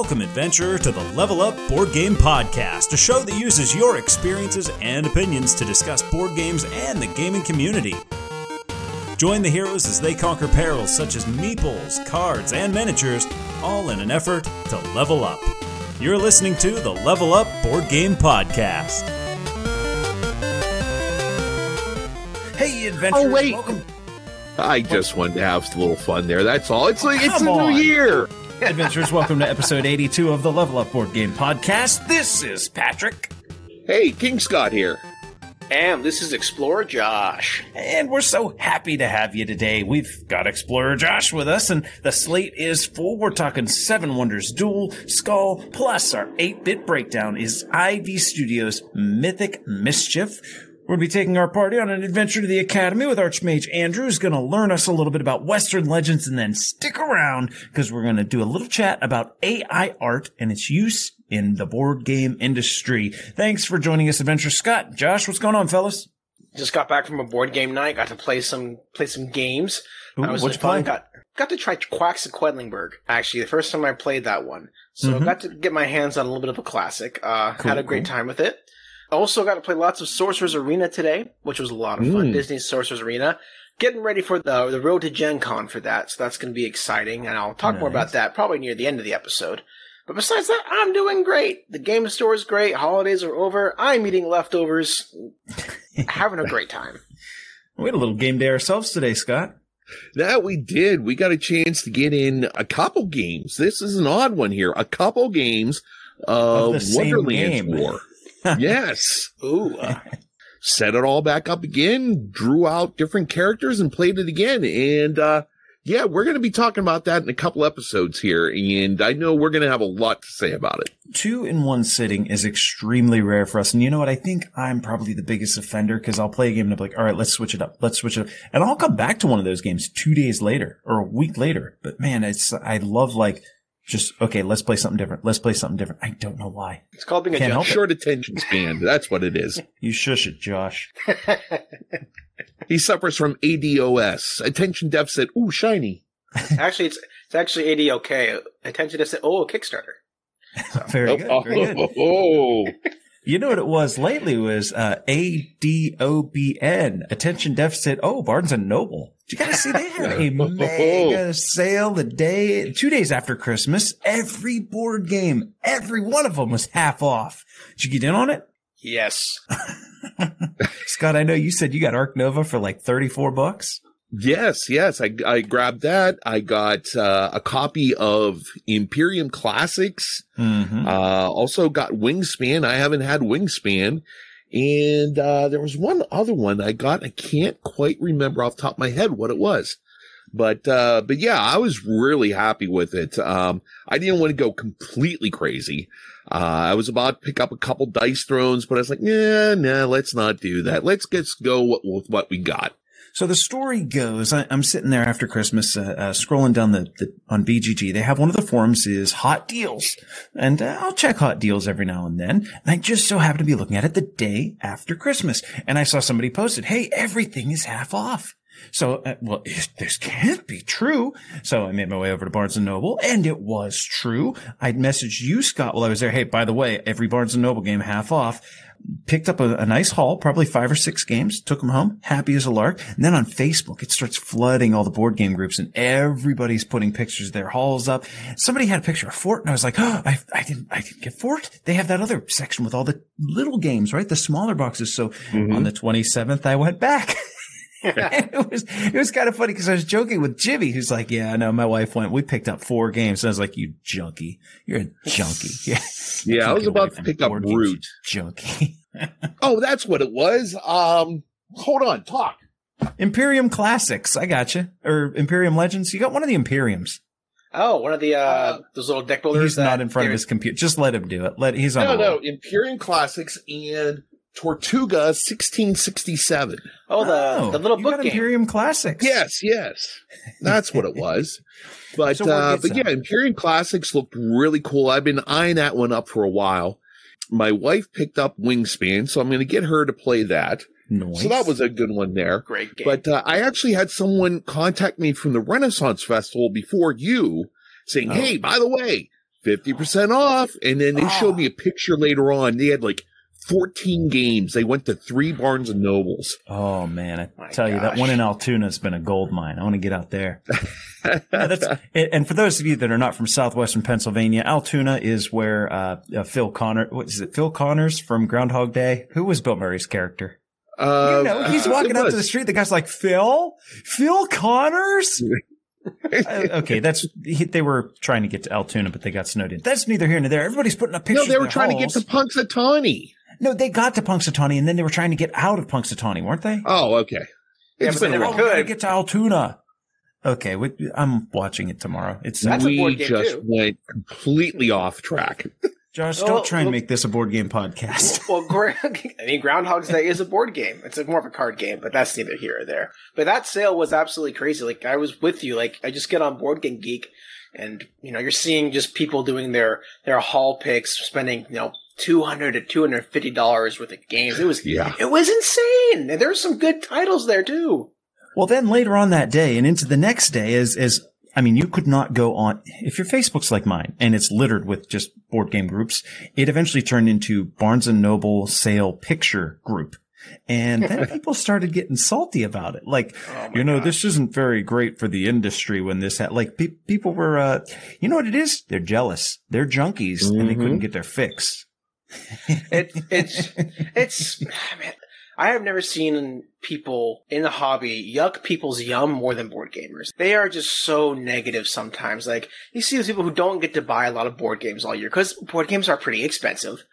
Welcome, adventurer, to the Level Up Board Game Podcast, a show that uses your experiences and opinions to discuss board games and the gaming community. Join the heroes as they conquer perils such as meeples, cards, and miniatures, all in an effort to level up. You're listening to the Level Up Board Game Podcast. Hey, adventurers! Oh, wait. Welcome. I just wanted to have a little fun there. That's all. It's like it's Come a on. new year. Adventurers, welcome to episode 82 of the Level Up Board Game Podcast. This is Patrick. Hey, King Scott here. And this is Explorer Josh. And we're so happy to have you today. We've got Explorer Josh with us, and the slate is full. We're talking Seven Wonders Duel, Skull, plus our 8 bit breakdown is Ivy Studios' Mythic Mischief. We're going to be taking our party on an adventure to the Academy with Archmage Andrew, who's going to learn us a little bit about Western legends and then stick around because we're going to do a little chat about AI art and its use in the board game industry. Thanks for joining us, Adventure Scott. Josh, what's going on, fellas? Just got back from a board game night. Got to play some play some games. Ooh, I was what'd you fun. play? Got got to try Quacks of Quedlinburg. Actually, the first time I played that one, so Mhm. got to get my hands on a little bit of a classic. Uh, Cool, had a great cool. time with it. Also got to play lots of Sorcerer's Arena today, which was a lot of fun. Mm. Disney's Sorcerer's Arena. Getting ready for the the road to Gen Con for that, so that's going to be exciting, and I'll talk more about that probably near the end of the episode. But besides that, I'm doing great. The game store is great. Holidays are over. I'm eating leftovers. having a great time. We had a little game day ourselves today, Scott. That we did. We got a chance to get in a couple games. This is an odd one here. A couple games Of of, the same Wonderland's game. War. Yes. Ooh. uh, Set it all back up again, drew out different characters and played it again. And, uh, yeah, we're going to be talking about that in a couple episodes here. And I know we're going to have a lot to say about it. Two in one sitting is extremely rare for us. And you know what? I think I'm probably the biggest offender because I'll play a game and I'll be like, all right, let's switch it up. Let's switch it up. And I'll come back to one of those games two days later or a week later. But man, it's, I love like just, okay, let's play something different. Let's play something different. I don't know why. it's called being a Can't judge. help it. Short attention span. That's what it is. You shush it, Josh. He suffers from ADOS, attention deficit. Ooh, shiny. actually, it's it's actually ADOK. Attention deficit. oh, a Kickstarter. Very good. Very good. oh. You know what it was lately was uh, ADOBN, attention deficit. Oh, Barnes and Noble. Did gotta see they had a mega sale the day, two days after Christmas. Every board game, every one of them was half off. Did you get in on it? Yes. Scott, I know you said you got Ark Nova for like 34 bucks. Yes, yes. I, I grabbed that. I got uh, a copy of Imperium Classics. Mm-hmm. Uh, also got Wingspan. I haven't had Wingspan. And uh, there was one other one I got. I can't quite remember off top of my head what it was. But uh, but yeah, I was really happy with it. Um, I didn't want to go completely crazy. Uh, I was about to pick up a couple dice thrones, but I was like, nah, nah, let's not do that. Let's just go with what we got. So the story goes, I, I'm sitting there after Christmas, uh, uh, scrolling down the, the on BGG. They have one of the forums is hot deals, and uh, I'll check hot deals every now and then. And I just so happen to be looking at it the day after Christmas, and I saw somebody posted, "Hey, everything is half off." So, uh, well, this can't be true. So I made my way over to Barnes and Noble, and it was true. I'd messaged you, Scott, while I was there. Hey, by the way, every Barnes and Noble game half off picked up a, a nice haul, probably five or six games, took them home, happy as a lark. And then on Facebook, it starts flooding all the board game groups and everybody's putting pictures of their hauls up. Somebody had a picture of Fort and I was like, oh, I, I didn't, I didn't get Fort. They have that other section with all the little games, right? The smaller boxes. So on the 27th, I went back. And it was it was kind of funny because I was joking with Jimmy, who's like, "Yeah, no, my wife went. We picked up four games." And I was like, "You junkie, you're a junkie." Yeah, Yeah, I was Can't get away about to pick up board Root. Junkie. Oh, that's what it was. Um, hold on, talk. Imperium Classics. I got you. Or Imperium Legends. You got one of the Imperiums. Oh, one of the uh, those little deck builders. He's not in front of his computer. Just let him do it. Let he's on. No, a no. Imperium Classics and Tortuga 1667. Oh, the Oh, the little you book got game. Imperium Classics. Yes, yes. That's what it was. But So uh, but yeah, out. Imperium Classics looked really cool. I've been eyeing that one up for a while. My wife picked up Wingspan, so I'm going to get her to play that. Nice. So that was a good one there. Great game. But uh, I actually had someone contact me from the Renaissance Festival before you saying, Oh. Hey, by the way, 50% off. And then they showed Ah. me a picture later on. They had like 14 games. They went to three Barnes and Nobles. Oh man, I My tell you that one in Altoona has been a gold mine. I want to get out there. Yeah, that's, and for those of you that are not from southwestern Pennsylvania, Altoona is where uh, uh, Phil Connor. What is it? Phil Connors from Groundhog Day. Who was Bill Murray's character? Uh, you know, he's walking out to the street. The guy's like, Phil, Phil Connors. Uh, okay, that's he, they were trying to get to Altoona, but they got snowed in. That's neither here nor there. Everybody's putting up pictures. No, they were their trying to get to Punxsutawney. No, they got to Punxsutawney, and then they were trying to get out of Punxsutawney, weren't they? Oh, okay. Yeah, It's but been they a never Oh, while. we gotta could. get to Altoona. Okay, we, I'm watching it tomorrow. It's That's a we board game, just too. went completely off track. Josh. Don't try and look- make this a board game podcast. Well, gra- I mean, Groundhog's Day is a board game. It's a, more of a card game, but that's neither here or there. But that sale was absolutely crazy. Like I was with you. Like I just get on Board Game Geek, and you know you're seeing just people doing their their haul picks, spending you know two hundred to two hundred fifty dollars worth of games. It was Yeah. it was insane, and there's some good titles there too. Well, then later on that day and into the next day, as as I mean, you could not go on if your Facebook's like mine and it's littered with just board game groups. It eventually turned into Barnes and Noble sale picture group. And then people started getting salty about it. Like, Oh you know, gosh. this isn't very great for the industry when this, ha-. like, pe- people were, uh, you know what it is? They're jealous. They're junkies and they Mhm. couldn't get their fix. It it's it's man, I have never seen people in the hobby yuck people's yum more than board gamers. They are just so negative sometimes. Like you see those people who don't get to buy a lot of board games all year because board games are pretty expensive.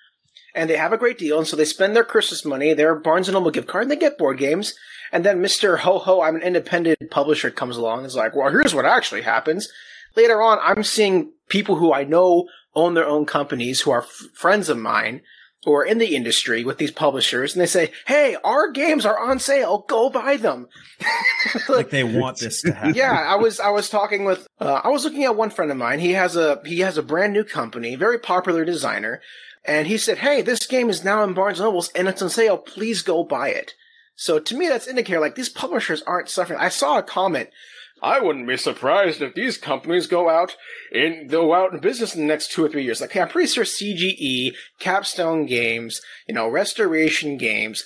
And they have a great deal, and so they spend their Christmas money, their Barnes and Noble gift card, and they get board games. And then Mr. Ho Ho, I'm an independent publisher, comes along and is like, well, here's what actually happens. Later on, I'm seeing people who I know own their own companies who are f- friends of mine who are in the industry with these publishers, and they say, hey, our games are on sale, go buy them. like they want this to happen. yeah, I was I was talking with uh, I was looking at one friend of mine. He has a he has a brand new company, very popular designer, and he said, "Hey, this game is now in Barnes and Nobles and it's on sale. Please go buy it." So to me, that's indicator like these publishers aren't suffering. I saw a comment. I wouldn't be surprised if these companies go out in go out in business in the next two or three years. Like I'm pretty sure CGE, Capstone Games, you know, Restoration Games,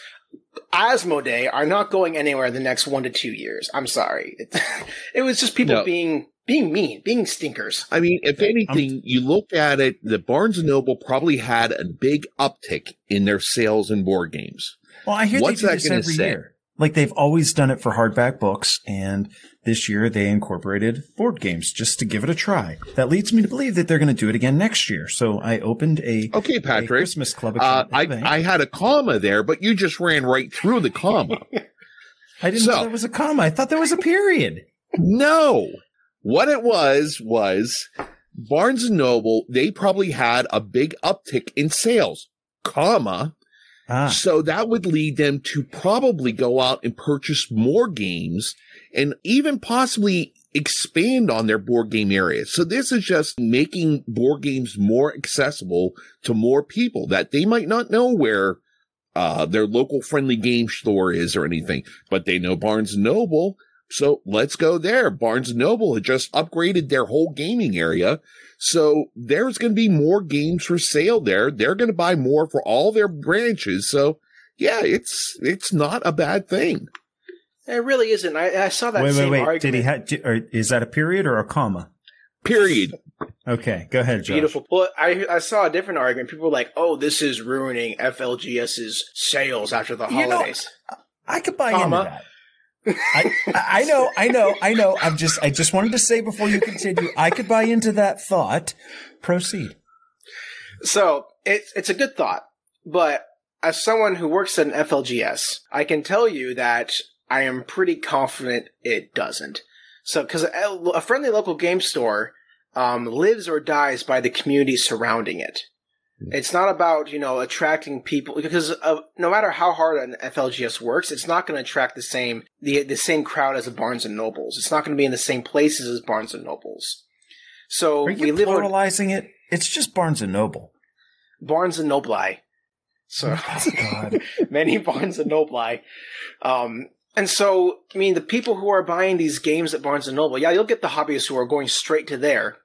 Asmodee are not going anywhere in the next one to two years. I'm sorry. It, it was just people No. being being mean, being stinkers. I mean, if anything, you look at it, the Barnes and Noble probably had a big uptick in their sales in board games. Well, I hear What's they do that this gonna every say? year. Like they've always done it for hardback books, and this year they incorporated board games just to give it a try. That leads me to believe that they're going to do it again next year. So I opened a, Okay, a Patrick. Christmas club Uh. I, I had a comma there, but you just ran right through the comma. I didn't so- know there was a comma. I thought there was a period. no. What it was, was Barnes and Noble, they probably had a big uptick in sales, comma. Ah, So that would lead them to probably go out and purchase more games and even possibly expand on their board game area. So this is just making board games more accessible to more people that they might not know where uh, their local friendly game store is or anything, but they know Barnes Noble. So let's go there. Barnes and Noble had just upgraded their whole gaming area. So there's going to be more games for sale there. They're going to buy more for all their branches. So yeah, it's, it's not a bad thing. It really isn't. I, I saw that wait, wait, same wait. argument. Did he have? Or is that a period or a comma? Period. Okay, go ahead, Josh. Beautiful. Well, I I saw a different argument. People were like, "Oh, this is ruining FLGS's sales after the You know, holidays." I could buy Comma. into that. I, I know, I know, I know. I'm just, I just wanted to say before you continue, I could buy into that thought. Proceed. So it's it's a good thought, but as someone who works at an FLGS, I can tell you that I am pretty confident it doesn't. So because a, friendly local game store um, lives or dies by the community surrounding it. It's not about you know attracting people because of, no matter how hard an FLGS works, it's not going to attract the same the the same crowd as a Barnes and Nobles. It's not going to be in the same places as Barnes and Nobles. So Are we you live on pluralizing it? It's just Barnes and Noble. Barnes and Nobli. So Oh, God. many Barnes and Nobli. Um, and so, I mean, the people who are buying these games at Barnes and Noble, yeah, you'll get the hobbyists who are going straight to there.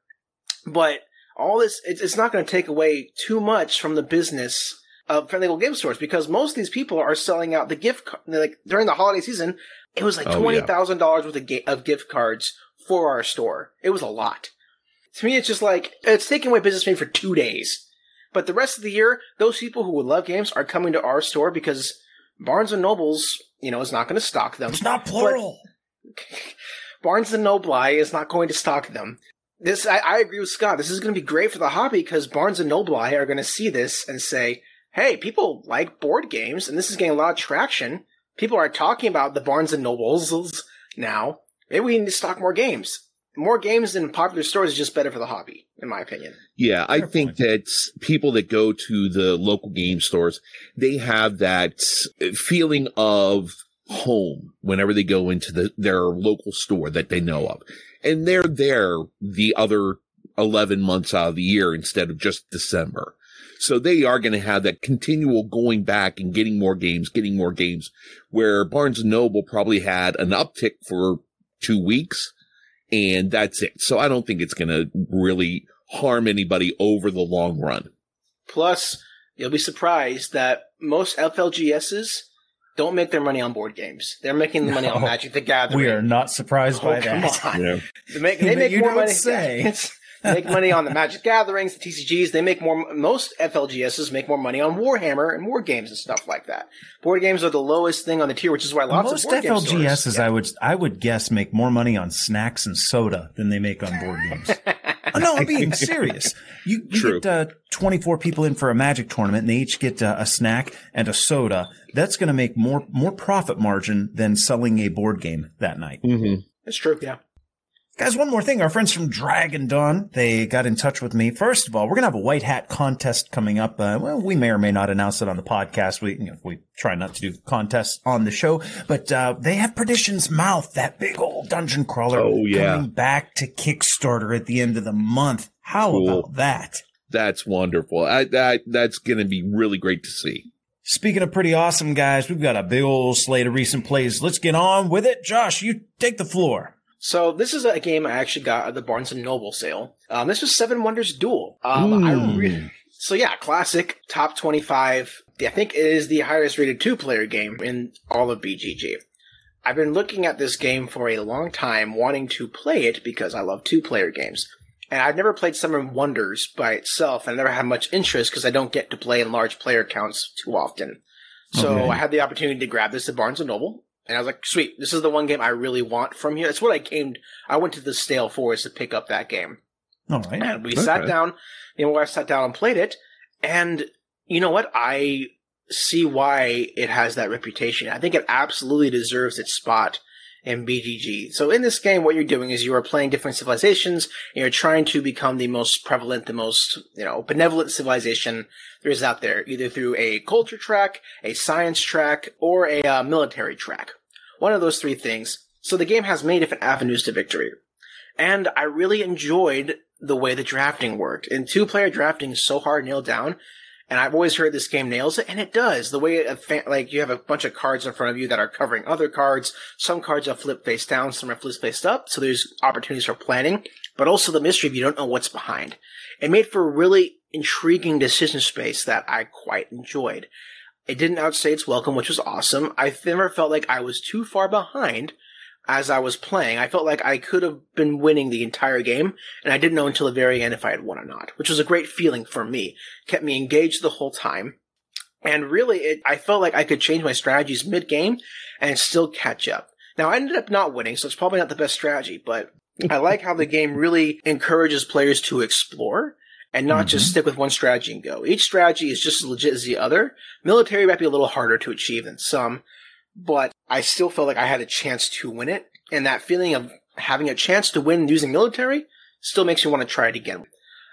But all this, it's, it's not going to take away too much from the business of friendly local game stores because most of these people are selling out the gift, ca- like during the holiday season, it was like Oh, yeah. $20,000 worth of, ga- of gift cards for our store. It was a lot. To me, it's just like, it's taking away business maybe for two days. But the rest of the year, those people who would love games are coming to our store because Barnes and Nobles, you know, is not going to stock them. It's not plural. Barnes and Noble is not going to stock them. This, I, I agree with Scott. This is going to be great for the hobby because Barnes and Noble are going to see this and say, "Hey, people like board games, and this is getting a lot of traction. People are talking about the Barnes and Nobles now. Maybe we need to stock more games. More games in popular stores is just better for the hobby, in my opinion." Yeah, I Fair think point. that people that go to the local game stores, they have that feeling of home whenever they go into the, their local store that they know of. And they're there the other 11 months out of the year instead of just December. So they are going to have that continual going back and getting more games, getting more games where Barnes Noble probably had an uptick for two weeks and that's it. So I don't think it's going to really harm anybody over the long run. Plus, you'll be surprised that most FLGSs don't make their money on board games. They're making the money on Magic the Gathering. We are not surprised Oh, by come that. on. Yeah. They make, they make You more don't money. say. They make money on the Magic Gatherings, the TCGs. They make more. Most FLGSs make more money on Warhammer and war games and stuff like that. Board games are the lowest thing on the tier, which is why lots Most of board game FLGSs, stores- I would I would guess, make more money on snacks and soda than they make on board games. Oh, no, I'm being serious. You, you get uh, 24 people in for a Magic tournament, and they each get uh, a snack and a soda. That's going to make more more profit margin than selling a board game that night. Mm-hmm. It's true. Yeah. Guys, one more thing. Our friends from Dragon Dawn, they got in touch with me. First of all, we're going to have a white hat contest coming up. Uh, well, we may or may not announce it on the podcast. We, you know, we try not to do contests on the show, but, uh, they have Perdition's Mouth, that big old dungeon crawler Oh, yeah. coming back to Kickstarter at the end of the month. How Cool. about that? That's wonderful. I, that, that's going to be really great to see. Speaking of pretty awesome guys, we've got a big old slate of recent plays. Let's get on with it. Josh, you take the floor. So this is a game I actually got at the Barnes and Noble sale. Um, this was Seven Wonders Duel. Um, I Mm. re- so yeah, classic top twenty-five. I think it is the highest rated two-player game in all of BGG. I've been looking at this game for a long time, wanting to play it because I love two-player games. And I've never played Seven Wonders by itself, and I never had much interest because I don't get to play in large player counts too often. So Okay. I had the opportunity to grab this at Barnes and Noble, and I was like, "Sweet, this is the one game I really want from here." That's what I came. I went to the stale forest to pick up that game, All right. and we Okay. sat down. You know, my wife sat down and played it, and you know what? I see why it has that reputation. I think it absolutely deserves its spot in BGG. So in this game, what you're doing is you are playing different civilizations, and you're trying to become the most prevalent, the most, you know, benevolent civilization there is out there, either through a culture track, a science track, or a uh, military track. One of those three things. So the game has many different avenues to victory. And I really enjoyed the way the drafting worked. And two player drafting is so hard to nail down. And I've always heard this game nails it, and it does. The way, fa- like, you have a bunch of cards in front of you that are covering other cards. Some cards are flipped face down, some are flipped face up, so there's opportunities for planning, but also the mystery of you don't know what's behind. It made for a really intriguing decision space that I quite enjoyed. It didn't outstay its welcome, which was awesome. I never felt like I was too far behind as I was playing. I felt like I could have been winning the entire game, and I didn't know until the very end if I had won or not, which was a great feeling for me. Kept me engaged the whole time. And really, it, I felt like I could change my strategies mid game and still catch up. Now, I ended up not winning, so it's probably not the best strategy, but I like how the game really encourages players to explore and not just stick with one strategy and go. Each strategy is just as legit as the other. Military might be a little harder to achieve than some, but I still felt like I had a chance to win it. And that feeling of having a chance to win using military still makes you want to try it again.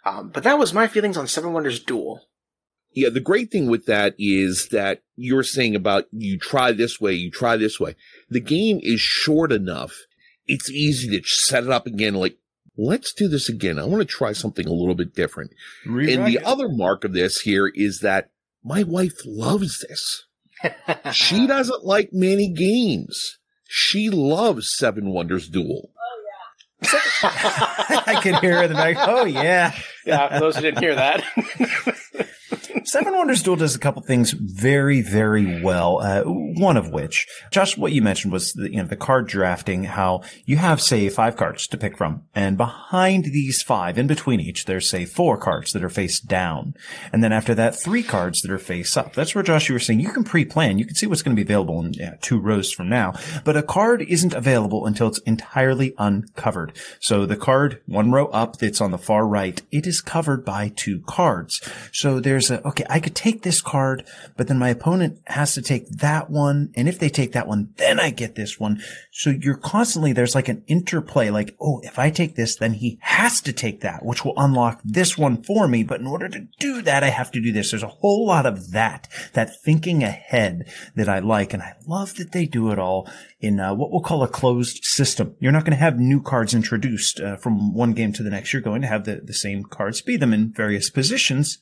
Um, but that was my feelings on Seven Wonders Duel. Yeah, the great thing with that is that you're saying about you try this way, you try this way. The game is short enough. It's easy to set it up again. Like, let's do this again. I want to try something a little bit different. And the other mark of this here is that my wife loves this. She doesn't like many games. She loves Seven Wonders Duel. Oh, yeah. I can hear it in the back. Oh yeah. Yeah, for those who didn't hear that. Seven Wonders Duel does a couple things very, very well. Uh, one of which, Josh, what you mentioned was the, you know, the card drafting, how you have, say, five cards to pick from. And behind these five, in between each, there's, say, four cards that are face down. And then after that, three cards that are face up. That's where, Josh, you were saying you can pre-plan. You can see what's going to be available in two rows from now. But a card isn't available until it's entirely uncovered. So the card, one row up that's on the far right, it is covered by two cards. So there's a, okay, I could take this card, but then my opponent has to take that one. And if they take that one, then I get this one. So you're constantly, there's like an interplay, like, oh, if I take this, then he has to take that, which will unlock this one for me. But in order to do that, I have to do this. There's a whole lot of that, that thinking ahead that I like. And I love that they do it all in uh, what we'll call a closed system. You're not going to have new cards introduced uh, from one game to the next. You're going to have the, the same cards, be them in various positions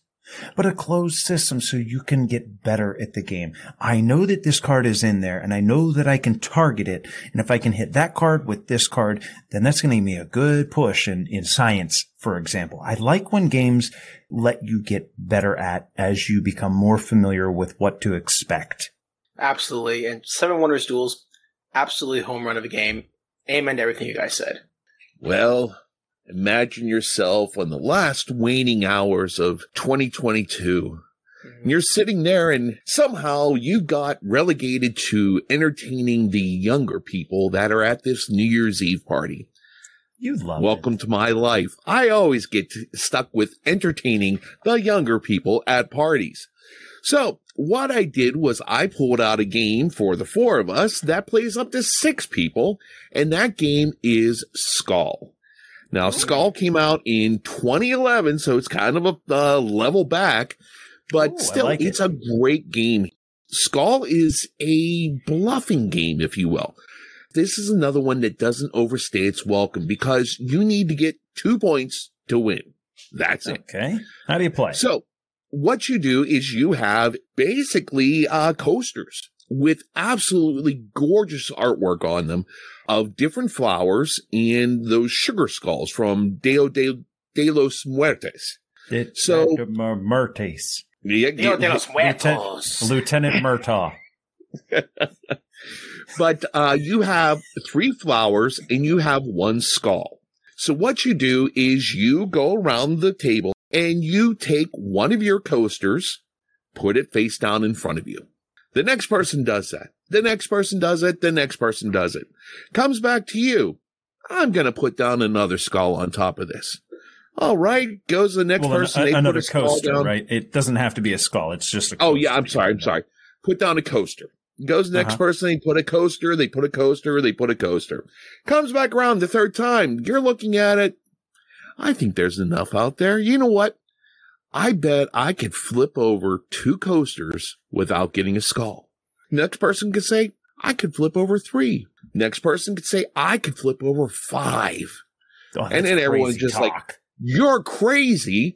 but a closed system so you can get better at the game. I know that this card is in there and I know that I can target it. And if I can hit that card with this card, then that's going to give me a good push in, in science, for example. I like when games let you get better at as you become more familiar with what to expect. Absolutely. And Seven Wonders Duels, absolutely home run of a game. Amen to everything you guys said. Well, Imagine yourself on the last waning hours of 2022. Mm-hmm. You're sitting there and somehow you got relegated to entertaining the younger people that are at this New Year's Eve party. You love Welcome it. to my life. I always get stuck with entertaining the younger people at parties. So what I did was I pulled out a game for the four of us that plays up to six people, and that game is Skull. Now, Skull came out in 2011, so it's kind of a uh, level back, but Ooh, still, like it's it. a great game. Skull is a bluffing game, if you will. This is another one that doesn't overstay its welcome because you need to get two points to win. That's it. Okay. How do you play? So what you do is you have basically uh, coasters with absolutely gorgeous artwork on them of different flowers and those sugar skulls from Deo de, de los Muertes. It, so- Mer- Mertes. Yeah, Dios de los Lieutenant, Muertos. Lieutenant Murtaugh. but uh, you have three flowers and you have one skull. So what you do is you go around the table and you take one of your coasters, put it face down in front of you. The next person does that. The next person does it. The next person does it. Comes back to you. I'm going to put down another skull on top of this. All right. Goes the next Well, person. they put another coaster, right? It doesn't have to be a skull. It's just a Oh yeah, I'm sorry. I'm sorry. Put down a coaster. Goes the next Uh-huh. person. They put a coaster. They put a coaster. They put a coaster. Comes back around the third time. You're looking at it. I think there's enough out there. You know what? I bet I could flip over two coasters without getting a skull. Next person could say, I could flip over three. Next person could say, I could flip over five. Oh, And then everyone's just like- You're crazy.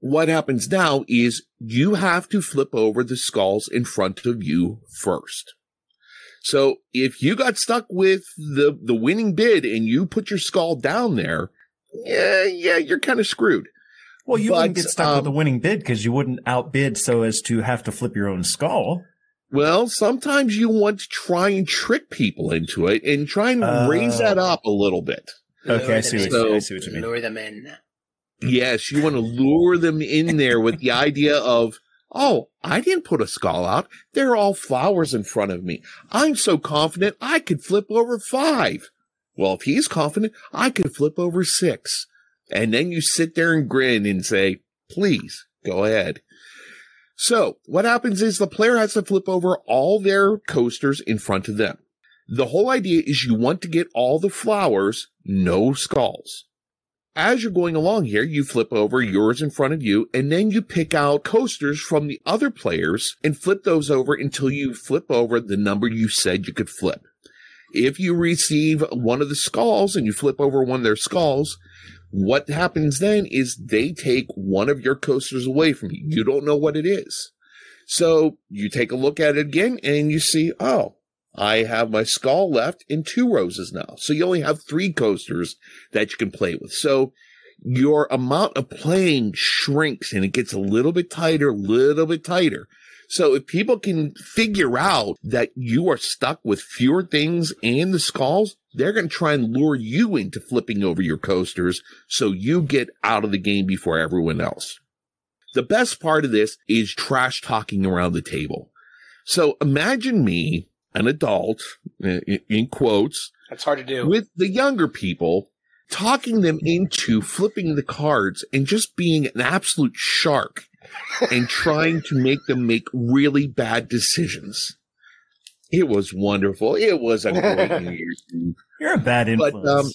What happens now is you have to flip over the skulls in front of you first. So if you got stuck with the, the winning bid and you put your skull down there, yeah, yeah, you're kind of screwed. Well, you wouldn't get stuck with um, the winning bid because you wouldn't outbid so as to have to flip your own skull. Well, sometimes you want to try and trick people into it and try and Oh. raise that up a little bit. Okay, I see what in. you, I see what you mean. Lure them in. Yes, you want to lure them in there with the idea of, oh, I didn't put a skull out. They're all flowers in front of me. I'm so confident I could flip over five. Well, if he's confident, I could flip over six. And then you sit there and grin and say, please go ahead. So what happens is the player has to flip over all their coasters in front of them. The whole idea is you want to get all the flowers, no skulls as you're going along here, you flip over yours in front of you, and then you pick out coasters from the other players and flip those over until you flip over the number you said you could flip. If you receive one of the skulls and you flip over one of their skulls, what happens then is they take one of your coasters away from you. You don't know what it is. So you take a look at it again and you see, oh, I have my skull left in two roses now. So you only have three coasters that you can play with. So your amount of playing shrinks and it gets a little bit tighter, little bit tighter. So if people can figure out that you are stuck with fewer things and the skulls, they're going to try and lure you into flipping over your coasters so you get out of the game before everyone else. The best part of this is trash talking around the table. So imagine me, an adult, in quotes. That's hard to do. With the younger people, talking them into flipping the cards and just being an absolute shark and trying to make them make really bad decisions. It was wonderful. It was a great New Year's Eve. You're a bad influence. But, um,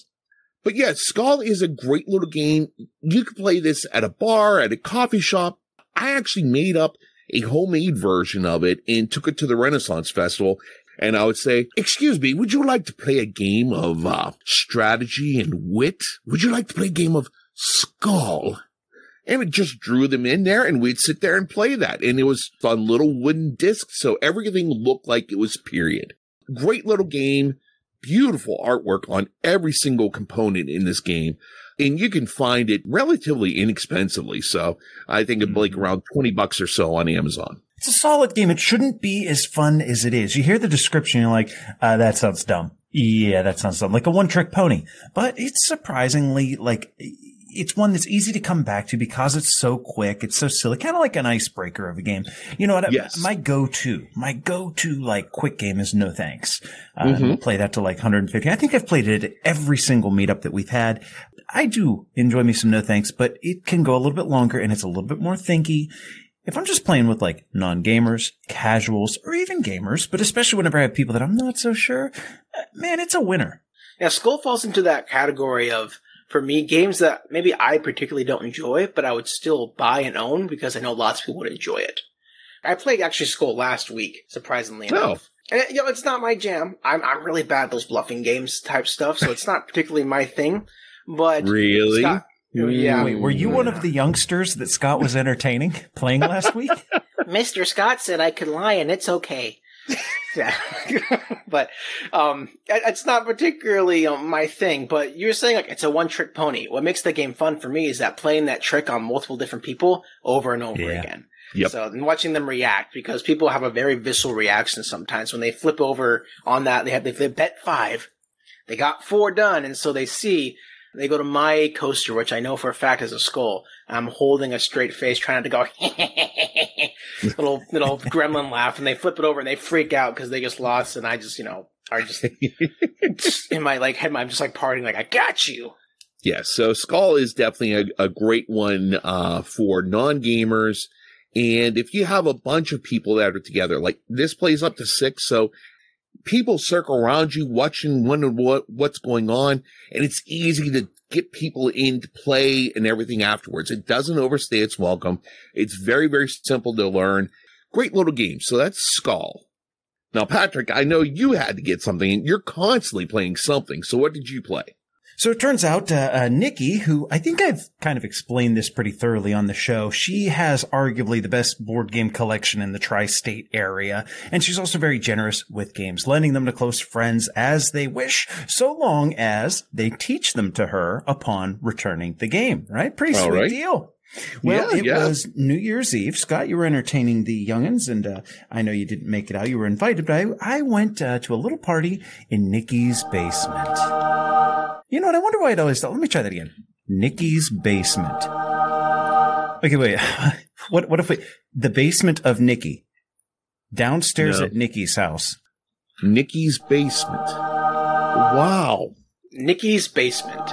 but yeah, Skull is a great little game. You can play this at a bar, at a coffee shop. I actually made up a homemade version of it and took it to the Renaissance Festival. And I would say, excuse me, would you like to play a game of uh, strategy and wit? Would you like to play a game of Skull? And it just drew them in there and we'd sit there and play that. And it was on little wooden discs. So everything looked like it was period. Great little game. Beautiful artwork on every single component in this game. And you can find it relatively inexpensively. So I think it's like mm-hmm. around 20 bucks or so on Amazon. It's a solid game. It shouldn't be as fun as it is. You hear the description, you're like, uh, that sounds dumb. Yeah, that sounds dumb. Like a one trick pony. But it's surprisingly like, it's one that's easy to come back to because it's so quick. It's so silly, kind of like an icebreaker of a game. You know what? Yes. My go-to, my go-to like quick game is No Thanks. Uh, mm-hmm. Play that to like 150. I think I've played it at every single meetup that we've had. I do enjoy me some No Thanks, but it can go a little bit longer and it's a little bit more thinky. If I'm just playing with like non-gamers, casuals, or even gamers, but especially whenever I have people that I'm not so sure, uh, man, it's a winner. Yeah, Skull falls into that category of for me, games that maybe I particularly don't enjoy, but I would still buy and own because I know lots of people would enjoy it. I played actually Skull last week, surprisingly oh. enough. And you know, it's not my jam. I'm I'm really bad at those bluffing games type stuff, so it's not particularly my thing. But really, Scott, oh, yeah. Wait, were you one of the youngsters that Scott was entertaining playing last week? Mr. Scott said I could lie and it's okay. yeah, but um, it's not particularly um, my thing. But you're saying like it's a one trick pony. What makes the game fun for me is that playing that trick on multiple different people over and over yeah. again. Yep. So and watching them react because people have a very visceral reaction sometimes when they flip over on that. They have they bet five, they got four done, and so they see they go to my coaster, which I know for a fact is a skull. I'm holding a straight face, trying to go little little gremlin laugh, and they flip it over and they freak out because they just lost, and I just you know are just in my like head, I'm just like partying like I got you. Yeah, so Skull is definitely a, a great one uh, for non gamers. And if you have a bunch of people that are together, like this plays up to six, so people circle around you watching, wondering what, what's going on. And it's easy to get people into play and everything afterwards. It doesn't overstay its welcome. It's very, very simple to learn. Great little game. So that's Skull. Now, Patrick, I know you had to get something and you're constantly playing something. So what did you play? So it turns out, uh, uh, Nikki, who I think I've kind of explained this pretty thoroughly on the show, she has arguably the best board game collection in the tri-state area. And she's also very generous with games, lending them to close friends as they wish, so long as they teach them to her upon returning the game, right? Pretty sweet right. deal. Well, yeah, it yeah. was New Year's Eve. Scott, you were entertaining the youngins, and uh, I know you didn't make it out. You were invited, but I, I went uh, to a little party in Nikki's basement. You know what? I wonder why it always. thought. Let me try that again. Nikki's basement. Okay, wait. What? What if we? The basement of Nikki, downstairs no. at Nikki's house. Nikki's basement. Wow. Nikki's basement.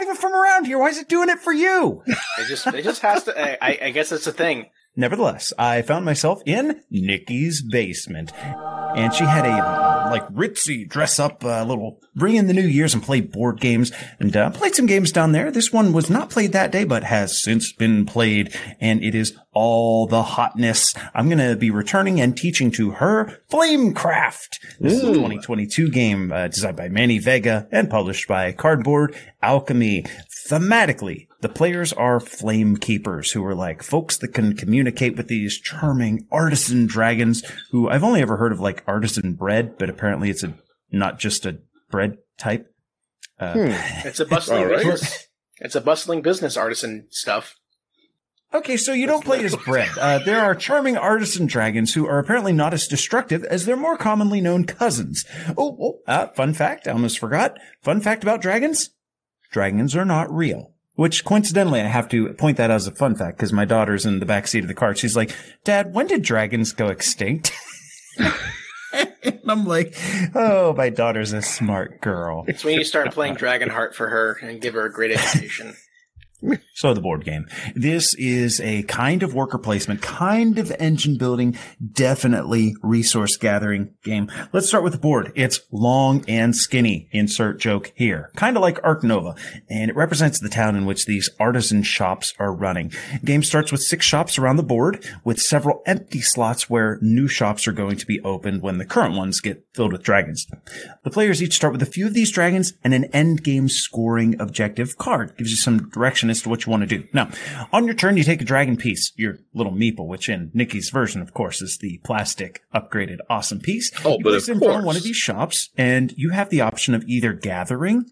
Not even from around here. Why is it doing it for you? It just. It just has to. I, I guess it's a thing. Nevertheless, I found myself in Nikki's basement, and she had a like ritzy dress up a little, bring in the New Year's and play board games and uh, played some games down there. This one was not played that day, but has since been played and it is all the hotness. I'm going to be returning and teaching to her Flamecraft. This Ooh. is a 2022 game uh, designed by Manny Vega and published by Cardboard Alchemy. Thematically, the players are flame keepers who are like folks that can communicate with these charming artisan dragons who I've only ever heard of like artisan bread, but apparently it's a not just a bread type. Uh, Hmm. It's a bustling All right. business. It's a bustling business artisan stuff. Okay, so you don't play as Bread. Uh, there are charming artisan dragons who are apparently not as destructive as their more commonly known cousins. Oh, oh uh, fun fact, I almost forgot. Fun fact about dragons? Dragons are not real. Which coincidentally, I have to point that out as a fun fact because my daughter's in the back seat of the car. She's like, Dad, when did dragons go extinct? and I'm like, oh, my daughter's a smart girl. It's when you start playing Dragonheart for her and give her a great education. So the board game. This is a kind of worker placement, kind of engine building, definitely resource gathering game. Let's start with the board. It's long and skinny. Insert joke here. Kind of like Ark Nova. And it represents the town in which these artisan shops are running. Game starts with six shops around the board with several empty slots where new shops are going to be opened when the current ones get filled with dragons. The players each start with a few of these dragons and an end game scoring objective card. Gives you some direction as to what you want to do. Now, on your turn, you take a dragon piece, your little meeple, which in Nikki's version, of course, is the plastic upgraded awesome piece. Oh, you but place of it in front of one of these shops and you have the option of either gathering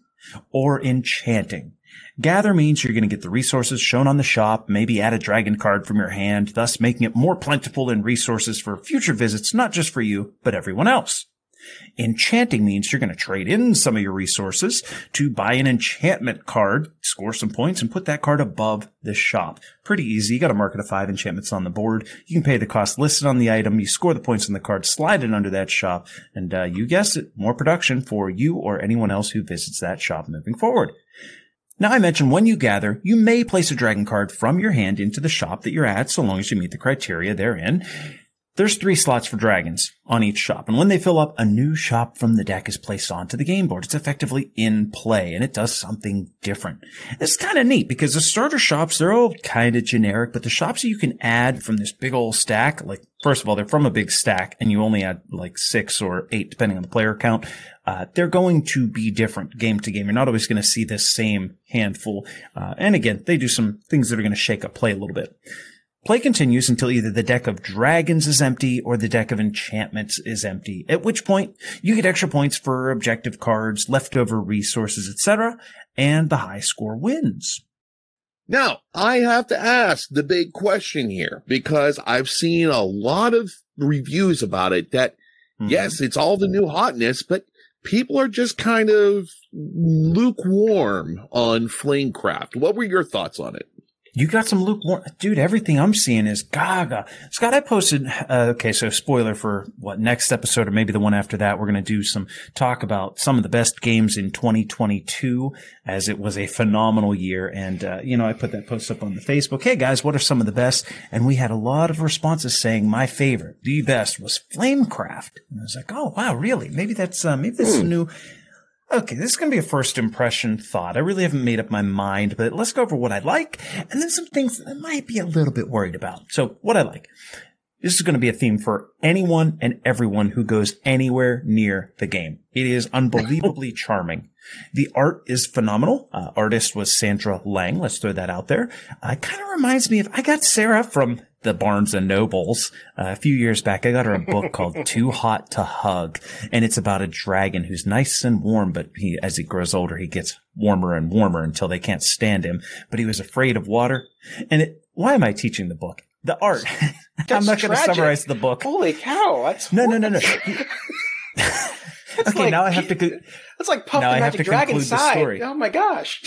or enchanting. Gather means you're going to get the resources shown on the shop, maybe add a dragon card from your hand, thus making it more plentiful in resources for future visits, not just for you, but everyone else. Enchanting means you're going to trade in some of your resources to buy an enchantment card, score some points, and put that card above the shop. Pretty easy. You got a market of five enchantments on the board. You can pay the cost listed on the item. You score the points on the card, slide it under that shop, and uh, you guessed it, more production for you or anyone else who visits that shop moving forward. Now I mentioned when you gather, you may place a dragon card from your hand into the shop that you're at, so long as you meet the criteria therein. There's three slots for dragons on each shop, and when they fill up, a new shop from the deck is placed onto the game board. It's effectively in play, and it does something different. It's kind of neat because the starter shops, they're all kind of generic, but the shops you can add from this big old stack, like, first of all, they're from a big stack, and you only add like six or eight, depending on the player count. Uh, they're going to be different game to game. You're not always going to see this same handful. Uh, and again, they do some things that are going to shake up play a little bit. Play continues until either the deck of dragons is empty or the deck of enchantments is empty, at which point you get extra points for objective cards, leftover resources, etc., and the high score wins. Now, I have to ask the big question here because I've seen a lot of reviews about it that Mhm. yes, it's all the new hotness, but people are just kind of lukewarm on Flamecraft. What were your thoughts on it? You got some lukewarm, dude. Everything I'm seeing is gaga. Scott, I posted. Uh, okay, so spoiler for what next episode or maybe the one after that. We're going to do some talk about some of the best games in 2022, as it was a phenomenal year. And uh, you know, I put that post up on the Facebook. Hey guys, what are some of the best? And we had a lot of responses saying my favorite, the best, was Flamecraft. And I was like, oh wow, really? Maybe that's uh, maybe this is a new. Okay, this is going to be a first impression thought. I really haven't made up my mind, but let's go over what I like and then some things that I might be a little bit worried about. So what I like. This is going to be a theme for anyone and everyone who goes anywhere near the game. It is unbelievably charming. The art is phenomenal. Uh, artist was Sandara Tang. Let's throw that out there. Uh, it kind of reminds me of, I got Sarah from the Barnes and Nobles uh, a few years back. I got her a book called Too Hot to Hug, and it's about a dragon who's nice and warm, but he, as he grows older, he gets warmer and warmer until they can't stand him. But he was afraid of water. And it, why am I teaching the book? The art. I'm not going to summarize the book. Holy cow! That's No, no, no, no. Okay, like- now I have to. co- That's like Puff Now the I have to Dragon conclude the story. Oh my gosh!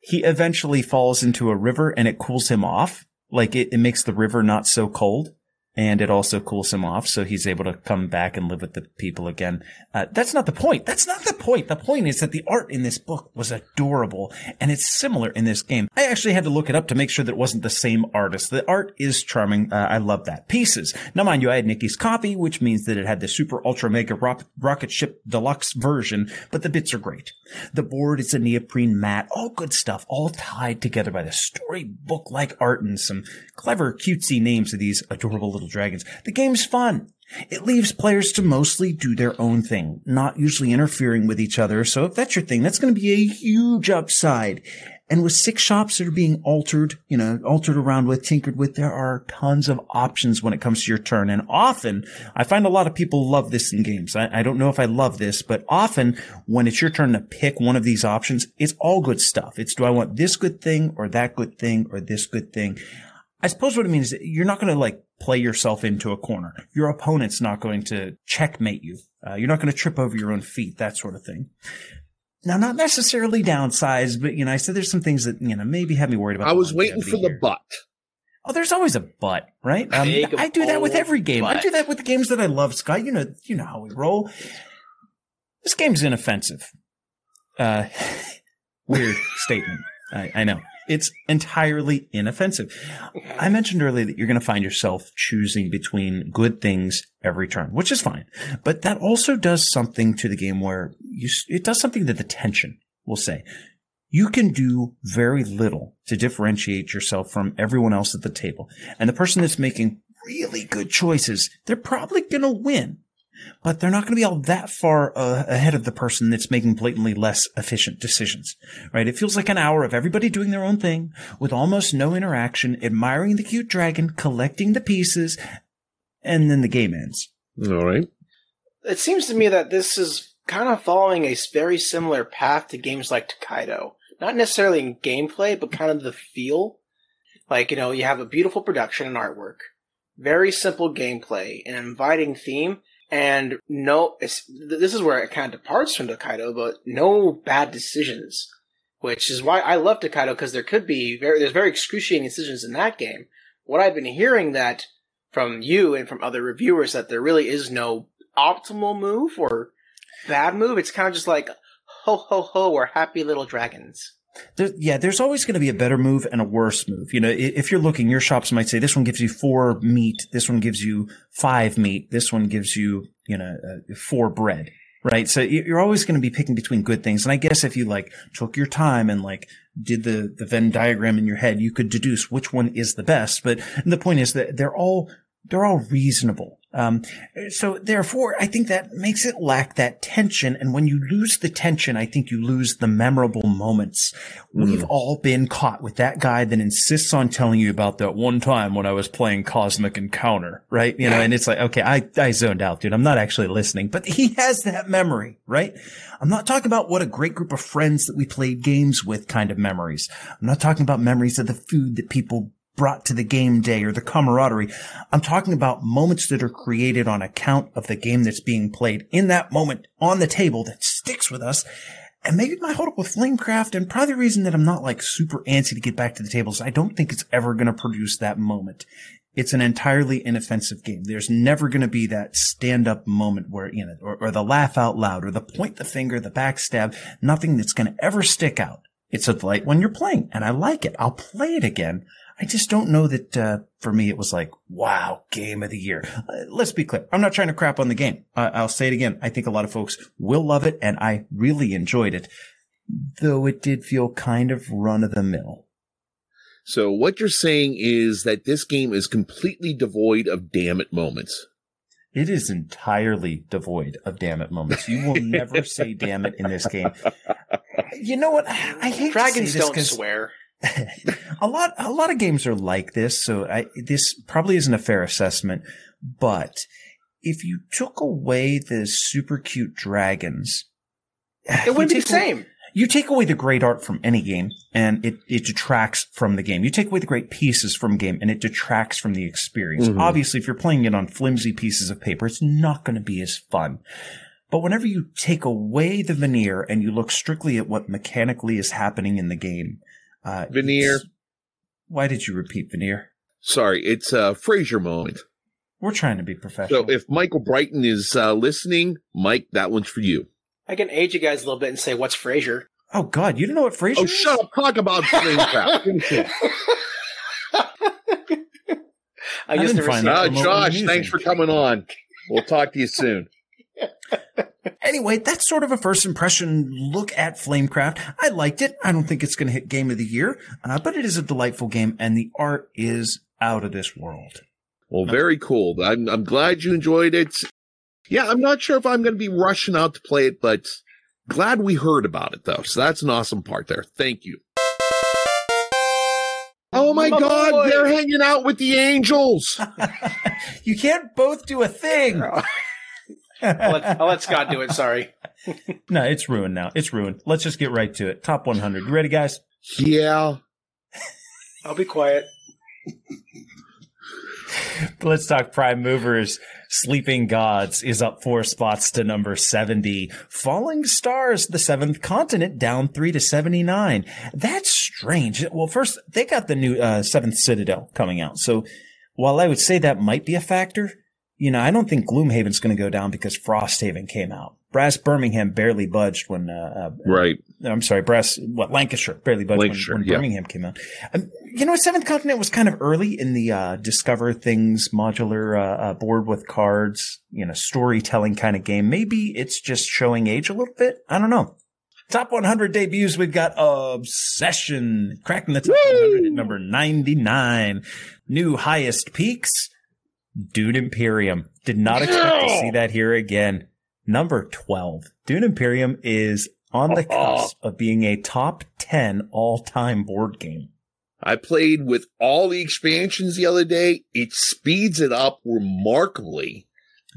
He eventually falls into a river and it cools him off. Like it, it makes the river not so cold. And it also cools him off, so he's able to come back and live with the people again. Uh, that's not the point. That's not the point. The point is that the art in this book was adorable, and it's similar in this game. I actually had to look it up to make sure that it wasn't the same artist. The art is charming. Uh, I love that. Pieces. Now, mind you, I had Nikki's copy, which means that it had the super ultra mega rock, rocket ship deluxe version, but the bits are great. The board is a neoprene mat, all good stuff, all tied together by the storybook like art and some clever cutesy names of these adorable little dragons. The game's fun. It leaves players to mostly do their own thing, not usually interfering with each other. So if that's your thing, that's going to be a huge upside. And with six shops that are being altered, you know, altered around with, tinkered with, there are tons of options when it comes to your turn. And often I find a lot of people love this in games. I, I don't know if I love this, but often when it's your turn to pick one of these options, it's all good stuff. It's do I want this good thing or that good thing or this good thing? I suppose what it means is you're not going to like play yourself into a corner. Your opponent's not going to checkmate you. Uh, you're not going to trip over your own feet, that sort of thing. Now, not necessarily downsize, but you know, I said there's some things that you know maybe have me worried about. I was waiting for the butt. Oh, there's always a but, right? Um, I do that with every game. Butt. I do that with the games that I love, Scott. You know, you know how we roll. This game's inoffensive. Uh, weird statement. I, I know. It's entirely inoffensive. I mentioned earlier that you're going to find yourself choosing between good things every turn, which is fine. But that also does something to the game where you, it does something to the tension, we'll say. You can do very little to differentiate yourself from everyone else at the table. And the person that's making really good choices, they're probably going to win but they're not going to be all that far uh, ahead of the person that's making blatantly less efficient decisions, right? It feels like an hour of everybody doing their own thing with almost no interaction, admiring the cute dragon, collecting the pieces, and then the game ends. All right. It seems to me that this is kind of following a very similar path to games like Tokaido. Not necessarily in gameplay, but kind of the feel. Like, you know, you have a beautiful production and artwork, very simple gameplay, an inviting theme, and no, this is where it kind of departs from Tokaido, but no bad decisions, which is why I love Tokaido because there could be very, there's very excruciating decisions in that game. What I've been hearing that from you and from other reviewers that there really is no optimal move or bad move. It's kind of just like ho ho ho, we're happy little dragons. There, yeah, there's always going to be a better move and a worse move. You know, if you're looking, your shops might say this one gives you four meat, this one gives you five meat, this one gives you, you know, uh, four bread, right? So you're always going to be picking between good things. And I guess if you like took your time and like did the, the Venn diagram in your head, you could deduce which one is the best. But the point is that they're all they're all reasonable. Um, so therefore, I think that makes it lack that tension. And when you lose the tension, I think you lose the memorable moments. Mm. We've all been caught with that guy that insists on telling you about that one time when I was playing Cosmic Encounter, right? You know, and it's like, okay, I, I zoned out, dude. I'm not actually listening, but he has that memory, right? I'm not talking about what a great group of friends that we played games with kind of memories. I'm not talking about memories of the food that people brought to the game day or the camaraderie. I'm talking about moments that are created on account of the game that's being played in that moment on the table that sticks with us. And maybe my hold up with Flamecraft and probably the reason that I'm not like super antsy to get back to the table is I don't think it's ever going to produce that moment. It's an entirely inoffensive game. There's never going to be that stand up moment where, you know, or, or the laugh out loud or the point the finger, the backstab, nothing that's going to ever stick out. It's a delight when you're playing and I like it. I'll play it again. I just don't know that uh, for me it was like, wow, game of the year. Uh, let's be clear. I'm not trying to crap on the game. Uh, I'll say it again. I think a lot of folks will love it, and I really enjoyed it, though it did feel kind of run of the mill. So what you're saying is that this game is completely devoid of damn it moments. It is entirely devoid of damn it moments. You will never say damn it in this game. You know what? I hate dragons to say don't swear. a lot, a lot of games are like this. So I, this probably isn't a fair assessment, but if you took away the super cute dragons, it wouldn't be the same. You take away the great art from any game and it, it detracts from the game. You take away the great pieces from game and it detracts from the experience. Mm-hmm. Obviously, if you're playing it on flimsy pieces of paper, it's not going to be as fun. But whenever you take away the veneer and you look strictly at what mechanically is happening in the game, uh, veneer. Why did you repeat veneer? Sorry, it's a Frasier moment. We're trying to be professional. So if Michael Brighton is uh, listening, Mike, that one's for you. I can age you guys a little bit and say, "What's Frasier?" Oh God, you don't know what Frasier? Oh, is? shut up! Talk about Flamecraft. I, I just never seen. Uh, Josh, thanks for coming on. We'll talk to you soon. anyway, that's sort of a first impression look at Flamecraft. I liked it. I don't think it's going to hit game of the year, uh, but it is a delightful game and the art is out of this world. Well, very cool. I'm, I'm glad you enjoyed it. Yeah, I'm not sure if I'm going to be rushing out to play it, but glad we heard about it though. So that's an awesome part there. Thank you. Oh my, My God, boy. they're hanging out with the angels. You can't both do a thing. I'll let, I'll let Scott do it. Sorry. No, it's ruined now. It's ruined. Let's just get right to it. Top 100. You ready, guys? yeah. I'll be quiet. Let's talk prime movers. Sleeping Gods is up four spots to number 70. Falling Stars, the seventh continent, down three to 79. That's strange. Well, first, they got the new uh, seventh Citadel coming out. So while I would say that might be a factor, you know, I don't think Gloomhaven's going to go down because Frosthaven came out. Brass Birmingham barely budged when, uh, uh, Right. I'm sorry, Brass, what, Lancashire, barely budged when- Lancashire, when, yeah. Birmingham came out. Um, you know, Seventh Continent was kind of early in the uh, Discover Things modular uh, uh, board with cards, you know, storytelling kind of game. Maybe it's just showing age a little bit. I don't know. Top 100 debuts, we've got Obsession cracking the top 100 at number 99. New highest peaks, Dune Imperium. Did not expect to see that here again. Number 12. Dune Imperium is on the cusp of being a top 10 all time board game. I played with all the expansions the other day. It speeds it up remarkably,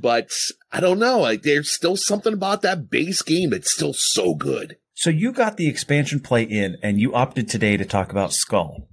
but I don't know. Like there's still something about that base game that's still so good. So you got the expansion play in and you opted today to talk about Skull.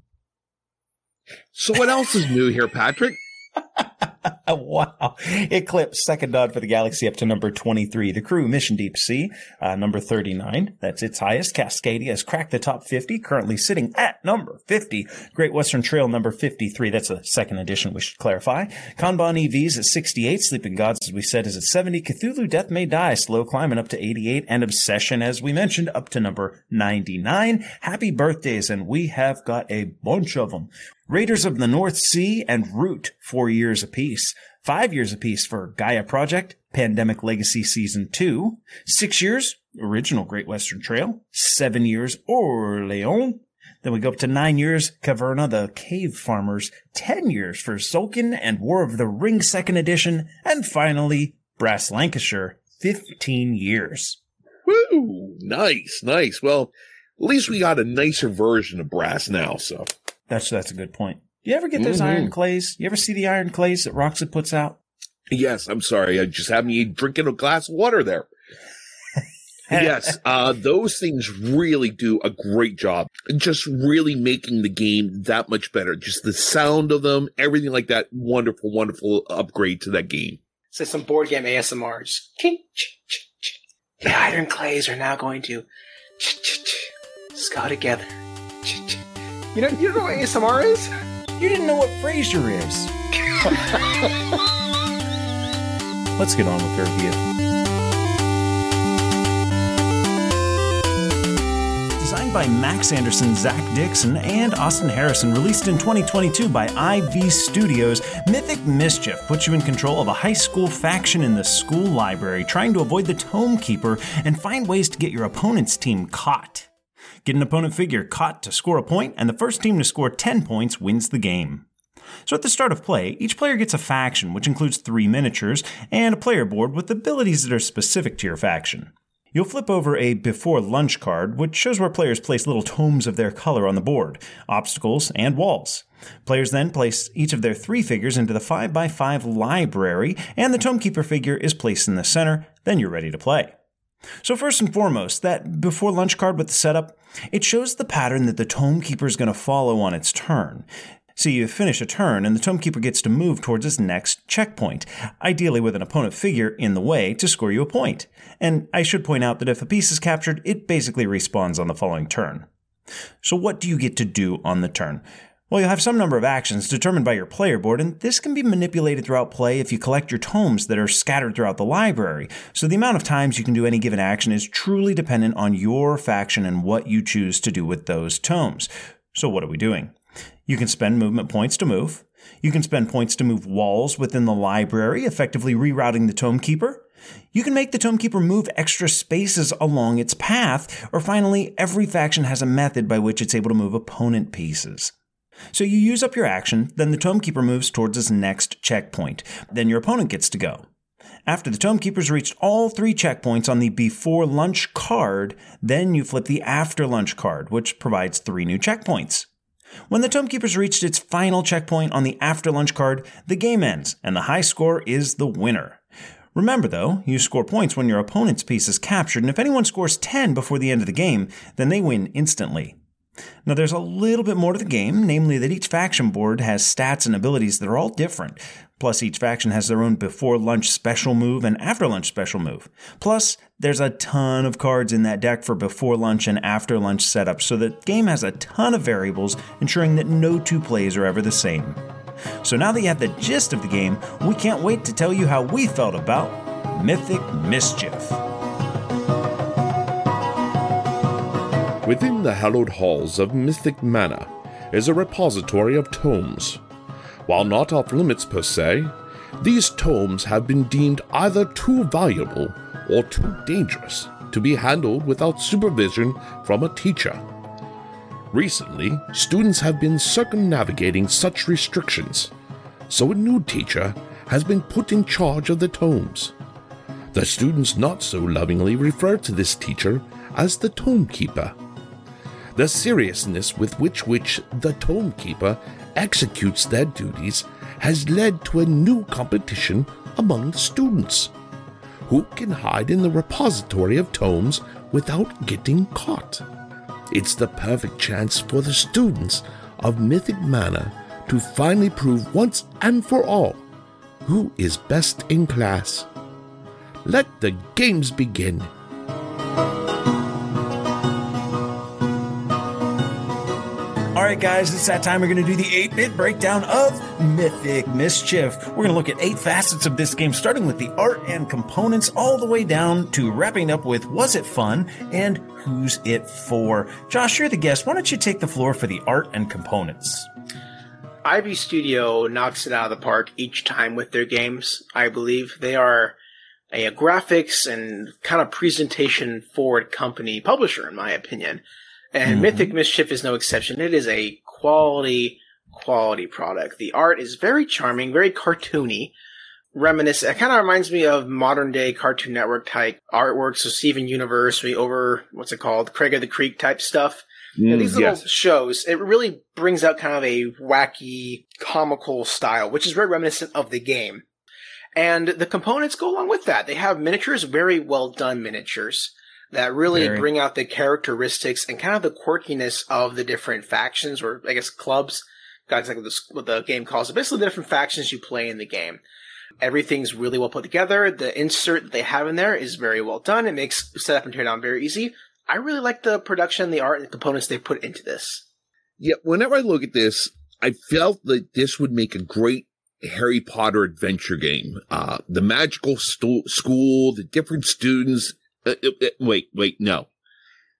So what else is new here, Patrick? wow. Eclipse, Second Dawn for the Galaxy up to number 23. The crew, Mission Deep Sea, uh, number 39. That's its highest. Cascadia has cracked the top 50, currently sitting at number 50. Great Western Trail, number 53. That's a second edition, we should clarify. Kanban EVs at 68. Sleeping Gods, as we said, is at 70. Cthulhu Death May Die, slow climbing up to 88. And Obsession, as we mentioned, up to number 99. Happy birthdays, and we have got a bunch of them. Raiders of the North Sea and Root, four years apiece. Five years apiece for Gaia Project, Pandemic Legacy Season 2. Six years, original Great Western Trail. Seven years, Orleans. Then we go up to nine years, Caverna, the Cave Farmers. Ten years for Tzolk'in and War of the Ring Second Edition. And finally, Brass Lancashire, 15 years. Woo! Nice, nice. Well, at least we got a nicer version of brass now. So That's, that's a good point. Do you ever get those Mhm. iron clays? You ever see the iron clays that Roxley puts out? yes, I'm sorry. I just had me drinking a glass of water there. yes, uh, those things really do a great job. Just really making the game that much better. Just the sound of them, everything like that. Wonderful, wonderful upgrade to that game. So some board game ASMR. Just king, ch, ch, ch. The iron clays are now going to go together. Ch, ch. You don't know what ASMR is? You didn't know what Frasier is. Let's get on with the review. Designed by Max Anderson, Zach Dixon, and Austin Harrison, released in 2022 by IV Studios, Mythic Mischief puts you in control of a high school faction in the school library, trying to avoid the Tome Keeper and find ways to get your opponent's team caught. Get an opponent figure caught to score a point, and the first team to score 10 points wins the game. So at the start of play, each player gets a faction, which includes three miniatures, and a player board with abilities that are specific to your faction. You'll flip over a before lunch card, which shows where players place little tomes of their color on the board, obstacles, and walls. Players then place each of their three figures into the 5x5 library, and the Tome Keeper figure is placed in the center, then you're ready to play. So first and foremost, that before lunch card with the setup, it shows the pattern that the Tome Keeper is going to follow on its turn. So you finish a turn, and the Tome Keeper gets to move towards its next checkpoint, ideally with an opponent figure in the way to score you a point. And I should point out that if a piece is captured, it basically respawns on the following turn. So what do you get to do on the turn? Well, you'll have some number of actions determined by your player board, and this can be manipulated throughout play if you collect your tomes that are scattered throughout the library. So the amount of times you can do any given action is truly dependent on your faction and what you choose to do with those tomes. So what are we doing? You can spend movement points to move. You can spend points to move walls within the library, effectively rerouting the Tome Keeper. You can make the Tome Keeper move extra spaces along its path, or finally, every faction has a method by which it's able to move opponent pieces. So you use up your action, then the Tome Keeper moves towards its next checkpoint. Then your opponent gets to go. After the Tome Keeper's reached all three checkpoints on the before lunch card, then you flip the after lunch card, which provides three new checkpoints. When the Tome Keeper's reached its final checkpoint on the after lunch card, the game ends, and the high score is the winner. Remember though, you score points when your opponent's piece is captured, and if anyone scores 10 before the end of the game, then they win instantly. Now, there's a little bit more to the game, namely that each faction board has stats and abilities that are all different. Plus, each faction has their own before lunch special move and after lunch special move. Plus, there's a ton of cards in that deck for before lunch and after lunch setups, so the game has a ton of variables, ensuring that no two plays are ever the same. So now that you have the gist of the game, we can't wait to tell you how we felt about Mythic Mischief. Within the hallowed halls of Mythic Manor is a repository of tomes. While not off limits per se, these tomes have been deemed either too valuable or too dangerous to be handled without supervision from a teacher. Recently, students have been circumnavigating such restrictions, so a new teacher has been put in charge of the tomes. The students not so lovingly refer to this teacher as the Tome Keeper. The seriousness with which which the Tome Keeper executes their duties has led to a new competition among the students. Who can hide in the repository of tomes without getting caught? It's the perfect chance for the students of Mythic Manor to finally prove once and for all who is best in class. Let the games begin. Right, guys, it's that time. We're going to do the 8 bit breakdown of Mythic Mischief. We're going to look at eight facets of this game, starting with the art and components, all the way down to wrapping up with Was it fun and Who's it for? Josh, you're the guest. Why don't you take the floor for the art and components? IV Studio knocks it out of the park each time with their games. I believe they are a, graphics and kind of presentation forward company publisher, in my opinion. And mm-hmm. Mythic Mischief is no exception. It is a quality, quality product. The art is very charming, very cartoony. Reminiscent. It kind of reminds me of modern day Cartoon Network type artworks, So Steven Universe, we over what's it called, Craig of the Creek type stuff. Mm, these little yes. shows, it really brings out kind of a wacky, comical style, which is very reminiscent of the game. And the components go along with that. They have miniatures, very well done miniatures that really Very. bring out the characteristics and kind of the quirkiness of the different factions or I guess clubs. Got exactly what the game calls it. Basically, the different factions you play in the game. Everything's really well put together. The insert that they have in there is very well done. It makes setup and teardown very easy. I really like the production, the art, and the components they put into this. Yeah, whenever I look at this, I felt that this would make a great Harry Potter adventure game. Uh, the magical sto- school, the different students, uh, uh, wait, wait, no.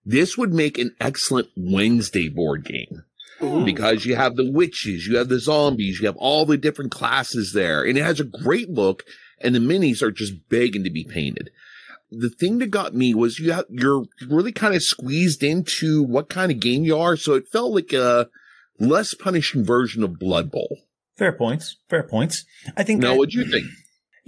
This would make an excellent Wednesday board game. Ooh. Because you have the witches, you have the zombies, you have all the different classes there, and it has a great look, and the minis are just begging to be painted. The thing that got me was you have, you're really kind of squeezed into what kind of game you are, so it felt like a less punishing version of Blood Bowl. Fair points. Fair points. I think. Now, what do you think?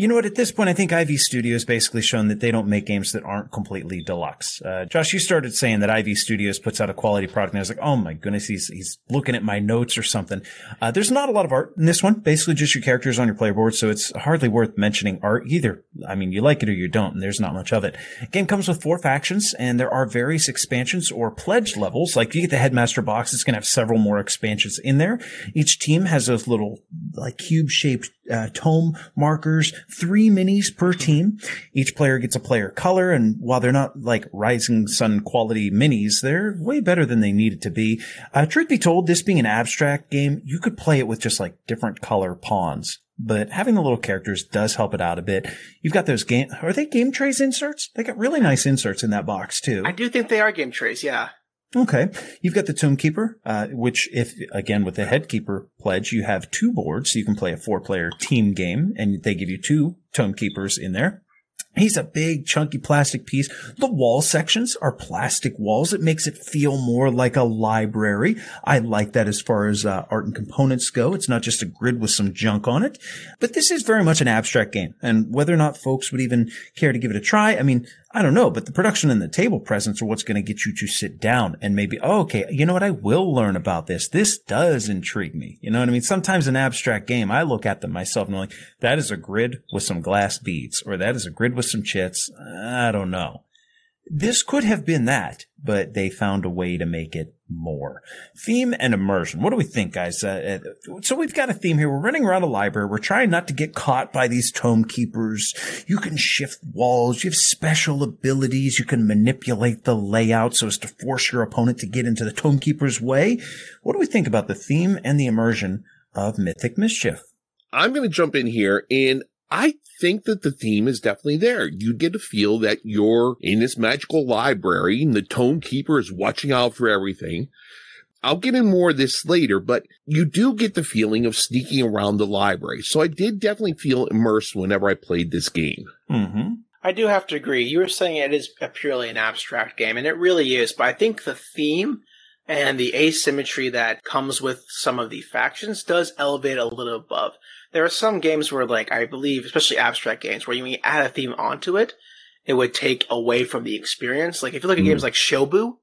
You know what? At this point, I think IV Studios basically shown that they don't make games that aren't completely deluxe. Uh, Josh, you started saying that IV Studios puts out a quality product, and I was like, oh my goodness, he's he's looking at my notes or something. Uh, there's not a lot of art in this one. Basically, just your characters on your player board, so it's hardly worth mentioning art either. I mean, you like it or you don't, and there's not much of it. Game comes with four factions, and there are various expansions or pledge levels. Like you get the Headmaster box, it's going to have several more expansions in there. Each team has those little like cube shaped uh, tome markers, three minis per team. Each player gets a player color, and while they're not like Rising Sun quality minis, they're way better than they needed to be. Uh, truth be told, this being an abstract game, you could play it with just like different color pawns. But having the little characters does help it out a bit. You've got those game, are they game trays inserts? They got really nice inserts in that box too. I do think they are game trays, yeah. Okay. You've got the Tome Keeper, uh, which if, again, with the Headkeeper pledge, you have two boards. So you can play a four player team game and they give you two Tome Keepers in there. He's a big chunky plastic piece. The wall sections are plastic walls. It makes it feel more like a library. I like that as far as uh, art and components go. It's not just a grid with some junk on it, but this is very much an abstract game. And whether or not folks would even care to give it a try, I mean, I don't know, but the production and the table presence are what's going to get you to sit down and maybe, oh, okay, you know what? I will learn about this. This does intrigue me. You know what I mean? Sometimes an abstract game, I look at them myself and I'm like, that is a grid with some glass beads or that is a grid with some chits. I don't know. This could have been that, but they found a way to make it more. Theme and immersion. What do we think, guys? Uh, uh, so we've got a theme here. We're running around a library. We're trying not to get caught by these tome keepers. You can shift walls. You have special abilities. You can manipulate the layout so as to force your opponent to get into the tome keeper's way. What do we think about the theme and the immersion of Mythic Mischief? I'm going to jump in here and I think that the theme is definitely there. You get to feel that you're in this magical library and the tome keeper is watching out for everything. I'll get in more of this later, but you do get the feeling of sneaking around the library. So I did definitely feel immersed whenever I played this game. Mm-hmm. I do have to agree. You were saying it is a purely an abstract game, and it really is, but I think the theme and the asymmetry that comes with some of the factions does elevate a little above there are some games where, like, I believe, especially abstract games, where when you add a theme onto it, it would take away from the experience. Like, if you look at mm. games like Shobu,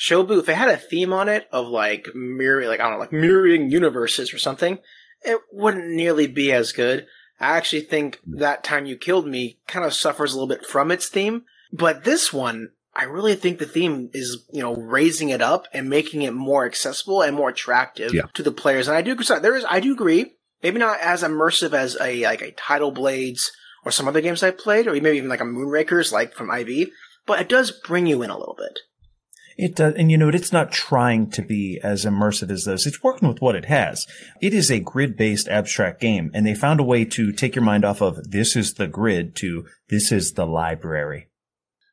Shobu, if it had a theme on it of like mirror, like I don't know, like mirroring universes or something, it wouldn't nearly be as good. I actually think that time you killed me kind of suffers a little bit from its theme, but this one, I really think the theme is, you know, raising it up and making it more accessible and more attractive yeah. to the players. And I do, there is, I do agree maybe not as immersive as a like a Tidal Blades or some other games I played, or maybe even like a Moonrakers, like from IV. But it does bring you in a little bit. It does, and you know, it's not trying to be as immersive as those. It's working with what it has. It is a grid-based abstract game, and they found a way to take your mind off of this is the grid to this is the library.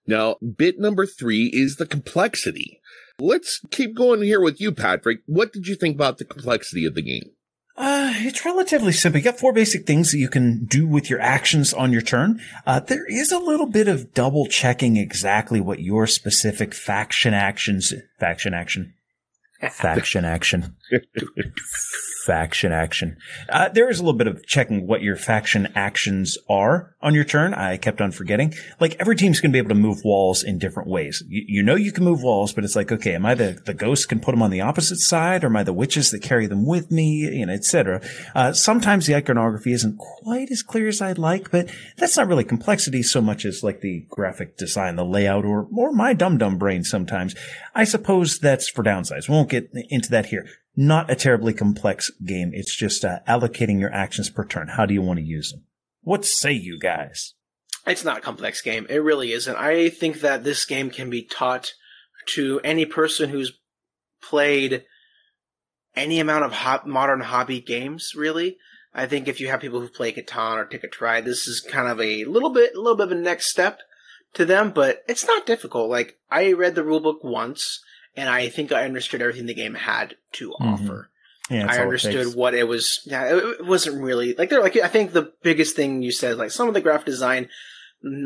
Now, bit number three is the complexity. Let's keep going here with you, Patrick. What did you think about the complexity of the game? Uh, it's relatively simple. You got four basic things that you can do with your actions on your turn. Uh, there is a little bit of double checking exactly what your specific faction actions, faction action, faction action, faction action. Uh, there is a little bit of checking what your faction actions are on your turn. I kept on forgetting. Like every team's going to be able to move walls in different ways. You, you, know you can move walls, but it's like, okay, am I the, the ghost can put them on the opposite side or am I the witches that carry them with me, you know, etc. Uh, sometimes the iconography isn't quite as clear as I'd like, but that's not really complexity so much as like the graphic design, the layout or, or my dumb dumb brain sometimes. I suppose that's for downsides. We won't get into that here not a terribly complex game. It's just uh, allocating your actions per turn. How do you want to use them? What say you guys? It's not a complex game. It really isn't. I think that this game can be taught to any person who's played any amount of modern hobby games, really. I think if you have people who play Catan or Ticket to Ride, this is kind of a little bit, a little bit of a next step to them, but it's not difficult. Like, I read the rulebook once and I think I understood everything the game had to mm-hmm. offer. Yeah, I understood what it was. Yeah, it wasn't really like there. Like I think the biggest thing you said, like some of the graphic design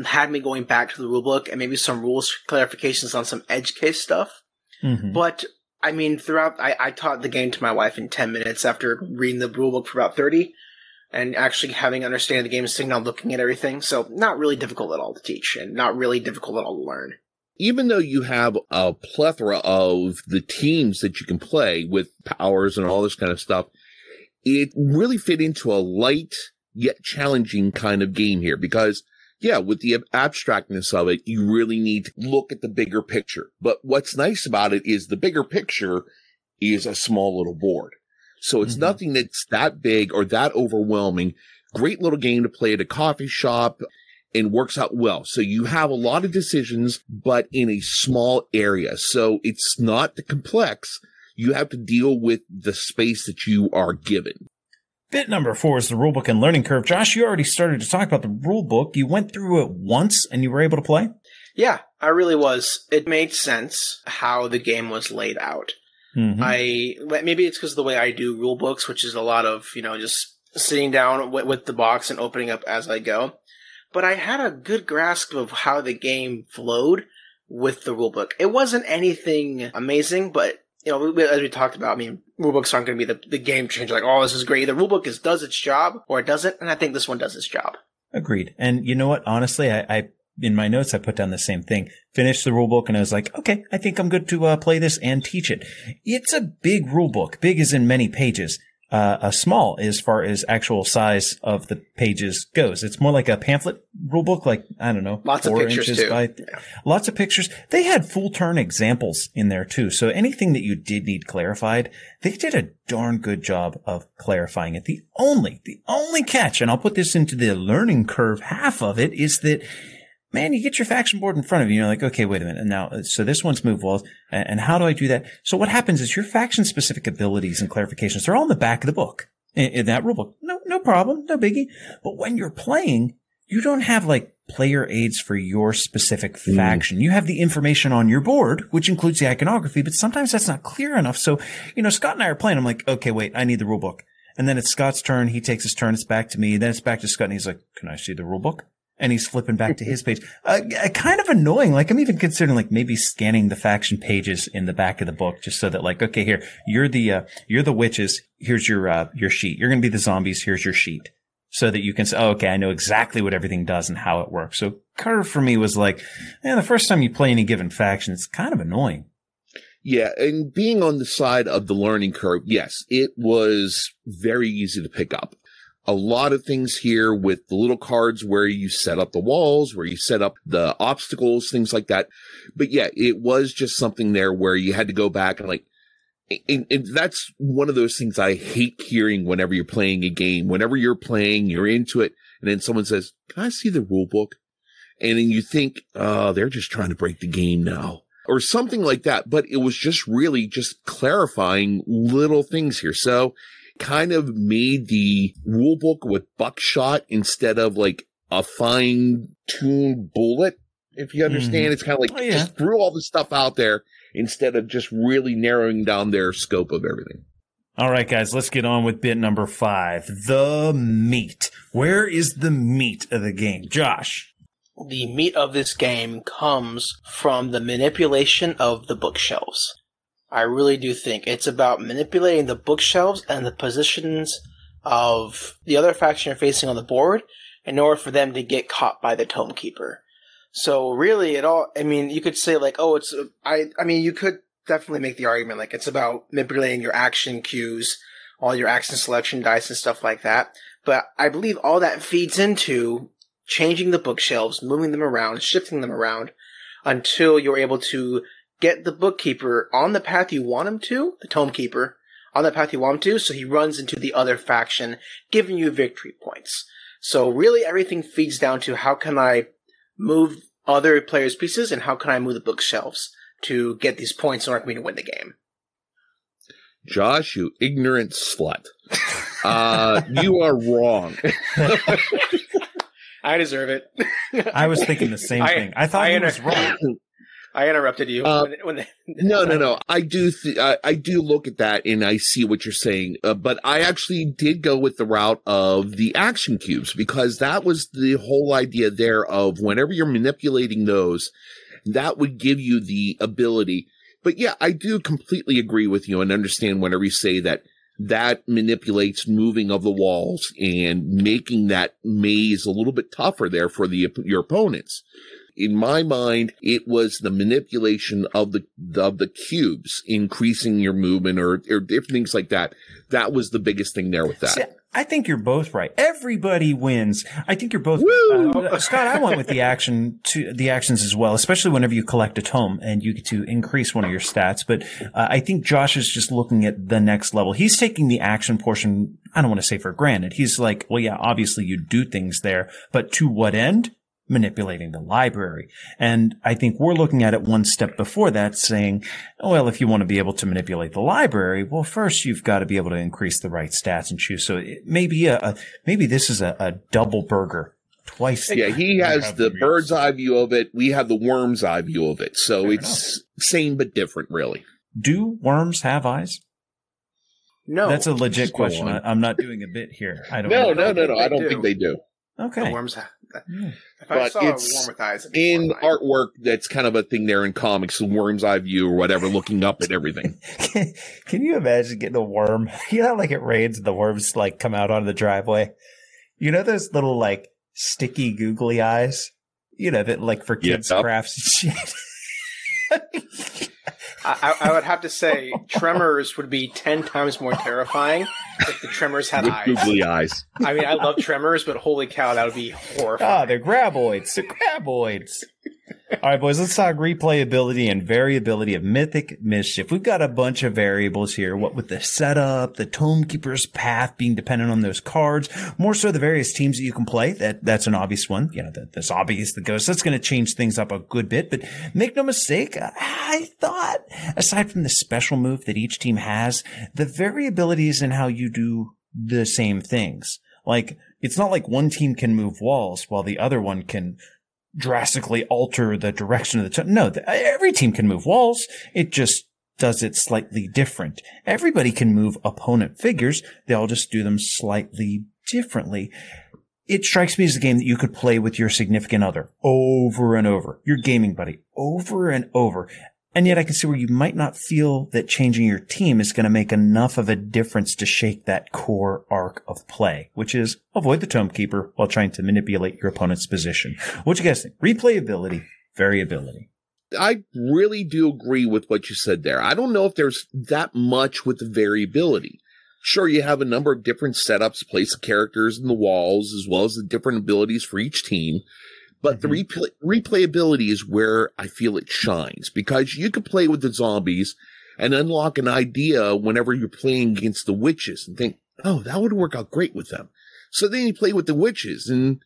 had me going back to the rulebook and maybe some rules clarifications on some edge case stuff. Mm-hmm. But I mean, throughout, I, I taught the game to my wife in ten minutes after reading the rulebook for about thirty, and actually having understanding the game signal, looking at everything. So not really difficult at all to teach, and not really difficult at all to learn even though you have a plethora of the teams that you can play with powers and all this kind of stuff, it really fit into a light yet challenging kind of game here because yeah, with the abstractness of it, you really need to look at the bigger picture. But what's nice about it is the bigger picture is a small little board. So it's mm-hmm. nothing that's that big or that overwhelming. Great little game to play at a coffee shop and works out well. So you have a lot of decisions, but in a small area. So it's not the complex. You have to deal with the space that you are given. Bit number four is the rulebook and learning curve. Josh, you already started to talk about the rulebook. You went through it once and you were able to play? Yeah, I really was. It made sense how the game was laid out. Mm-hmm. I maybe it's because of the way I do rule books, which is a lot of you know just sitting down with, with the box and opening up as I go but I had a good grasp of how the game flowed with the rulebook. It wasn't anything amazing, but you know, as we talked about, I mean, rulebooks aren't going to be the, the game changer. Like, oh, this is great. The rulebook is does its job or it doesn't, and I think this one does its job. Agreed. And you know what? Honestly, I, I in my notes, I put down the same thing. Finished the rulebook, and I was like, okay, I think I'm good to uh, play this and teach it. It's a big rulebook. Big as in many pages. Uh, a small as far as actual size of the pages goes. It's more like a pamphlet rule book, like, I don't know, Lots of pictures, inches too. by, Yeah. lots of pictures. They had full turn examples in there too. So anything that you did need clarified, they did a darn good job of clarifying it. The only, the only catch, and I'll put this into the learning curve half of it is that man, you get your faction board in front of you. You're like, okay, wait a minute. And now, so this one's move walls. And, and how do I do that? So what happens is your faction specific abilities and clarifications, they're all in the back of the book in, in that rule book. No, no problem. No biggie. But when you're playing, you don't have like player aids for your specific Mm. faction. You have the information on your board, which includes the iconography, but sometimes that's not clear enough. So, you know, Scott and I are playing. I'm like, okay, wait, I need the rule book. And then it's Scott's turn. He takes his turn. It's back to me. Then it's back to Scott. And he's like, can I see the rule book? And he's flipping back to his page. Uh, uh, kind of annoying. Like I'm even considering like maybe scanning the faction pages in the back of the book just so that like, okay, here, you're the, uh, you're the witches. Here's your, uh, your sheet. You're going to be the zombies. Here's your sheet. So that you can say, oh, okay, I know exactly what everything does and how it works. So curve for me was like, man, the first time you play any given faction, it's kind of annoying. Yeah, and being on the side of the learning curve, yes, it was very easy to pick up. A lot of things here with the little cards where you set up the walls, where you set up the obstacles, things like that. But yeah, it was just something there where you had to go back and like, and, and that's one of those things I hate hearing whenever you're playing a game. Whenever you're playing, you're into it, and then someone says, "Can I see the rule book?" And then you think, "Oh, they're just trying to break the game now." or something like that. But it was just really just clarifying little things here. So kind of made the rule book with buckshot instead of like a fine tuned bullet. If you understand, mm-hmm. it's kind of like Oh, yeah. just threw all the stuff out there instead of just really narrowing down their scope of everything. All right, guys, let's get on with bit number five. The meat. Where is the meat of the game? Josh. The meat of this game comes from the manipulation of the bookshelves. I really do think it's about manipulating the bookshelves and the positions of the other faction you're facing on the board in order for them to get caught by the Tome Keeper. So really, it all, I mean, you could say like, oh, it's, I, I mean, you could definitely make the argument like it's about manipulating your action cubes, all your action selection dice and stuff like that. But I believe all that feeds into changing the bookshelves, moving them around, shifting them around until you're able to get the bookkeeper on the path you want him to, the tome keeper, on the path you want him to, so he runs into the other faction, giving you victory points. So really everything feeds down to how can I move other players' pieces and how can I move the bookshelves to get these points in order for me to win the game. Josh, you ignorant slut. Uh, you are wrong. I deserve it. I was thinking the same I- thing. I thought I he inter- was wrong. I interrupted you. Uh, when, when No, no, no. I do, th- I, I do look at that and I see what you're saying. Uh, but I actually did go with the route of the action cubes because that was the whole idea there of whenever you're manipulating those, that would give you the ability. But yeah, I do completely agree with you and understand whenever you say that that manipulates moving of the walls and making that maze a little bit tougher there for the your opponents in my mind, it was the manipulation of the of the cubes, increasing your movement or or different things like that. That was the biggest thing there with that. I think you're both right. Everybody wins. I think you're both Woo! Uh, Scott, I went with the action to the actions as well, especially whenever you collect a tome and you get to increase one of your stats. But uh, I think Josh is just looking at the next level. He's taking the action portion. I don't want to say for granted. He's like, well, yeah, obviously you do things there, but to what end? Manipulating the library. And I think we're looking at it one step before that saying, oh, well, if you want to be able to manipulate the library, well, first you've got to be able to increase the right stats and choose. So it may be a, a maybe this is a, a double burger twice. Yeah, he has the bird's eye view of it. We have the worm's eye view of it. So Fair it's same but different, really. Do worms have eyes? no, That's a legit question. I, I'm not doing a bit here. I don't No, know. no, no, no. I don't do. think they do. the Okay. worms. Have, Yeah. if I But it's eyes, In horrifying. artwork, that's kind of a thing there in comics, the worm's eye view or whatever, looking up at everything. Can, can you imagine getting a worm? You know, like it rains and the worms like come out onto the driveway. You know those little like sticky googly eyes You know, that like for kids Yeah. crafts and shit. I, I would have to say, Tremors would be ten times more terrifying if the Tremors had With eyes. googly eyes. I mean, I love Tremors, but holy cow, that would be horrifying. Ah, they're graboids. They're graboids. All right, boys, let's talk replayability and variability of Mythic Mischief. We've got a bunch of variables here. What with the setup, the Tome Keeper's path being dependent on those cards, more so the various teams that you can play. That That's an obvious one. You know, the zombies, the ghosts, that's going to change things up a good bit. But make no mistake, I thought, aside from the special move that each team has, the variability is in how you do the same things. Like, it's not like one team can move walls while the other one can drastically alter the direction of the t- no the, every team can move walls. It just does it slightly different. Everybody can move opponent figures. They all just do them slightly differently. It strikes me as a game that you could play with your significant other over and over. Your gaming buddy over and over and yet I can see where you might not feel that changing your team is going to make enough of a difference to shake that core arc of play, which is avoid the Tome Keeper while trying to manipulate your opponent's position. What you guys think? Replayability, variability. I really do agree with what you said there. I don't know if there's that much with the variability. Sure, you have a number of different setups, place the characters in the walls, as well as the different abilities for each team. But the mm-hmm. replay- replayability is where I feel it shines because you could play with the zombies and unlock an idea whenever you're playing against the witches and think, oh, that would work out great with them. So then you play with the witches and,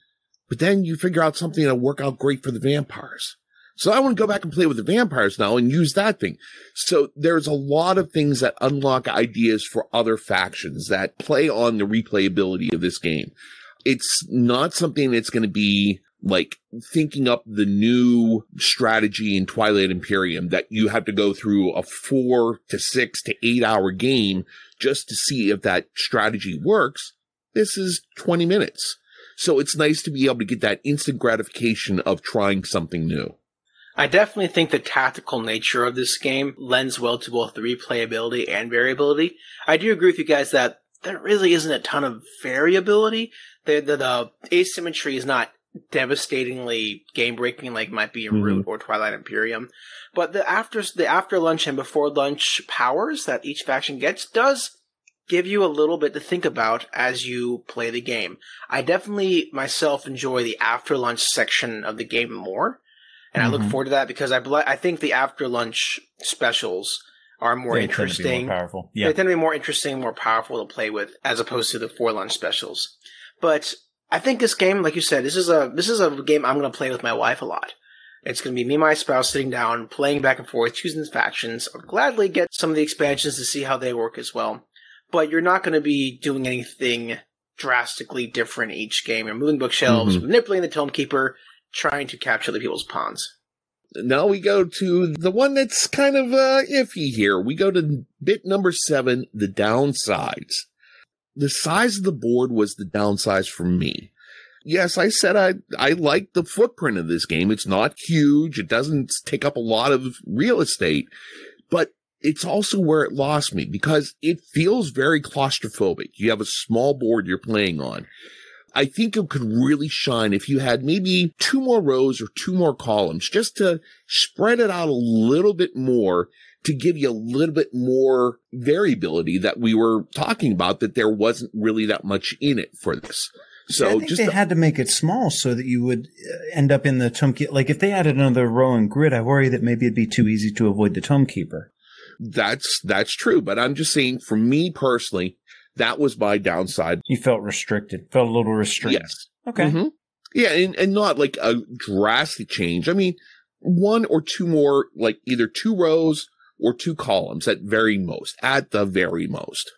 but then you figure out something that'll work out great for the vampires. So I want to go back and play with the vampires now and use that thing. So there's a lot of things that unlock ideas for other factions that play on the replayability of this game. It's not something that's going to be like thinking up the new strategy in Twilight Imperium that you have to go through a four to six to eight hour game just to see if that strategy works. This is 20 minutes. So it's nice to be able to get that instant gratification of trying something new. I definitely think the tactical nature of this game lends well to both the replayability and variability. I do agree with you guys that there really isn't a ton of variability. The, the, the asymmetry is not devastatingly game breaking like might be in Mhm. Root or Twilight Imperium. But the after the after lunch and before lunch powers that each faction gets does give you a little bit to think about as you play the game. I definitely myself enjoy the after lunch section of the game more. And I Mhm. look forward to that because I bel- I think the after lunch specials are more They tend to be interesting. more powerful. They tend to be more interesting, more powerful to play with, as opposed to the four lunch specials. But I think this game, like you said, this is a this is a game I'm going to play with my wife a lot. It's going to be me and my spouse sitting down, playing back and forth, choosing factions. I'll gladly get some of the expansions to see how they work as well. But you're not going to be doing anything drastically different each game. You're moving bookshelves, manipulating the Tome Keeper, trying to capture the people's pawns. Now we go to the one that's kind of uh, iffy here. We go to bit number seven, the downsides. The size of the board was the downside for me. Yes, I said I I like the footprint of this game. It's not huge. It doesn't take up a lot of real estate, but it's also where it lost me because it feels very claustrophobic. You have a small board you're playing on. I think it could really shine if you had maybe two more rows or two more columns just to spread it out a little bit more to give you a little bit more variability that we were talking about that there wasn't really that much in it for this. So I think just they had to make it small so that you would uh, end up in the tome keeper. Like if they added another row and grid, I worry that maybe it'd be too easy to avoid the tome keeper. that's that's true, but I'm just saying for me personally, that was my downside. You felt restricted, felt a little restricted. Yes. Okay. Mhm. Yeah, and, and not like a drastic change. I mean, one or two more, like either two rows or two columns at very most, at the very most.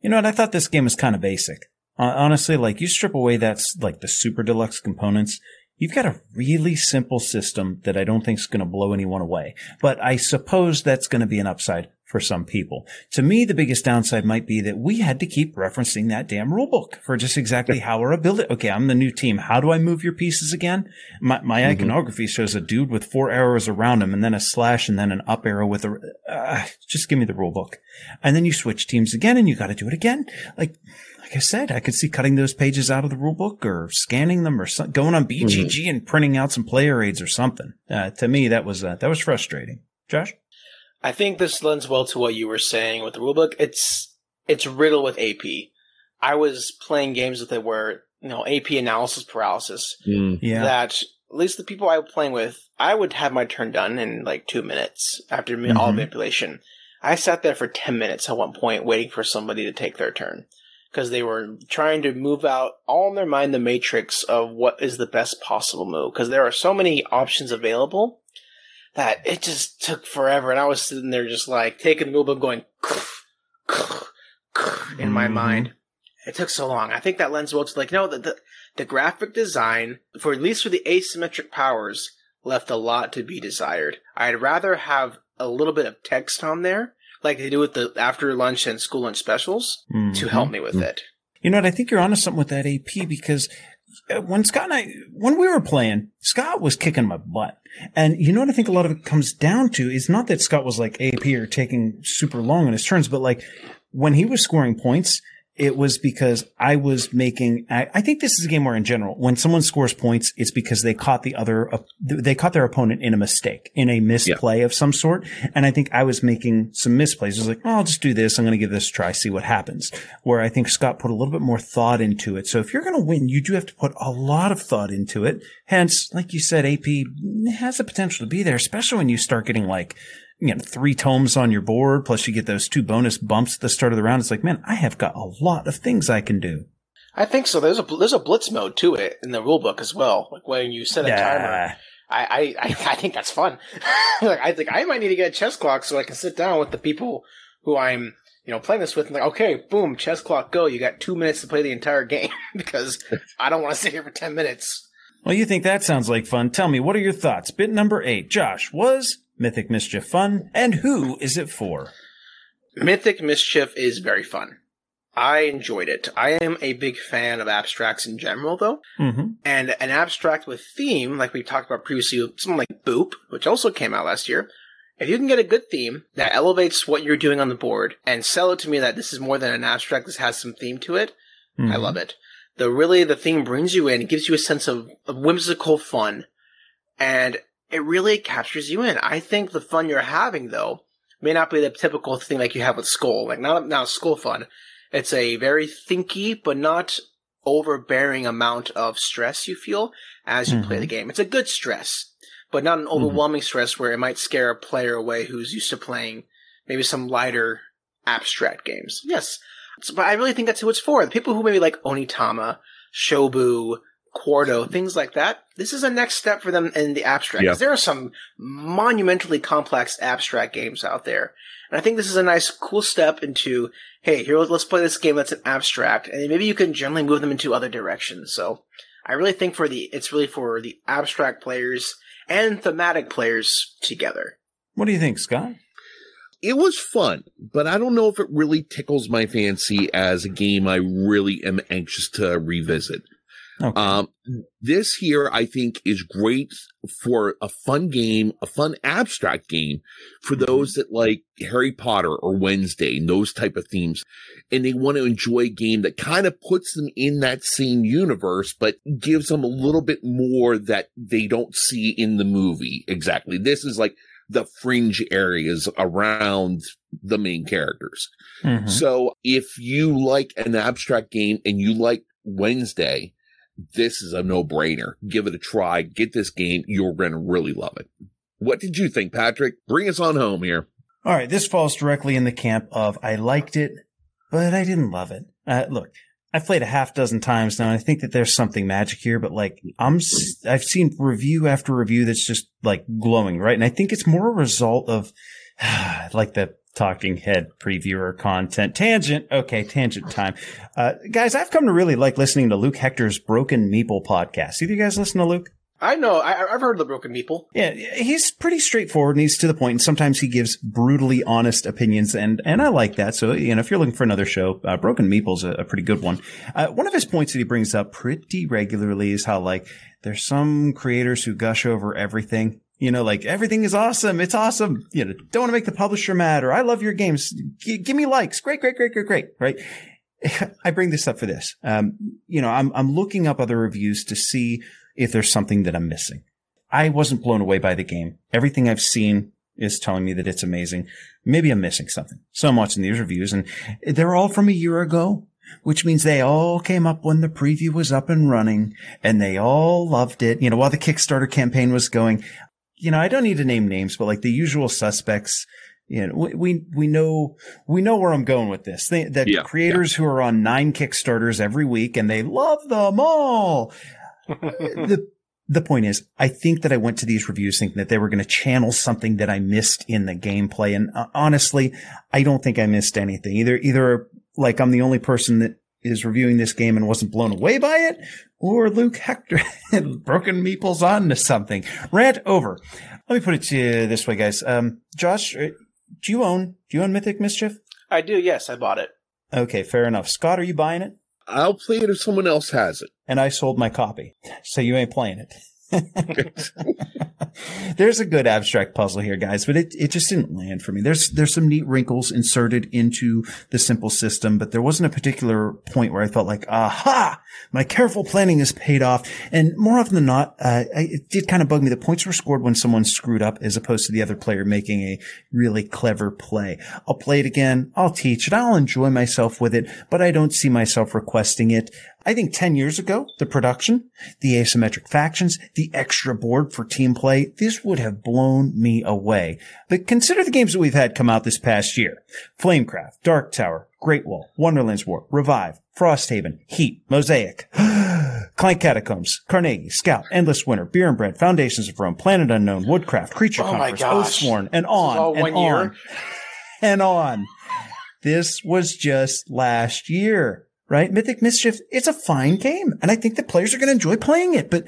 You know what? I thought this game was kind of basic. Honestly, like you strip away that's like the super deluxe components. You've got a really simple system that I don't think is going to blow anyone away. But I suppose that's going to be an upside for some people. To me, the biggest downside might be that we had to keep referencing that damn rule book for just exactly how our ability. Okay, I'm the new team. How do I move your pieces again? My, my mm-hmm. iconography shows a dude with four arrows around him and then a slash and then an up arrow with a, uh, just give me the rule book. And then you switch teams again and you got to do it again. Like, like I said, I could see cutting those pages out of the rule book or scanning them or some, going on BGG mm-hmm. and printing out some player aids or something. Uh, to me, that was, uh, that was frustrating. Josh? I think this lends well to what you were saying with the rulebook. It's it's riddled with AP. I was playing games with it where you know AP analysis paralysis. Mm. Yeah. That at least the people I was playing with, I would have my turn done in like two minutes after mm-hmm. all manipulation. I sat there for ten minutes at one point waiting for somebody to take their turn because they were trying to move out all in their mind the matrix of what is the best possible move because there are so many options available that it just took forever. And I was sitting there just like taking a move and going in my mm-hmm. mind. It took so long. I think that lends well to like, no, the, the, the graphic design for at least for the asymmetric powers left a lot to be desired. I'd rather have a little bit of text on there, like they do with the after lunch and school lunch specials, mm-hmm. to help me with mm-hmm. it. You know what? I think you're onto something with that AP because Uh, when Scott and I, when we were playing, Scott was kicking my butt. And you know what I think a lot of it comes down to is not that Scott was like AP or taking super long on his turns, but like when he was scoring points, it was because I was making, I, I, think this is a game where in general, when someone scores points, it's because they caught the other, uh, they caught their opponent in a mistake, in a misplay yeah. of some sort. And I think I was making some misplays. I was like, oh, I'll just do this. I'm going to give this a try, see what happens. Where I think Scott put a little bit more thought into it. So if you're going to win, you do have to put a lot of thought into it. Hence, like you said, AP has the potential to be there, especially when you start getting like, you know, three tomes on your board, plus you get those two bonus bumps at the start of the round. It's like, man, I have got a lot of things I can do. I think so. There's a there's a blitz mode to it in the rulebook as well. Like when you set a yeah. timer. I, I, I think that's fun. like I think I might need to get a chess clock so I can sit down with the people who I'm you know playing this with and like okay boom chess clock go you got two minutes to play the entire game because I don't want to sit here for ten minutes. Well, you think that sounds like fun? Tell me, what are your thoughts? Bit number eight, Josh was Mythic Mischief fun? And who is it for? Mythic Mischief is very fun. I enjoyed it. I am a big fan of abstracts in general, though. Mm-hmm. And an abstract with theme, like we talked about previously, something like Boop, which also came out last year. If you can get a good theme that elevates what you're doing on the board and sell it to me that this is more than an abstract, this has some theme to it, mm-hmm. I love it. The really, the theme brings you in, it gives you a sense of, of whimsical fun. And it really captures you in. I think the fun you're having though may not be the typical thing like you have with Skull. Like not not Skull fun. It's a very thinky but not overbearing amount of stress you feel as you mm-hmm. play the game. It's a good stress, but not an mm-hmm. overwhelming mm-hmm. stress where it might scare a player away who's used to playing maybe some lighter abstract games. Yes. but I really think that's who it's for. The people who maybe like Onitama, Shobu, Quarto, things like that. This is a next step for them in the abstract. Yeah. There are some monumentally complex abstract games out there. And I think this is a nice, cool step into, hey, here, let's play this game that's an abstract, and maybe you can generally move them into other directions. So I really think for the, it's really for the abstract players and thematic players together. What do you think, Scott? It was fun, but I don't know if it really tickles my fancy as a game I really am anxious to revisit. Okay. Um, this here, I think, is great for a fun game, a fun abstract game for mm-hmm. those that like Harry Potter or Wednesday and those type of themes. And they want to enjoy a game that kind of puts them in that same universe, but gives them a little bit more that they don't see in the movie. Exactly. This is like the fringe areas around the main characters. Mm-hmm. So if you like an abstract game and you like Wednesday, this is a no brainer. Give it a try. Get this game. You're going to really love it. What did you think, Patrick? Bring us on home here. All right. This falls directly in the camp of I liked it, but I didn't love it. Uh, look, I've played a half dozen times now. And I think that there's something magic here, but like I'm, I've seen review after review that's just like glowing, right? And I think it's more a result of like the talking head previewer content. Tangent. Okay, tangent time. Uh, guys, I've come to really like listening to Luke Hector's Broken Meeple podcast. Either you guys listen to Luke? I know. I, I've heard of the Broken Meeple. Yeah, he's pretty straightforward and he's to the point. And sometimes he gives brutally honest opinions, and and I like that. So you know, if you're looking for another show, uh, Broken Meeple's a, a pretty good one. Uh, one of his points that he brings up pretty regularly is how like there's some creators who gush over everything. You know, like everything is awesome. It's awesome. You know, don't want to make the publisher mad or I love your games. G- give me likes. Great, great, great, great, great. Right. I bring this up for this. Um, you know, I'm, I'm looking up other reviews to see if there's something that I'm missing. I wasn't blown away by the game. Everything I've seen is telling me that it's amazing. Maybe I'm missing something. So I'm watching these reviews and they're all from a year ago, which means they all came up when the preview was up and running and they all loved it. You know, while the Kickstarter campaign was going, you know, I don't need to name names, but like the usual suspects, you know, we, we, we know, we know where I'm going with this. They, that Yeah, creators who are on nine Kickstarters every week and they love them all. the, the point is, I think that I went to these reviews thinking that they were going to channel something that I missed in the gameplay. And uh, honestly, I don't think I missed anything. Either, either like I'm the only person that is reviewing this game and wasn't blown away by it, or Luke Hector had broken meeples on to something. Rant over. Let me put it to you this way, guys. Um, Josh, uh, do you own, do you own Mythic Mischief? I do. Yes, I bought it. Okay, fair enough. Scott, are you buying it? I'll play it if someone else has it. and I sold my copy. So you ain't playing it. there's a good abstract puzzle here, guys, but it, it just didn't land for me. There's, there's some neat wrinkles inserted into the simple system, but there wasn't a particular point where I felt like, aha, my careful planning has paid off. And more often than not, uh, it did kind of bug me. The points were scored when someone screwed up as opposed to the other player making a really clever play. I'll play it again. I'll teach it. I'll enjoy myself with it, but I don't see myself requesting it. I think 10 years ago, the production, the asymmetric factions, the extra board for team play, this would have blown me away. But consider the games that we've had come out this past year. Flamecraft, Dark Tower, Great Wall, Wonderlands War, Revive, Frosthaven, Heat, Mosaic, Clank Catacombs, Carnegie, Scout, Endless Winter, Beer and Bread, Foundations of Rome, Planet Unknown, Woodcraft, Creature Oh Conquest. Oathsworn, and This is all on and year? on and on. This was just last year, right? Mythic Mischief, it's a fine game. And I think the players are going to enjoy playing it. But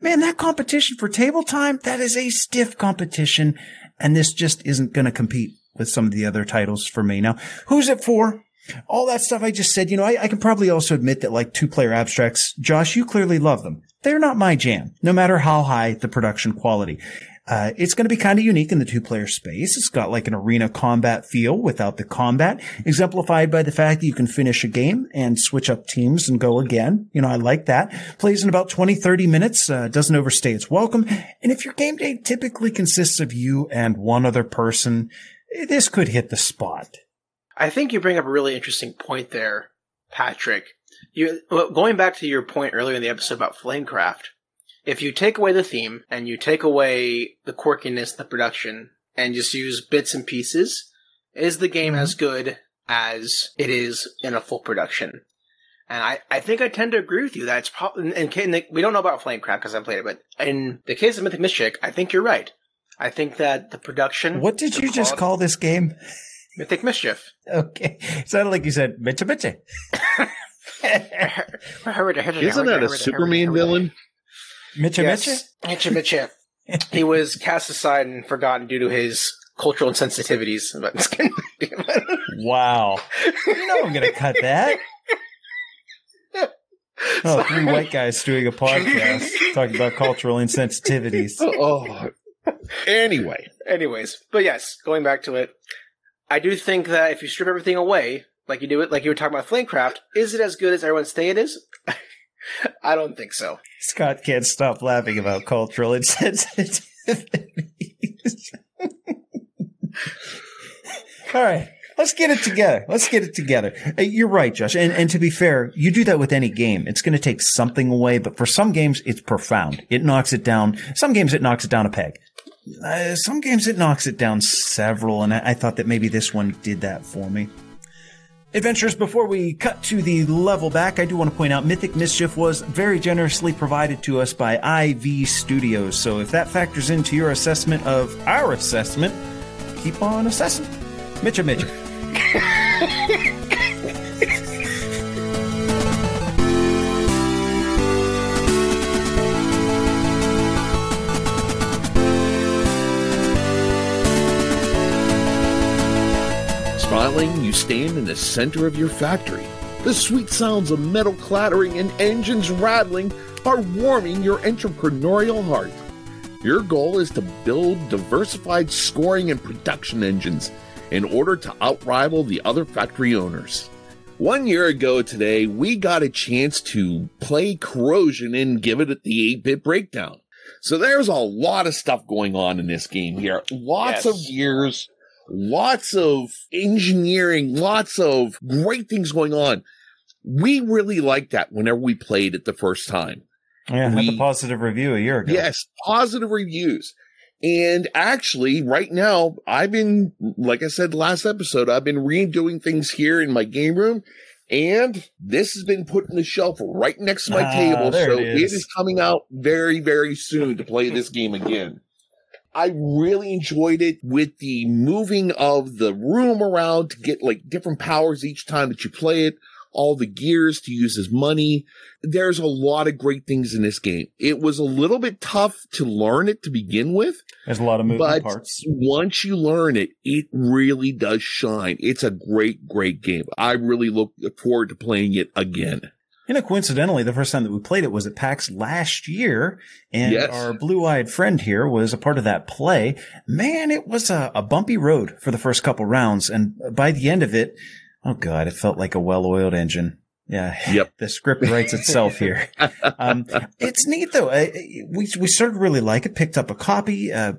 man, that competition for table time, that is a stiff competition. And this just isn't going to compete with some of the other titles for me. Now, who's it for? All that stuff I just said, you know, I, I can probably also admit that like two player abstracts, Josh, you clearly love them. They're not my jam, no matter how high the production quality. Uh, it's going to be kind of unique in the two player space. It's got like an arena combat feel without the combat, exemplified by the fact that you can finish a game and switch up teams and go again. You know, I like that. Plays in about 20, 30 minutes, uh, doesn't overstay its welcome. And if your game day typically consists of you and one other person, eh, this could hit the spot. I think you bring up a really interesting point there, Patrick. You going back to your point earlier in the episode about Flamecraft. If you take away the theme and you take away the quirkiness, of the production, and just use bits and pieces, is the game mm-hmm. as good as it is in a full production? And I, I think I tend to agree with you that it's probably, in, in the, we don't know about Flamecraft because I haven't played it, but in the case of Mythic Mischief, I think you're right. I think that the production. What did you just call this game? Mythic Mischief? Okay. It sounded like you said Mitcha Mitcha. Isn't that a Superman villain? Mitcha Mitcha? Yes, Mitcha Mitcha. he was cast aside and forgotten due to his cultural insensitivities. But Wow. You know I'm going to cut that. Oh, three white guys doing a podcast talking about cultural insensitivities. Oh, anyway, anyways, but yes, going back to it, I do think that if you strip everything away, like you do it, like you were talking about Flamecraft, is it as good as everyone's saying it is? I don't think so. Scott can't stop laughing about cultural insensitivities. All right. Let's get it together. Let's get it together. Uh, You're right, Josh. And, and to be fair, you do that with any game. It's going to take something away, but for some games, it's profound. It knocks it down. Some games, it knocks it down a peg. Uh, some games, it knocks it down several. And I, I thought that maybe this one did that for me. Adventures, before we cut to the level back, I do want to point out Mythic Mischief was very generously provided to us by IV Studios. So if that factors into your assessment of our assessment, keep on assessing. Mitcha Mitcha. you stand in the center of your factory. The sweet sounds of metal clattering and engines rattling are warming your entrepreneurial heart. Your goal is to build diversified scoring and production engines in order to outrival the other factory owners. One year ago today, we got a chance to play Corrosion and give it the 8 bit breakdown. So there's a lot of stuff going on in this game here. Lots Yes. of gears, lots of engineering, lots of great things going on. We really liked that whenever we played it the first time. Yeah, had We- the positive review a year ago. Yes, positive reviews. And actually, right now, I've been, like I said last episode, I've been redoing things here in my game room. And this has been put in the shelf right next to my Ah, table. So it it is. is coming out very, very soon to play this game again. I really enjoyed it with the moving of the room around to get like different powers each time that you play it, all the gears to use as money. There's a lot of great things in this game. It was a little bit tough to learn it to begin with, There's a lot of moving but parts. once you learn it, it really does shine. It's a great, great game. I really look forward to playing it again. You know, coincidentally, the first time that we played it was at PAX last year, and Yes. our blue-eyed friend here was a part of that play. Man, it was a, a bumpy road for the first couple rounds, and by the end of it, oh god, it felt like a well-oiled engine. Yeah. Yep. The script writes itself here. Um, it's neat though. I, we we started to really like it. Picked up a copy. Uh,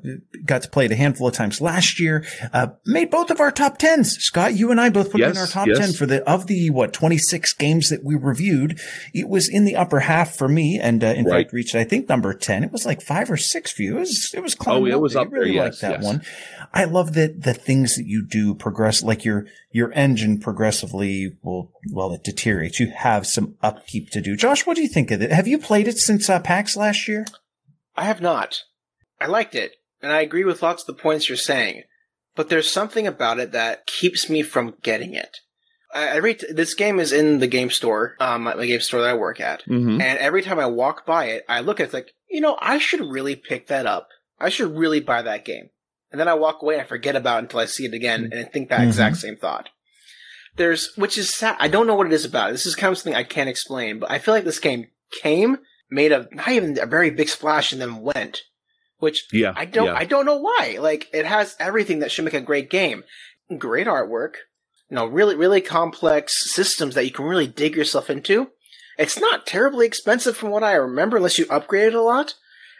got to play it a handful of times last year. Uh, made both of our top tens. Scott, you and I both put it in our top yes. ten for the of the what twenty six games that we reviewed. It was in the upper half for me, and uh, in Right. fact reached I think number ten. It was like five or six for you. It was it was Oh, it was up really there, yes, that yes. one. I love that the things that you do progress, like your your engine progressively will well it deteriorates. You have some upkeep to do. Josh, what do you think of it? Have you played it since uh, PAX last year? I have not. I liked it, and I agree with lots of the points you're saying, but there's something about it that keeps me from getting it. I, every t- this game is in the game store, um, my my game store that I work at, Mm-hmm. and every time I walk by it, I look at it it's like, you know, I should really pick that up. I should really buy that game. And then I walk away and I forget about it until I see it again and I think that Mhm. exact same thought. There's, which is sad. I don't know what it is about it. This is kind of something I can't explain, but I feel like this game came, made a, not even a very big splash and then went. Which Yeah. I don't, yeah. I don't know why. Like, it has everything that should make a great game. Great artwork. You know, really, really complex systems that you can really dig yourself into. It's not terribly expensive from what I remember, unless you upgrade it a lot.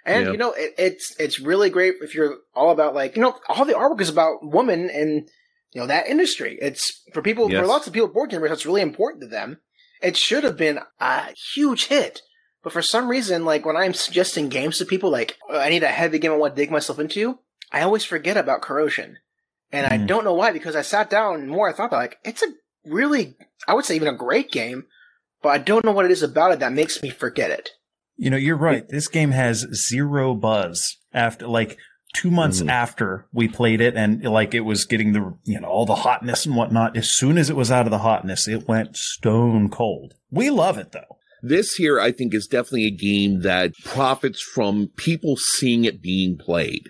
And Yeah. you know, it, it's it's really great if you're all about like you know, all the artwork is about women and you know that industry. It's for people Yes. for lots of people board gamers. That's really important to them. It should have been a huge hit, but for some reason, like when I'm suggesting games to people, like "Oh, I need a heavy game I want to dig myself into, I always forget about Corrosion, and I Mhm. don't know why. Because I sat down and more I thought about, like it's a really, I would say even a great game, but I don't know what it is about it that makes me forget it. You know, you're right. This game has zero buzz after like two months Mhm. after we played it and like it was getting the, you know, all the hotness and whatnot. As soon as it was out of the hotness, it went stone cold. We love it though. This here, I think, is definitely a game that profits from people seeing it being played.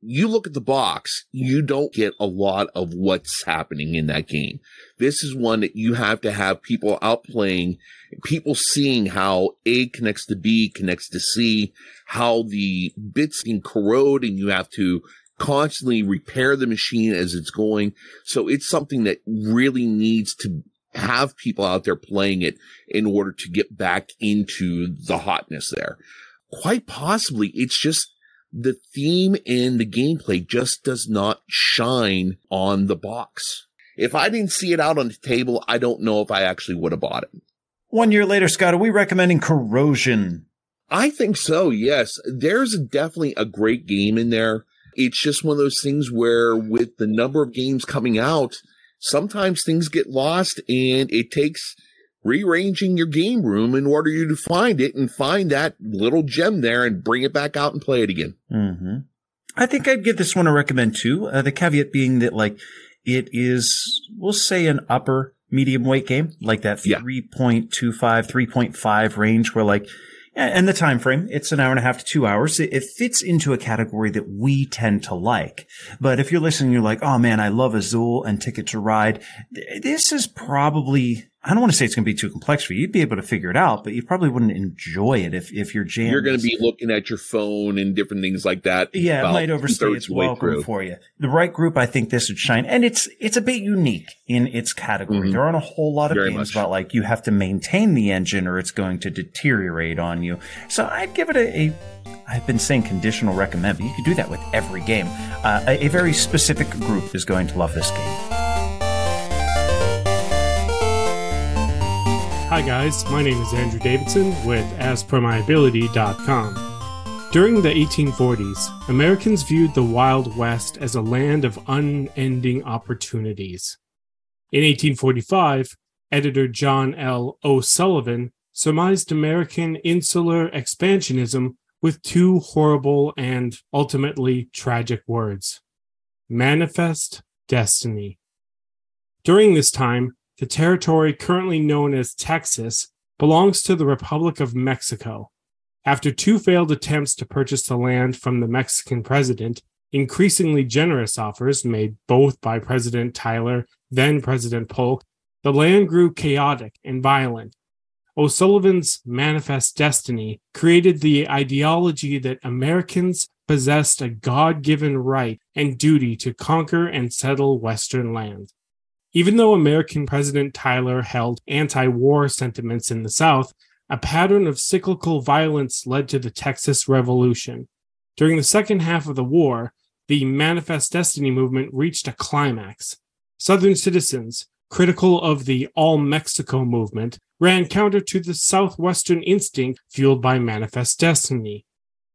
You look at the box, you don't get a lot of what's happening in that game. This is one that you have to have people out playing, people seeing how A connects to B, connects to C, how the bits can corrode and you have to constantly repair the machine as it's going. So it's something that really needs to have people out there playing it in order to get back into the hotness there. Quite possibly, it's just the theme and the gameplay just does not shine on the box. If I didn't see it out on the table, I don't know if I actually would have bought it. One year later, Scott, are we recommending Corrosion? I think so, yes. There's definitely a great game in there. It's just one of those things where with the number of games coming out, sometimes things get lost and it takes rearranging your game room in order you to find it and find that little gem there and bring it back out and play it again. Mm-hmm. I think I'd give this one a recommend too. Uh, the caveat being that like it is, we'll say an upper medium weight game, like that Yeah. 3.25, 3.5 range where like, And the time frame, it's an hour and a half to two hours. It, fits into a category that we tend to like. But if you're listening, you're like, oh man, I love Azul and Ticket to Ride. This is probably I don't want to say it's going to be too complex for you. You'd be able to figure it out, but you probably wouldn't enjoy it if, if you're jam. You're going to be looking at your phone and different things like that. Yeah, it might overstay its welcome for you. The right group, I think this would shine. And it's, it's a bit unique in its category. Mm-hmm. There aren't a whole lot of Very games much. about like you have to maintain the engine or it's going to deteriorate on you. So I'd give it a, a I've been saying conditional recommend, but you could do that with every game. Uh, a, a very specific group is going to love this game. Hi guys, my name is Andrew Davidson with AsPerMyAbility.com. During the 1840s, Americans viewed the Wild West as a land of unending opportunities. In 1845, editor John L. O'Sullivan surmised American insular expansionism with two horrible and ultimately tragic words manifest destiny. During this time, the territory currently known as Texas belongs to the Republic of Mexico. After two failed attempts to purchase the land from the Mexican president, increasingly generous offers made both by President Tyler, then President Polk, the land grew chaotic and violent. O'Sullivan's Manifest Destiny created the ideology that Americans possessed a God given right and duty to conquer and settle Western lands. Even though American President Tyler held anti war sentiments in the South, a pattern of cyclical violence led to the Texas Revolution. During the second half of the war, the Manifest Destiny movement reached a climax. Southern citizens, critical of the All Mexico movement, ran counter to the Southwestern instinct fueled by Manifest Destiny.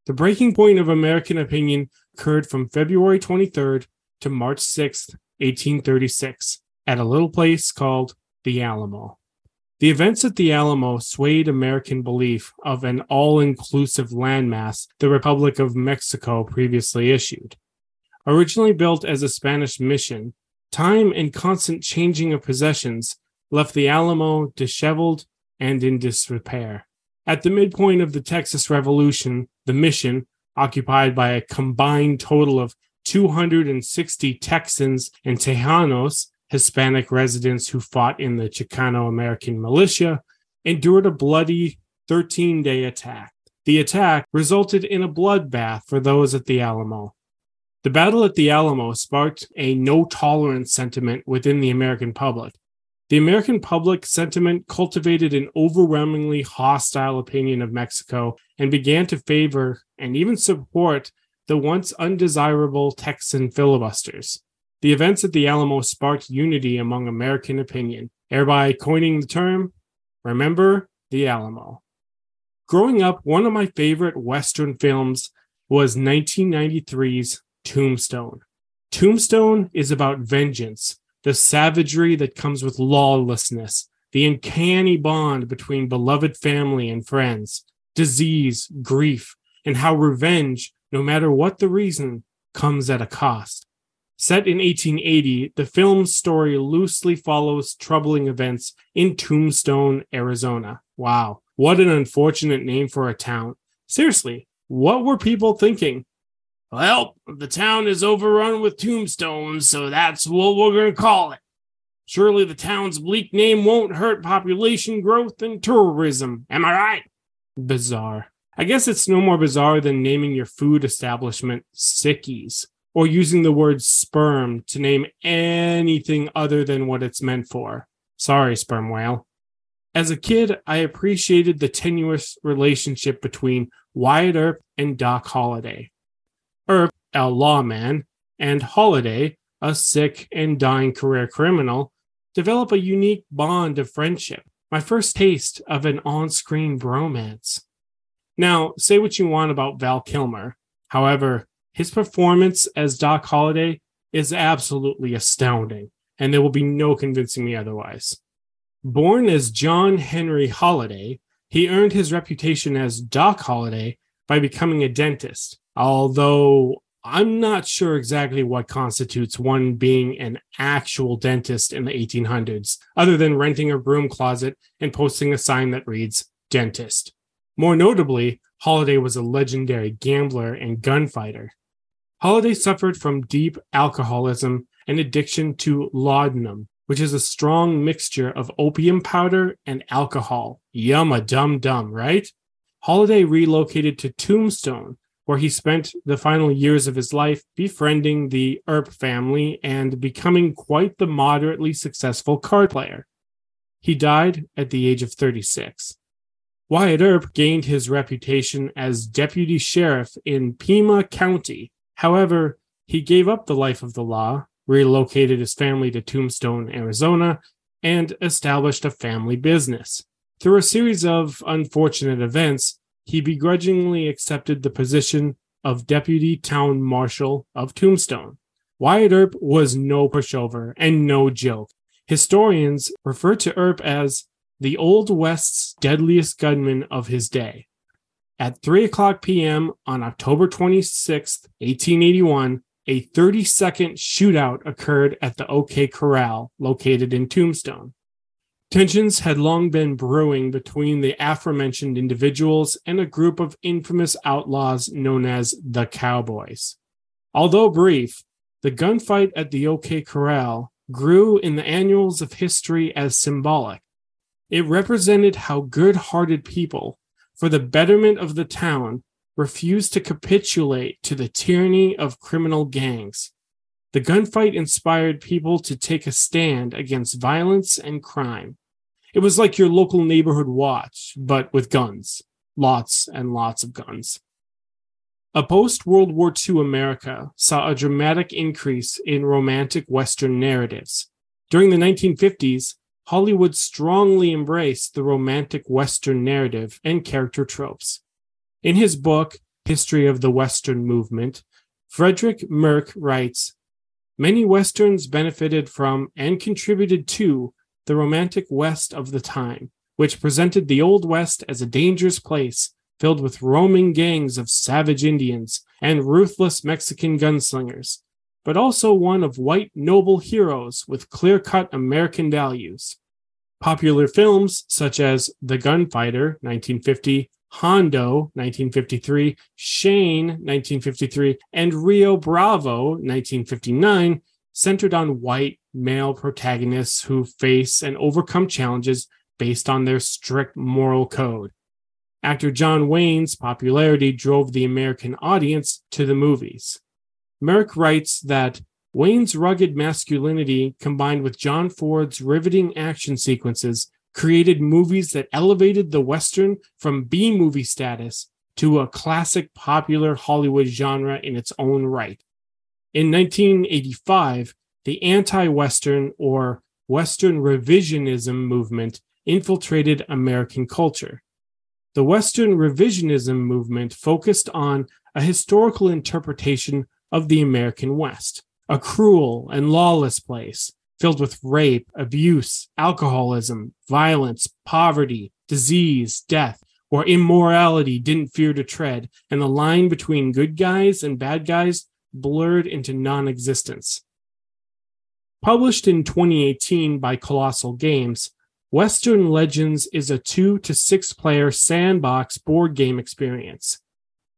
The breaking point of American opinion occurred from February 23rd to March 6, 1836 at a little place called the Alamo. The events at the Alamo swayed American belief of an all inclusive landmass the Republic of Mexico previously issued. Originally built as a Spanish mission, time and constant changing of possessions left the Alamo disheveled and in disrepair. At the midpoint of the Texas Revolution, the mission, occupied by a combined total of 260 Texans and Tejanos, Hispanic residents who fought in the Chicano American militia, endured a bloody 13 day attack. The attack resulted in a bloodbath for those at the Alamo. The battle at the Alamo sparked a no tolerance sentiment within the American public. The American public sentiment cultivated an overwhelmingly hostile opinion of Mexico and began to favor and even support the once undesirable Texan filibusters. The events at the Alamo sparked unity among American opinion, thereby coining the term, Remember the Alamo. Growing up, one of my favorite Western films was 1993's Tombstone. Tombstone is about vengeance, the savagery that comes with lawlessness, the uncanny bond between beloved family and friends, disease, grief, and how revenge, no matter what the reason, comes at a cost. Set in 1880, the film's story loosely follows troubling events in Tombstone, Arizona. Wow, what an unfortunate name for a town. Seriously, what were people thinking? Well, the town is overrun with tombstones, so that's what we're going to call it. Surely the town's bleak name won't hurt population growth and tourism. Am I right? Bizarre. I guess it's no more bizarre than naming your food establishment Sickies or using the word sperm to name anything other than what it's meant for. Sorry, sperm whale. As a kid, I appreciated the tenuous relationship between Wyatt Earp and Doc Holliday. Earp, a lawman, and Holliday, a sick and dying career criminal, develop a unique bond of friendship, my first taste of an on screen bromance. Now, say what you want about Val Kilmer. However, his performance as Doc Holliday is absolutely astounding, and there will be no convincing me otherwise. Born as John Henry Holliday, he earned his reputation as Doc Holliday by becoming a dentist, although I'm not sure exactly what constitutes one being an actual dentist in the 1800s, other than renting a broom closet and posting a sign that reads dentist. More notably, Holliday was a legendary gambler and gunfighter. Holliday suffered from deep alcoholism and addiction to laudanum, which is a strong mixture of opium powder and alcohol. Yum a dum dum, right? Holliday relocated to Tombstone, where he spent the final years of his life befriending the Earp family and becoming quite the moderately successful card player. He died at the age of 36. Wyatt Earp gained his reputation as deputy sheriff in Pima County. However, he gave up the life of the law, relocated his family to Tombstone, Arizona, and established a family business. Through a series of unfortunate events, he begrudgingly accepted the position of deputy town marshal of Tombstone. Wyatt Earp was no pushover and no joke. Historians refer to Earp as the Old West's deadliest gunman of his day. At 3 o'clock p.m. on October 26, 1881, a 30 second shootout occurred at the OK Corral located in Tombstone. Tensions had long been brewing between the aforementioned individuals and a group of infamous outlaws known as the Cowboys. Although brief, the gunfight at the OK Corral grew in the annals of history as symbolic. It represented how good hearted people, for the betterment of the town, refused to capitulate to the tyranny of criminal gangs. The gunfight inspired people to take a stand against violence and crime. It was like your local neighborhood watch, but with guns. Lots and lots of guns. A post World War II America saw a dramatic increase in romantic Western narratives. During the 1950s, Hollywood strongly embraced the romantic Western narrative and character tropes. In his book, History of the Western Movement, Frederick Merk writes Many Westerns benefited from and contributed to the romantic West of the time, which presented the Old West as a dangerous place filled with roaming gangs of savage Indians and ruthless Mexican gunslingers, but also one of white noble heroes with clear cut American values. Popular films such as The Gunfighter, 1950, Hondo, 1953, Shane, 1953, and Rio Bravo, 1959, centered on white male protagonists who face and overcome challenges based on their strict moral code. Actor John Wayne's popularity drove the American audience to the movies. Merk writes that Wayne's rugged masculinity combined with John Ford's riveting action sequences created movies that elevated the Western from B movie status to a classic popular Hollywood genre in its own right. In 1985, the anti Western or Western revisionism movement infiltrated American culture. The Western revisionism movement focused on a historical interpretation of the American West, a cruel and lawless place filled with rape, abuse, alcoholism, violence, poverty, disease, death, where immorality didn't fear to tread, and the line between good guys and bad guys blurred into non existence. Published in 2018 by Kolossal Games, Western Legends is a two to six player sandbox board game experience.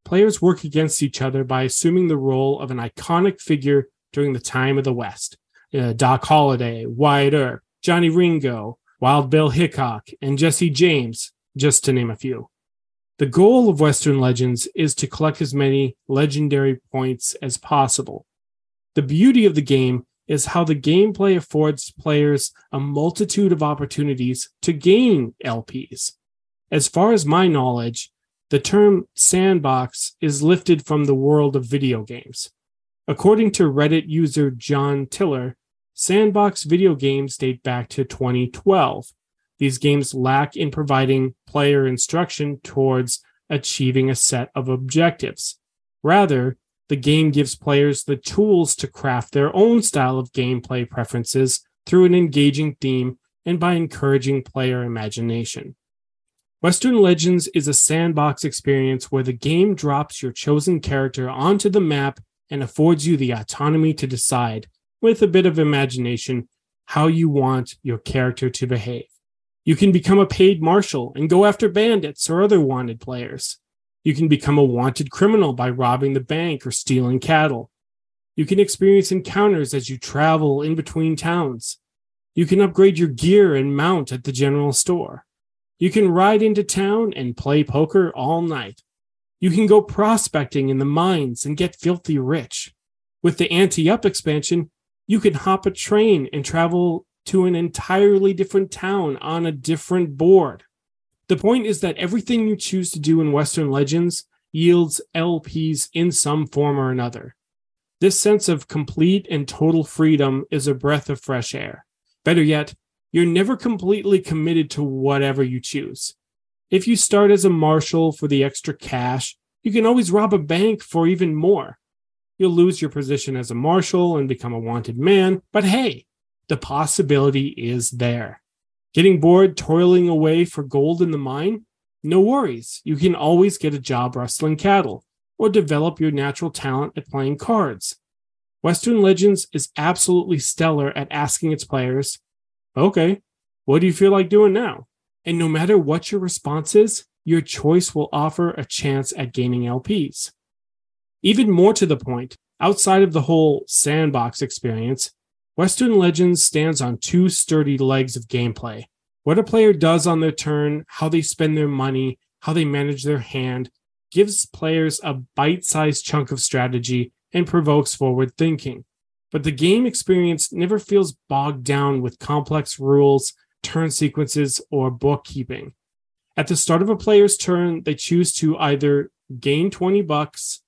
Players work against each other by assuming the role of an iconic figure during the time of the West. Uh, Doc Holliday, Wyatt Earp, Johnny Ringo, Wild Bill Hickok, and Jesse James, just to name a few. The goal of Western Legends is to collect as many legendary points as possible. The beauty of the game is how the gameplay affords players a multitude of opportunities to gain LPs. As far as my knowledge, the term sandbox is lifted from the world of video games. According to Reddit user John Tiller, sandbox video games date back to 2012. These games lack in providing player instruction towards achieving a set of objectives. Rather, the game gives players the tools to craft their own style of gameplay preferences through an engaging theme and by encouraging player imagination. Western Legends is a sandbox experience where the game drops your chosen character onto the map and affords you the autonomy to decide, with a bit of imagination, how you want your character to behave. You can become a paid marshal and go after bandits or other wanted players. You can become a wanted criminal by robbing the bank or stealing cattle. You can experience encounters as you travel in between towns. You can upgrade your gear and mount at the general store. You can ride into town and play poker all night. You can go prospecting in the mines and get filthy rich. With the Ante Up expansion, you can hop a train and travel to an entirely different town on a different board. The point is that everything you choose to do in Western Legends yields LPs in some form or another. This sense of complete and total freedom is a breath of fresh air. Better yet, you're never completely committed to whatever you choose. If you start as a marshal for the extra cash, you can always rob a bank for even more. You'll lose your position as a marshal and become a wanted man, but hey, the possibility is there. Getting bored toiling away for gold in the mine? No worries. You can always get a job rustling cattle or develop your natural talent at playing cards. Western Legends is absolutely stellar at asking its players, okay, what do you feel like doing now? And no matter what your response is, your choice will offer a chance at gaining LPs. Even more to the point, outside of the whole sandbox experience, Western Legends stands on two sturdy legs of gameplay. What a player does on their turn, how they spend their money, how they manage their hand, gives players a bite sized chunk of strategy and provokes forward thinking. But the game experience never feels bogged down with complex rules, turn sequences, or bookkeeping. At the start of a player's turn, they choose to either gain 20 bucks,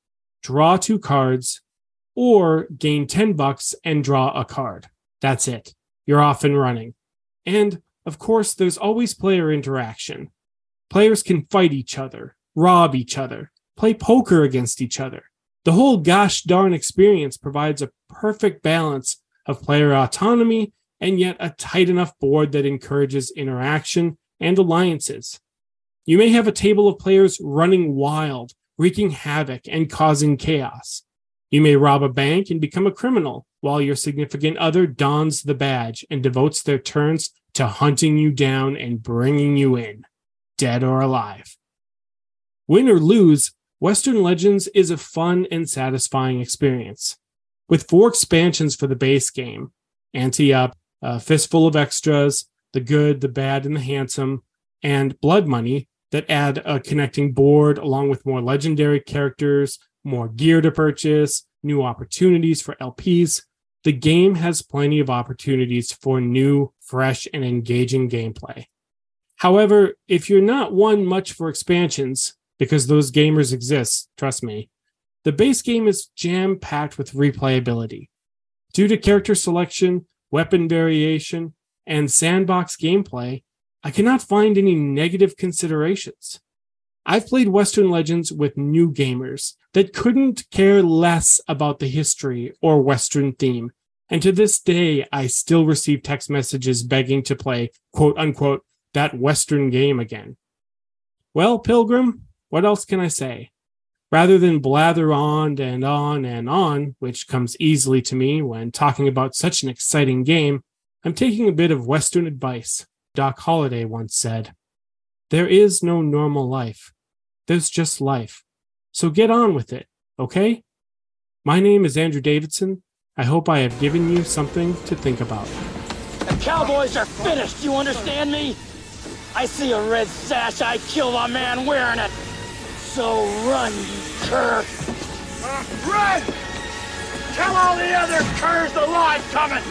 draw two cards, or gain 10 bucks and draw a card. That's it. You're off and running. And of course, there's always player interaction. Players can fight each other, rob each other, play poker against each other. The whole gosh darn experience provides a perfect balance of player autonomy and yet a tight enough board that encourages interaction and alliances. You may have a table of players running wild, wreaking havoc and causing chaos. You may rob a bank and become a criminal while your significant other dons the badge and devotes their turns to hunting you down and bringing you in, dead or alive. Win or lose, Western Legends is a fun and satisfying experience. With four expansions for the base game Ante Up, a Fistful of Extras, The Good, the Bad, and the Handsome, and Blood Money that add a connecting board along with more legendary characters, more gear to purchase, new opportunities for LPs. The game has plenty of opportunities for new, fresh, and engaging gameplay. However, if you're not one much for expansions, because those gamers exist, trust me. The base game is jam packed with replayability. Due to character selection, weapon variation, and sandbox gameplay, I cannot find any negative considerations. I've played Western Legends with new gamers that couldn't care less about the history or Western theme. And to this day, I still receive text messages begging to play, quote unquote, that Western game again. Well, Pilgrim, what else can I say? Rather than blather on and on and on, which comes easily to me when talking about such an exciting game, I'm taking a bit of Western advice. Doc Holliday once said, There is no normal life. There's just life. So get on with it, okay? My name is Andrew Davidson. I hope I have given you something to think about. The Cowboys are finished, you understand me? I see a red sash, I kill a man wearing it. So run, you cur. Uh, run! Tell all the other curs the law's coming!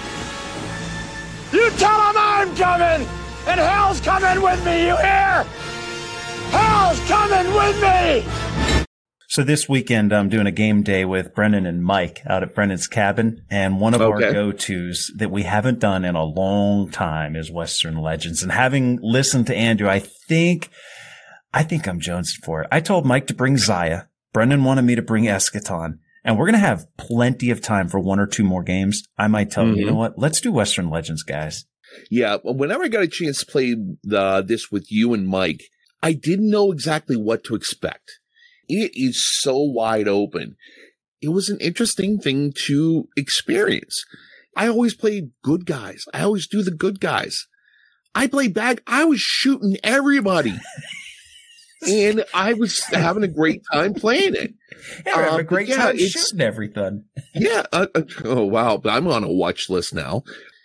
You tell them I'm coming! And hell's coming with me, you hear? Hell's coming with me! So this weekend, I'm doing a game day with Brennan and Mike out at Brennan's cabin. And one of okay. our go-tos that we haven't done in a long time is Western Legends. And having listened to Andrew, I think I think I'm Jones for it. I told Mike to bring Xia. Brennan wanted me to bring Eschaton. And we're going to have plenty of time for one or two more games. I might tell mm-hmm. you, you know what? Let's do Western Legends, guys. Yeah. Whenever I got a chance to play the, this with you and Mike, I didn't know exactly what to expect. It is so wide open. It was an interesting thing to experience. I always play good guys. I always do the good guys. I play bad. I was shooting everybody. and I was having a great time playing it. Yeah, Uh, a great yeah, time it's- shooting everything. Yeah. Uh, uh, oh, wow. But I'm on a watch list now.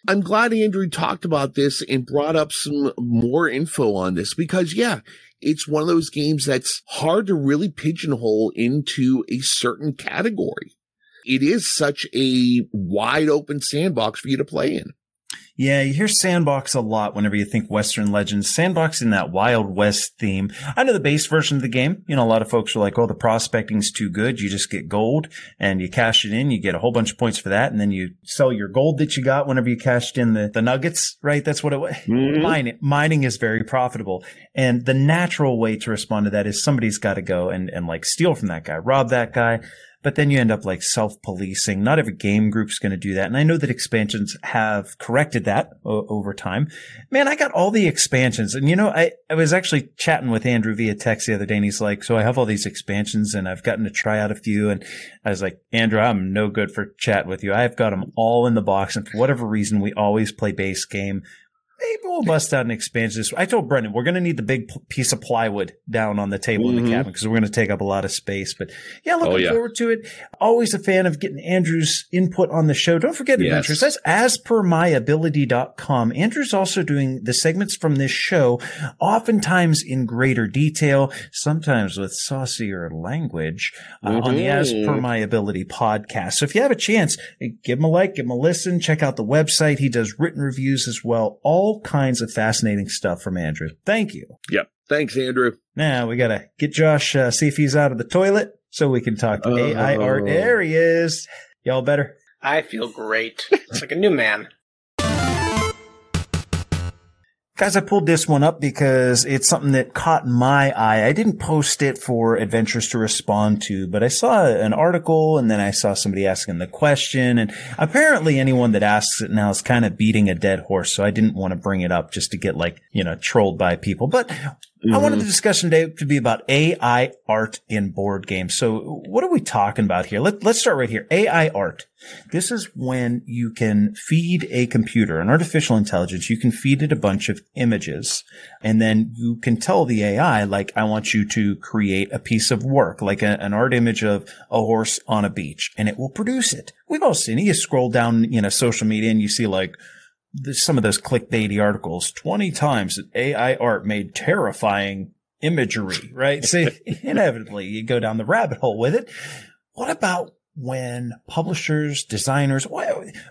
I'm glad Andrew talked about this and brought up some more info on this because, yeah, it's one of those games that's hard to really pigeonhole into a certain category. It is such a wide open sandbox for you to play in. Yeah, you hear Sandbox a lot whenever you think Western Legends. Sandbox in that Wild West theme. I know the base version of the game. You know, a lot of folks are like, oh, the prospecting's too good. You just get gold and you cash it in. You get a whole bunch of points for that. And then you sell your gold that you got whenever you cashed in the, the nuggets, right? That's what it was. Mm-hmm. Mining, mining is very profitable. And the natural way to respond to that is somebody's got to go and, and like steal from that guy, rob that guy. But then you end up like self-policing. Not every game group's going to do that. And I know that expansions have corrected that o- over time. Man, I got all the expansions. And you know, I, I was actually chatting with Andrew via text the other day and he's like, so I have all these expansions and I've gotten to try out a few. And I was like, Andrew, I'm no good for chat with you. I've got them all in the box. And for whatever reason, we always play base game. Maybe we'll bust out an expansion. I told Brendan we're going to need the big piece of plywood down on the table in Mhm. the cabin because we're going to take up a lot of space. But yeah, looking Oh, yeah. forward to it. Always a fan of getting Andrew's input on the show. Don't forget Yes. Adventures. That's aspermyability.com. Andrew's also doing the segments from this show, oftentimes in greater detail, sometimes with saucier language uh, on the As. Per My Ability podcast. So if you have a chance, give him a like, give him a listen, check out the website. He does written reviews as well. All kinds of fascinating stuff from Andrew. Thank you. Yep. Thanks, Andrew. Now we gotta get Josh, uh, see if he's out of the toilet so we can talk to Oh. AI art. There he is. Y'all better. I feel great. It's like a new man. Guys, I pulled this one up because it's something that caught my eye. I didn't post it for adventurers to respond to, but I saw an article and then I saw somebody asking the question. And apparently anyone that asks it now is kind of beating a dead horse. So I didn't want to bring it up just to get like, you know, trolled by people. But I wanted the mm-hmm. discussion today to be about AI art in board games. So what are we talking about here? Let, let's start right here. AI art. This is when you can feed a computer, an artificial intelligence, you can feed it a bunch of images and then you can tell the AI, like, I want you to create a piece of work, like a, an art image of a horse on a beach and it will produce it. We've all seen it. You scroll down, you know, social media and you see like, some of those clickbaity articles 20 times that AI art made terrifying imagery, right? So inevitably you go down the rabbit hole with it. What about when publishers, designers, what,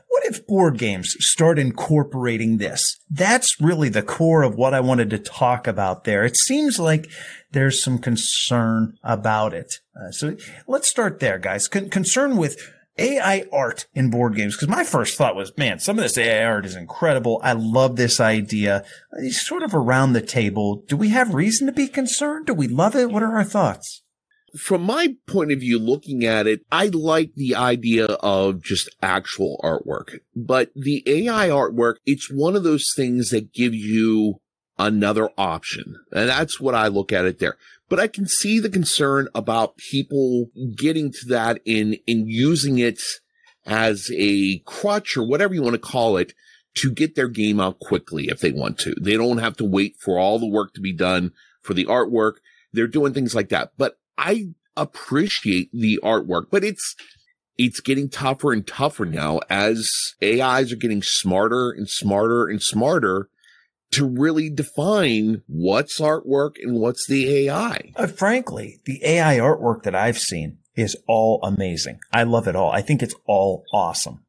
what if board games start incorporating this? That's really the core of what I wanted to talk about there. It seems like there's some concern about it. Uh, so let's start there, guys. Con- concern with AI art in board games. Cause my first thought was, man, some of this AI art is incredible. I love this idea. It's sort of around the table. Do we have reason to be concerned? Do we love it? What are our thoughts? From my point of view, looking at it, I like the idea of just actual artwork, but the AI artwork, it's one of those things that give you another option. And that's what I look at it there. But I can see the concern about people getting to that in, in using it as a crutch or whatever you want to call it to get their game out quickly if they want to. They don't have to wait for all the work to be done for the artwork. They're doing things like that. But I appreciate the artwork, but it's, it's getting tougher and tougher now as AIs are getting smarter and smarter and smarter to really define what's artwork and what's the AI. Uh, frankly, the AI artwork that I've seen is all amazing. I love it all. I think it's all awesome.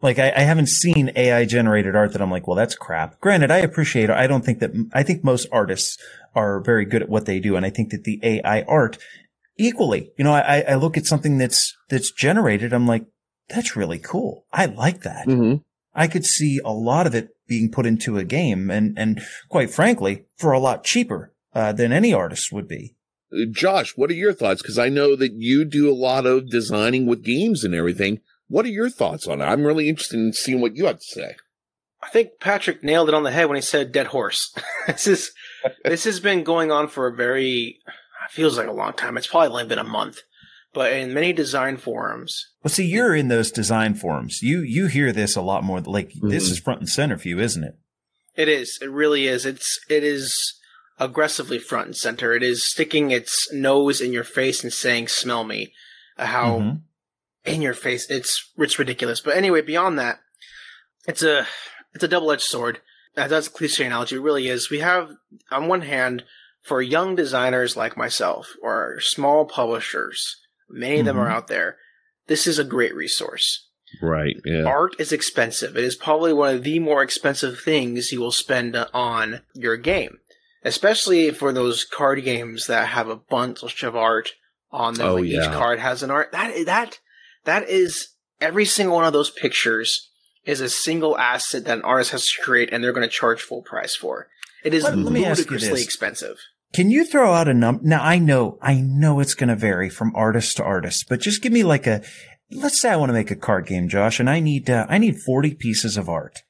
Like I, I haven't seen AI generated art that I'm like, well, that's crap. Granted, I appreciate it. I don't think that, I think most artists are very good at what they do. And I think that the AI art equally, you know, I, I look at something that's, that's generated. I'm like, that's really cool. I like that. Mm-hmm. I could see a lot of it being put into a game and, and quite frankly, for a lot cheaper, uh, than any artist would be. Uh, Josh, what are your thoughts? Because I know that you do a lot of designing with games and everything. What are your thoughts on it? I'm really interested in seeing what you have to say. I think Patrick nailed it on the head when he said dead horse. this is this has been going on for a very feels like a long time. It's probably only been a month. But in many design forums, Well, see, you're in those design forums. You, you hear this a lot more. Like this Mhm. is front and center for you, isn't it? It is. It really is. It's it is aggressively front and center. It is sticking its nose in your face and saying, "Smell me." Uh, how Mhm. in your face. It's it's ridiculous. But anyway, beyond that, it's a it's a double edged sword. That's a cliche analogy. It really is. We have on one hand for young designers like myself or small publishers, many of them are Mhm. out there. This is a great resource. Right. Yeah. Art is expensive. It is probably one of the more expensive things you will spend on your game, especially for those card games that have a bunch of art on them. Oh, like yeah. Each card has an art. That that that is every single one of those pictures is a single asset that an artist has to create, and they're going to charge full price for. It is Let- let me ask you ludicrously this. expensive. Can you throw out a number? Now I know, I know it's going to vary from artist to artist, but just give me like a, let's say I want to make a card game, Josh, and I need, uh, I need 40 pieces of art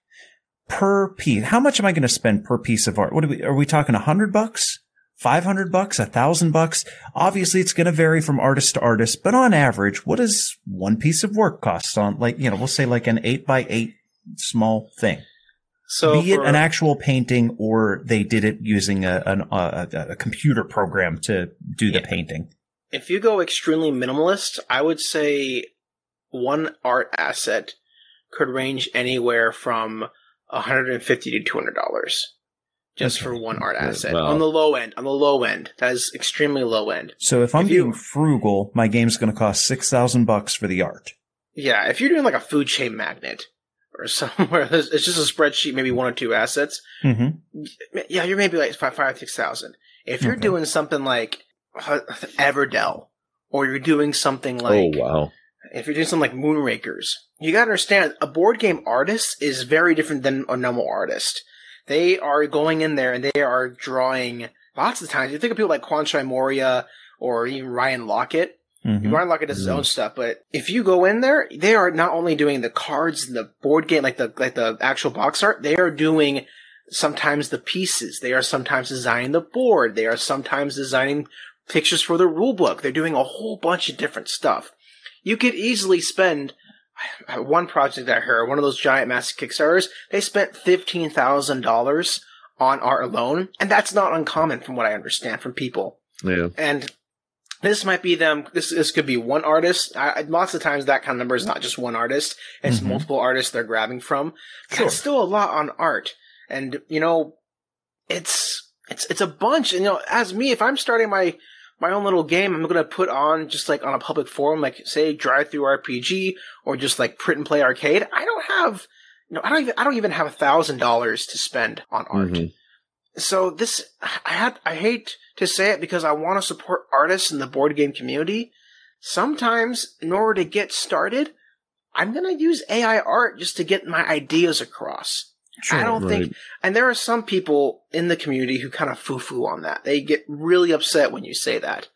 per piece. How much am I going to spend per piece of art? What are we, are we talking a hundred bucks? 500 bucks, a thousand bucks. Obviously it's going to vary from artist to artist, but on average, what does one piece of work cost on like, you know, we'll say like an eight by eight small thing? So be it for- an actual painting or they did it using a, an, a, a a computer program to do the Yeah. painting. if you go extremely minimalist, I would say one art asset could range anywhere from 150 to 200 dollars just Okay. for one art asset wow. on the low end. On the low end, that is extremely low end. So if I'm If you- being frugal, my game's going to cost six thousand bucks for the art. Yeah, if you're doing like a food chain magnet or somewhere, it's just a spreadsheet, maybe one or two assets. Mm-hmm. Yeah, you're maybe like five, five, six thousand. If you're Okay. doing something like uh, Everdell, or you're doing something like oh wow. if you're doing something like Moonrakers, you gotta understand a board game artist is very different than a normal artist. They are going in there and they are drawing lots of times. You think of people like Kwanchai Moriya or even Ryan Laukat. Mm-hmm. Laukat does his Mhm. own stuff, but if you go in there, they are not only doing the cards and the board game, like the like the actual box art, they are doing sometimes the pieces. They are sometimes designing the board. They are sometimes designing pictures for the rule book. They're doing a whole bunch of different stuff. You could easily spend one project I heard, one of those giant massive Kickstarters, they spent fifteen thousand dollars on art alone, and that's not uncommon from what I understand from people. Yeah. And this might be them. This this could be one artist. I, lots of times that kind of number is not just one artist. It's Mhm. multiple artists they're grabbing from. Sure. That's still a lot on art, and you know, it's it's it's a bunch. And you know, as me, if I'm starting my my own little game, I'm gonna put on just like on a public forum, like say DriveThruRPG or just like Print and Play Arcade. I don't have. You know, I don't even I don't even have a thousand dollars to spend on art. Mhm. So this, I had, I hate to say it because I want to support artists in the board game community. Sometimes, in order to get started, I'm gonna use AI art just to get my ideas across. I don't think, and there are some people in the community who kind of foo-foo on that. They get really upset when you say that.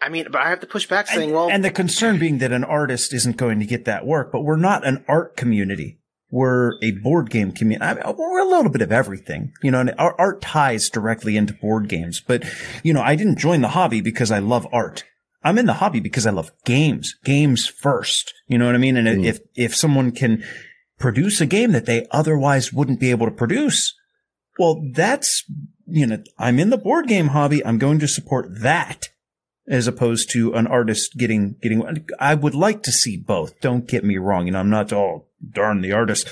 I mean, but I have to push back saying, and, well, and the concern being that an artist isn't going to get that work, but we're not an art community. We're a board game community. I mean, we're a little bit of everything, you know, and our art ties directly into board games. But, you know, I didn't join the hobby because I love art. I'm in the hobby because I love games, games first. You know what I mean? And Mm. if, if someone can produce a game that they otherwise wouldn't be able to produce, well, that's, you know, I'm in the board game hobby. I'm going to support that as opposed to an artist getting, getting, I would like to see both. Don't get me wrong. You know, I'm not, oh, darn the artist,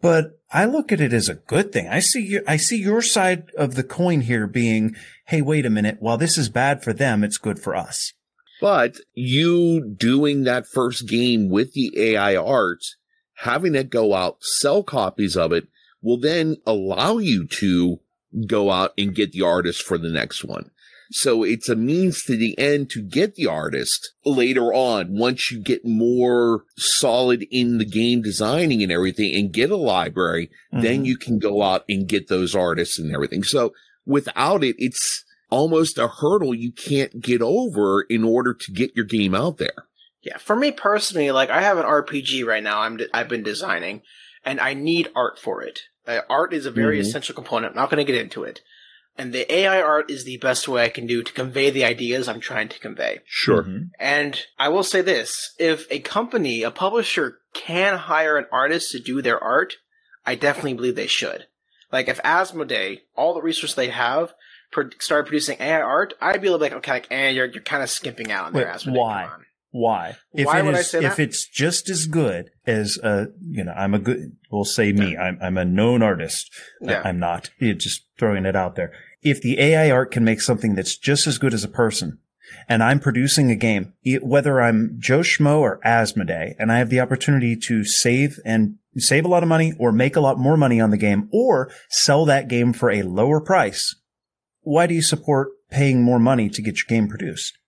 but I look at it as a good thing. I see you, I see your side of the coin here being, Hey, wait a minute. While this is bad for them, it's good for us. But you doing that first game with the AI art, having it go out, sell copies of it, will then allow you to go out and get the artist for the next one. So it's a means to the end to get the artist later on once you get more solid in the game designing and everything and get a library, then Mhm. you can go out and get those artists and everything. So without it, it's almost a hurdle you can't get over in order to get your game out there. Yeah, for me personally, like I have an RPG right now. I'm de- I've been designing, and I need art for it. Uh, art is a very Mhm. essential component. I'm not going to get into it, and the AI art is the best way I can do to convey the ideas I'm trying to convey. Sure. Mhm. And I will say this: if a company, a publisher, can hire an artist to do their art, I definitely believe they should. Like if Asmodee, all the resources they have, pro- started producing AI art, I'd be like, okay, like, eh, you're you're kind of skimping out on there, Wait, Asmodee. why? Come on. Why? If Why it would I is- say if that? it's just as good as uh you know, I'm a good we'll say me, I'm I'm a known artist. Yeah. I'm not. You're just throwing it out there. If the AI art can make something that's just as good as a person, and I'm producing a game, e- whether I'm Joe Schmo or Asmodee, and I have the opportunity to save and save a lot of money or make a lot more money on the game or sell that game for a lower price, why do you support paying more money to get your game produced?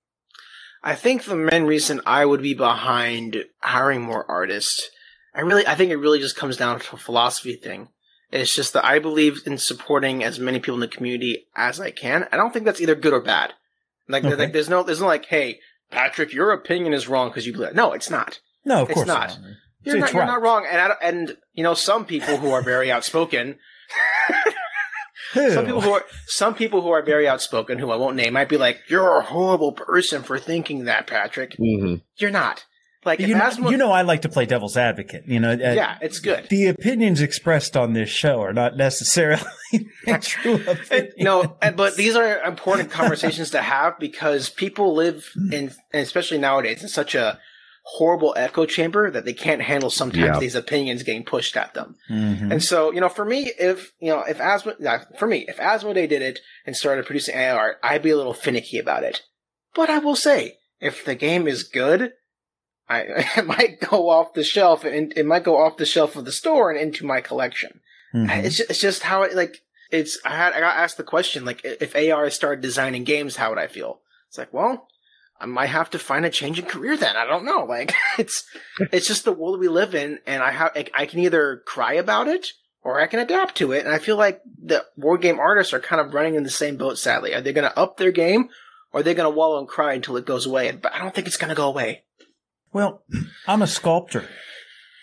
I think the main reason I would be behind hiring more artists, I really, I think it really just comes down to a philosophy thing. It's just that I believe in supporting as many people in the community as I can. I don't think that's either good or bad. Like, Okay. like there's no, there's no like, hey, Patrick, your opinion is wrong because you believe. No, it's not. No, of It's course not. You're, It's not, you're right. not wrong. And I, and you know, some people who are very outspoken, some people who are some people who are very outspoken, who I won't name, might be like, "You're a horrible person for thinking that, Patrick." hmm You're not. Like, if you, know, Asmo- you know, I like to play devil's advocate. You know, uh, yeah, it's good. the opinions expressed on this show are not necessarily true opinions. no, but these are important conversations to have because people live in, especially nowadays, in such a horrible echo chamber that they can't handle sometimes Yeah. these opinions getting pushed at them. Mhm. And so, you know, for me, if you know, if Asmo, yeah, for me, if Asmodee did it and started producing AI art, I'd be a little finicky about it. But I will say, if the game is good, I it might go off the shelf and it might go off the shelf of the store and into my collection. Mhm. It's just, it's just how it like it's. I had I got asked the question like if AR started designing games, how would I feel? It's like, well, I might have to find a change in career then. I don't know. Like it's it's just the world we live in, and I have I, can either cry about it or I can adapt to it. And I feel like the board game artists are kind of running in the same boat. Sadly, are they going to up their game or are they going to wallow and cry until it goes away? But I don't think it's going to go away. Well, I'm a sculptor,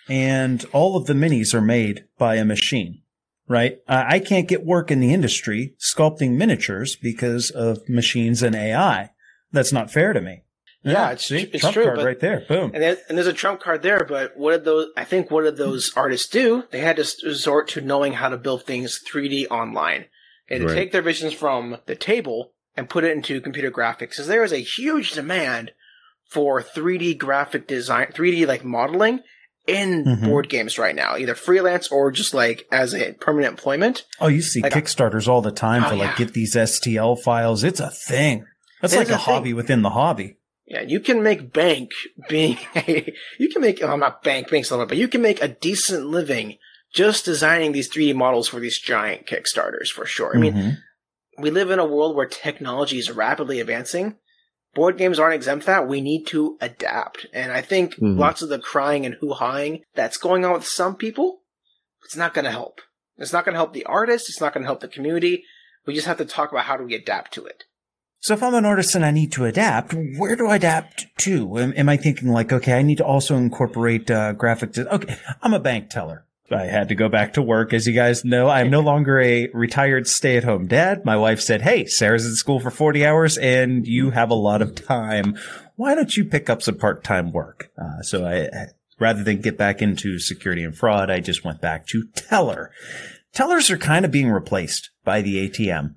and all of the minis are made by a machine, right? I can't get work in the industry sculpting miniatures because of machines and AI. That's not fair to me. Yeah, it's- see, it's Trump true, card but- right there. Boom. And, there, and there's a trump card there, but what did those? I think what did those artists do? They had to resort to knowing how to build things 3D online. They had to Right. take their visions from the table and put it into computer graphics. Because there is a huge demand for 3D graphic design, 3D like modeling in Mhm. board games right now, either freelance or just like as a permanent employment. Oh, you see Like- Kickstarters all the time Oh, for like yeah. get these STL files. It's a thing. That's It like a, thing. hobby within the hobby. Yeah, you can make bank being a, you can make, oh, not bank, bank's a little, but you can make a decent living just designing these 3D models for these giant Kickstarters for sure. I mean, Mhm. we live in a world where technology is rapidly advancing. Board games aren't exempt that. We need to adapt. And I think Mhm. lots of the crying and hoo-haing that's going on with some people, it's not going to help. It's not going to help the artist. It's not going to help the community. We just have to talk about how do we adapt to it. So if I'm an artist and I need to adapt, where do I adapt to? Am, am I thinking like, okay, I need to also incorporate uh, graphic? Okay, I'm a bank teller. I had to go back to work. As you guys know, I'm no longer a retired stay at home dad. My wife said, Hey, Sarah's in school for 40 hours and you have a lot of time. Why don't you pick up some part time work? Uh, so I, rather than get back into security and fraud, I just went back to teller. Tellers are kind of being replaced by the ATM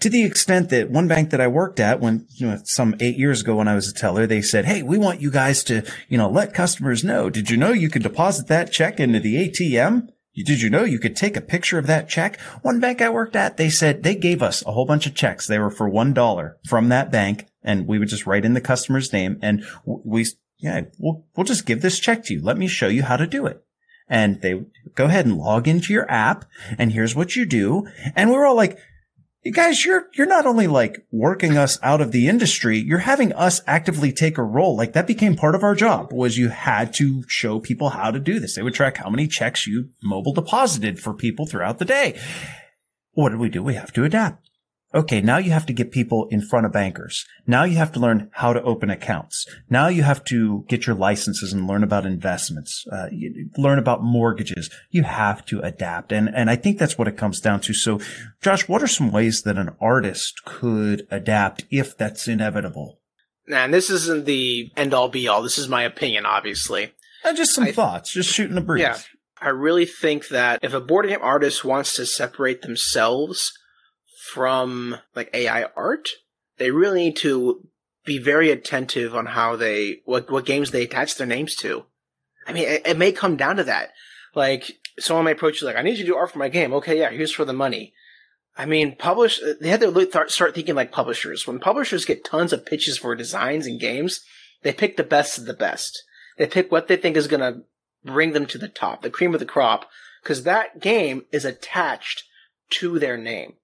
to the extent that one bank that I worked at when, you know, some eight years ago when I was a teller, they said, Hey, we want you guys to, you know, let customers know. Did you know you could deposit that check into the ATM? Did you know you could take a picture of that check? One bank I worked at, they said they gave us a whole bunch of checks. They were for one dollar from that bank and we would just write in the customer's name and we, yeah, we'll, we'll just give this check to you. Let me show you how to do it. And they go ahead and log into your app and here's what you do. And we were all like, you guys, you're, you're not only like working us out of the industry, you're having us actively take a role. Like that became part of our job was you had to show people how to do this. They would track how many checks you mobile deposited for people throughout the day. What did we do? We have to adapt. Okay, now you have to get people in front of bankers. Now you have to learn how to open accounts. Now you have to get your licenses and learn about investments, uh, learn about mortgages. You have to adapt. And, and I think that's what it comes down to. So, Josh, what are some ways that an artist could adapt if that's inevitable? And this isn't the end all be all. This is my opinion, obviously. Uh, just some I- thoughts, just shooting a breeze. Yeah. I really think that if a board game artist wants to separate themselves from like AI art, they really need to be very attentive on how they what what games they attach their names to. I mean, it, it may come down to that. Like someone may approach you like, "I need you to do art for my game." Okay, yeah, here's for the money. I mean, publish. They had to start thinking like publishers. When publishers get tons of pitches for designs and games, they pick the best of the best. They pick what they think is going to bring them to the top, the cream of the crop, because that game is attached to their name,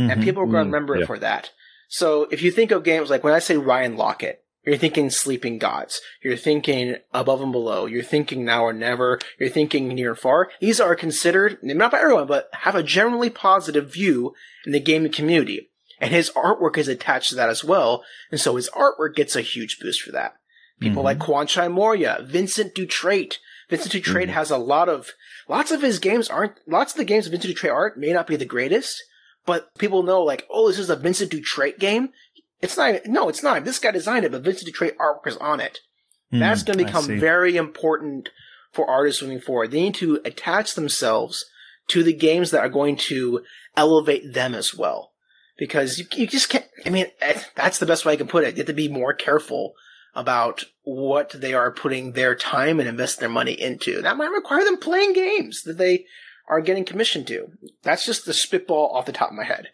mm-hmm. and people are going to mm, remember yeah. it for that. So if you think of games like when I say Ryan Laukat, you're thinking Sleeping Gods. You're thinking Above and Below. You're thinking Now or Never. You're thinking Near and Far. These are considered, not by everyone, but have a generally positive view in the gaming community. And his artwork is attached to that as well. And so his artwork gets a huge boost for that. People mm-hmm. like Kwanchai Moriya, Vincent Dutrait. Vincent Dutrait mm-hmm. has a lot of, lots of his games aren't, lots of the games of Vincent Dutrait art may not be the greatest, but people know like, oh, this is a Vincent Dutrait game. It's not. No, it's not. This guy designed it, but Vincent Dutrait artwork is on it. Mm, That's going to become very important for artists moving forward. They need to attach themselves to the games that are going to elevate them as well. Because you, you just can't, I mean, eh, that's the best way I can put it. You have to be more careful about what they are putting their time and invest their money into. That might require them playing games that they are getting commissioned to. That's just the spitball off the top of my head.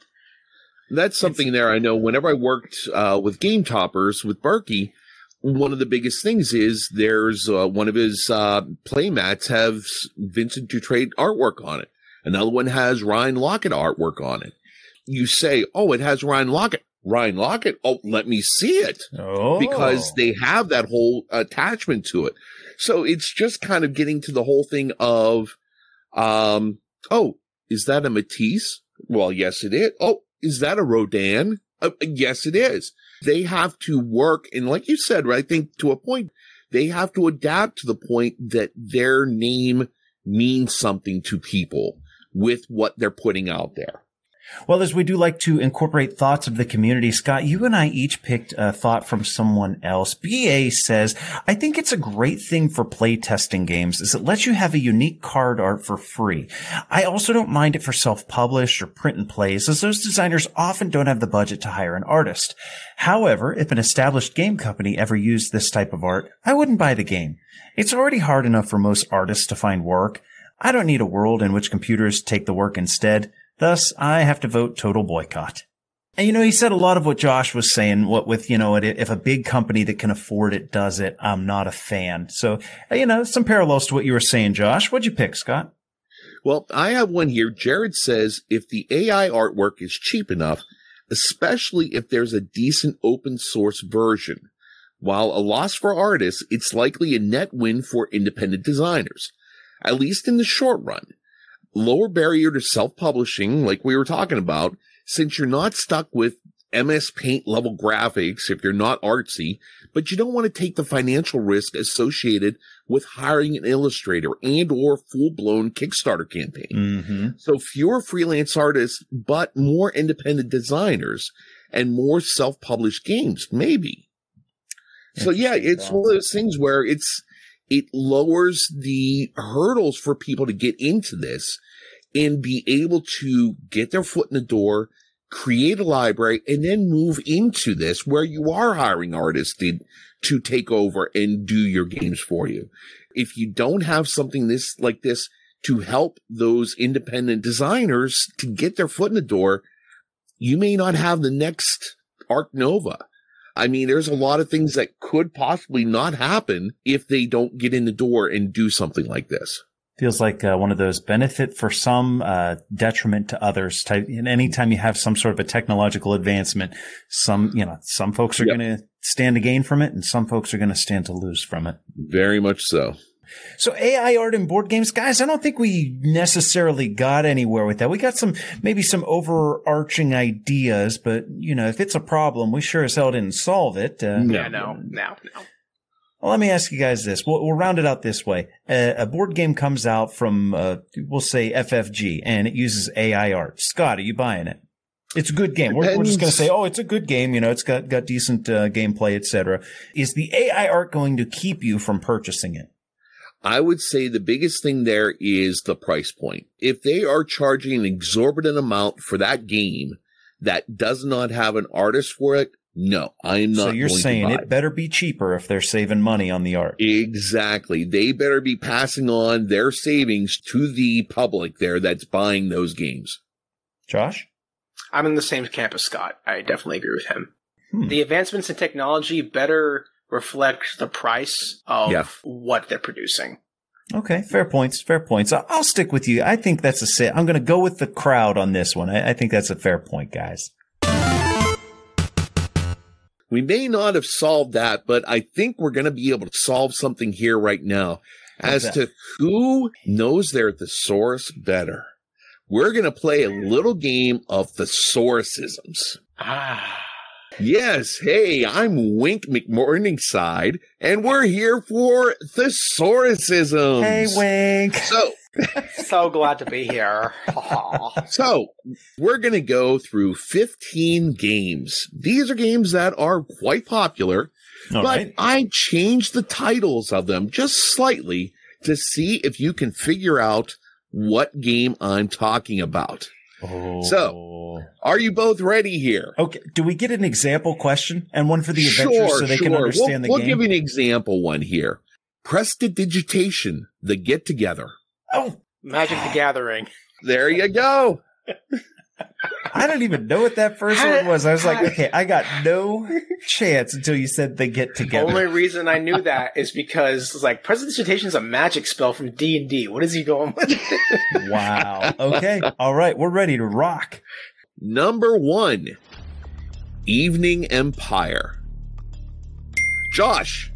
That's something there. I know whenever I worked uh, with Game Toppers with Berkey, one of the biggest things is there's uh, one of his uh, playmats has Vincent Dutrait artwork on it. Another one has Ryan Laukat artwork on it. You say, oh, it has Ryan Laukat. Ryan Laukat. Oh, let me see it. Oh. Because they have that whole attachment to it. So it's just kind of getting to the whole thing of, um, oh, is that a Matisse? Well, yes, it is. Oh, is that a Rodin? Uh, yes, it is. They have to work. And like you said, right, I think to a point, they have to adapt to the point that their name means something to people with what they're putting out there. Well, as we do like to incorporate thoughts of the community, Scott, you and I each picked a thought from someone else. BA says, I think it's a great thing for playtesting games is it lets you have a unique card art for free. I also don't mind it for self-published or print and plays as those designers often don't have the budget to hire an artist. However, if an established game company ever used this type of art, I wouldn't buy the game. It's already hard enough for most artists to find work. I don't need a world in which computers take the work instead. Thus, I have to vote total boycott. And you know, he said a lot of what Josh was saying. What with you know, if a big company that can afford it does it, I'm not a fan. So you know, some parallels to what you were saying, Josh. What'd you pick, Scott? Well, I have one here. Jared says if the AI artwork is cheap enough, especially if there's a decent open source version, while a loss for artists, it's likely a net win for independent designers, at least in the short run lower barrier to self-publishing, like we were talking about, since you're not stuck with MS Paint level graphics if you're not artsy, but you don't want to take the financial risk associated with hiring an illustrator and or full-blown Kickstarter campaign. Mm-hmm. So fewer freelance artists, but more independent designers and more self-published games, maybe. So yeah, it's one of those things where it's, it lowers the hurdles for people to get into this and be able to get their foot in the door, create a library, and then move into this where you are hiring artists to, to take over and do your games for you. If you don't have something this like this to help those independent designers to get their foot in the door, you may not have the next Ark Nova. I mean, there's a lot of things that could possibly not happen if they don't get in the door and do something like this feels like uh, one of those benefit for some, uh, detriment to others type. And anytime you have some sort of a technological advancement, some, you know, some folks are yep. going to stand to gain from it and some folks are going to stand to lose from it. Very much so. So AI art in board games, guys, I don't think we necessarily got anywhere with that. We got some, maybe some overarching ideas, but you know, if it's a problem, we sure as hell didn't solve it. Uh, yeah, no, no, no. Well, let me ask you guys this. We'll, we'll round it out this way. Uh, a board game comes out from, uh, we'll say FFG and it uses AI art. Scott, are you buying it? It's a good game. We're, we're, just going to say, oh, it's a good game. You know, it's got, got decent uh, gameplay, etc. Is the AI art going to keep you from purchasing it? I would say the biggest thing there is the price point. If they are charging an exorbitant amount for that game that does not have an artist for it, no, I'm not. So you're going to saying buy it better be cheaper if they're saving money on the art. Exactly. They better be passing on their savings to the public there that's buying those games. Josh? I'm in the same camp as Scott. I definitely agree with him. Hmm. The advancements in technology better reflect the price of Yeah. what they're producing. Okay, fair points. Fair points. I- I'll stick with you. I think that's a sit. I'm going to go with the crowd on this one. I, I think that's a fair point, guys. We may not have solved that, but I think we're going to be able to solve something here right now as to who knows their thesaurus better. We're going to play a little game of thesaurusisms. Ah. Yes, hey, I'm Wink McMorningside, and we're here for thesaurusisms. Hey, Wink. So, So glad to be here. So we're going to go through 15 games. These are games that are quite popular, All but right. I changed the titles of them just slightly to see if you can figure out what game I'm talking about. So, Are you both ready here? okay. Do we get an example question and one for the adventurers sure, so they sure. can understand we'll, the we'll give game? you an example one here. Prestidigitation, the get together. oh, Magic the Gathering. There you go. I didn't even know what that first one was. I was like, okay, I got no chance until you said they get together. The only reason I knew that is because it's like Presentation is a magic spell from D and D. What is he going with? wow. Okay. All right. We're ready to rock. Number one, Evening Empire. Josh,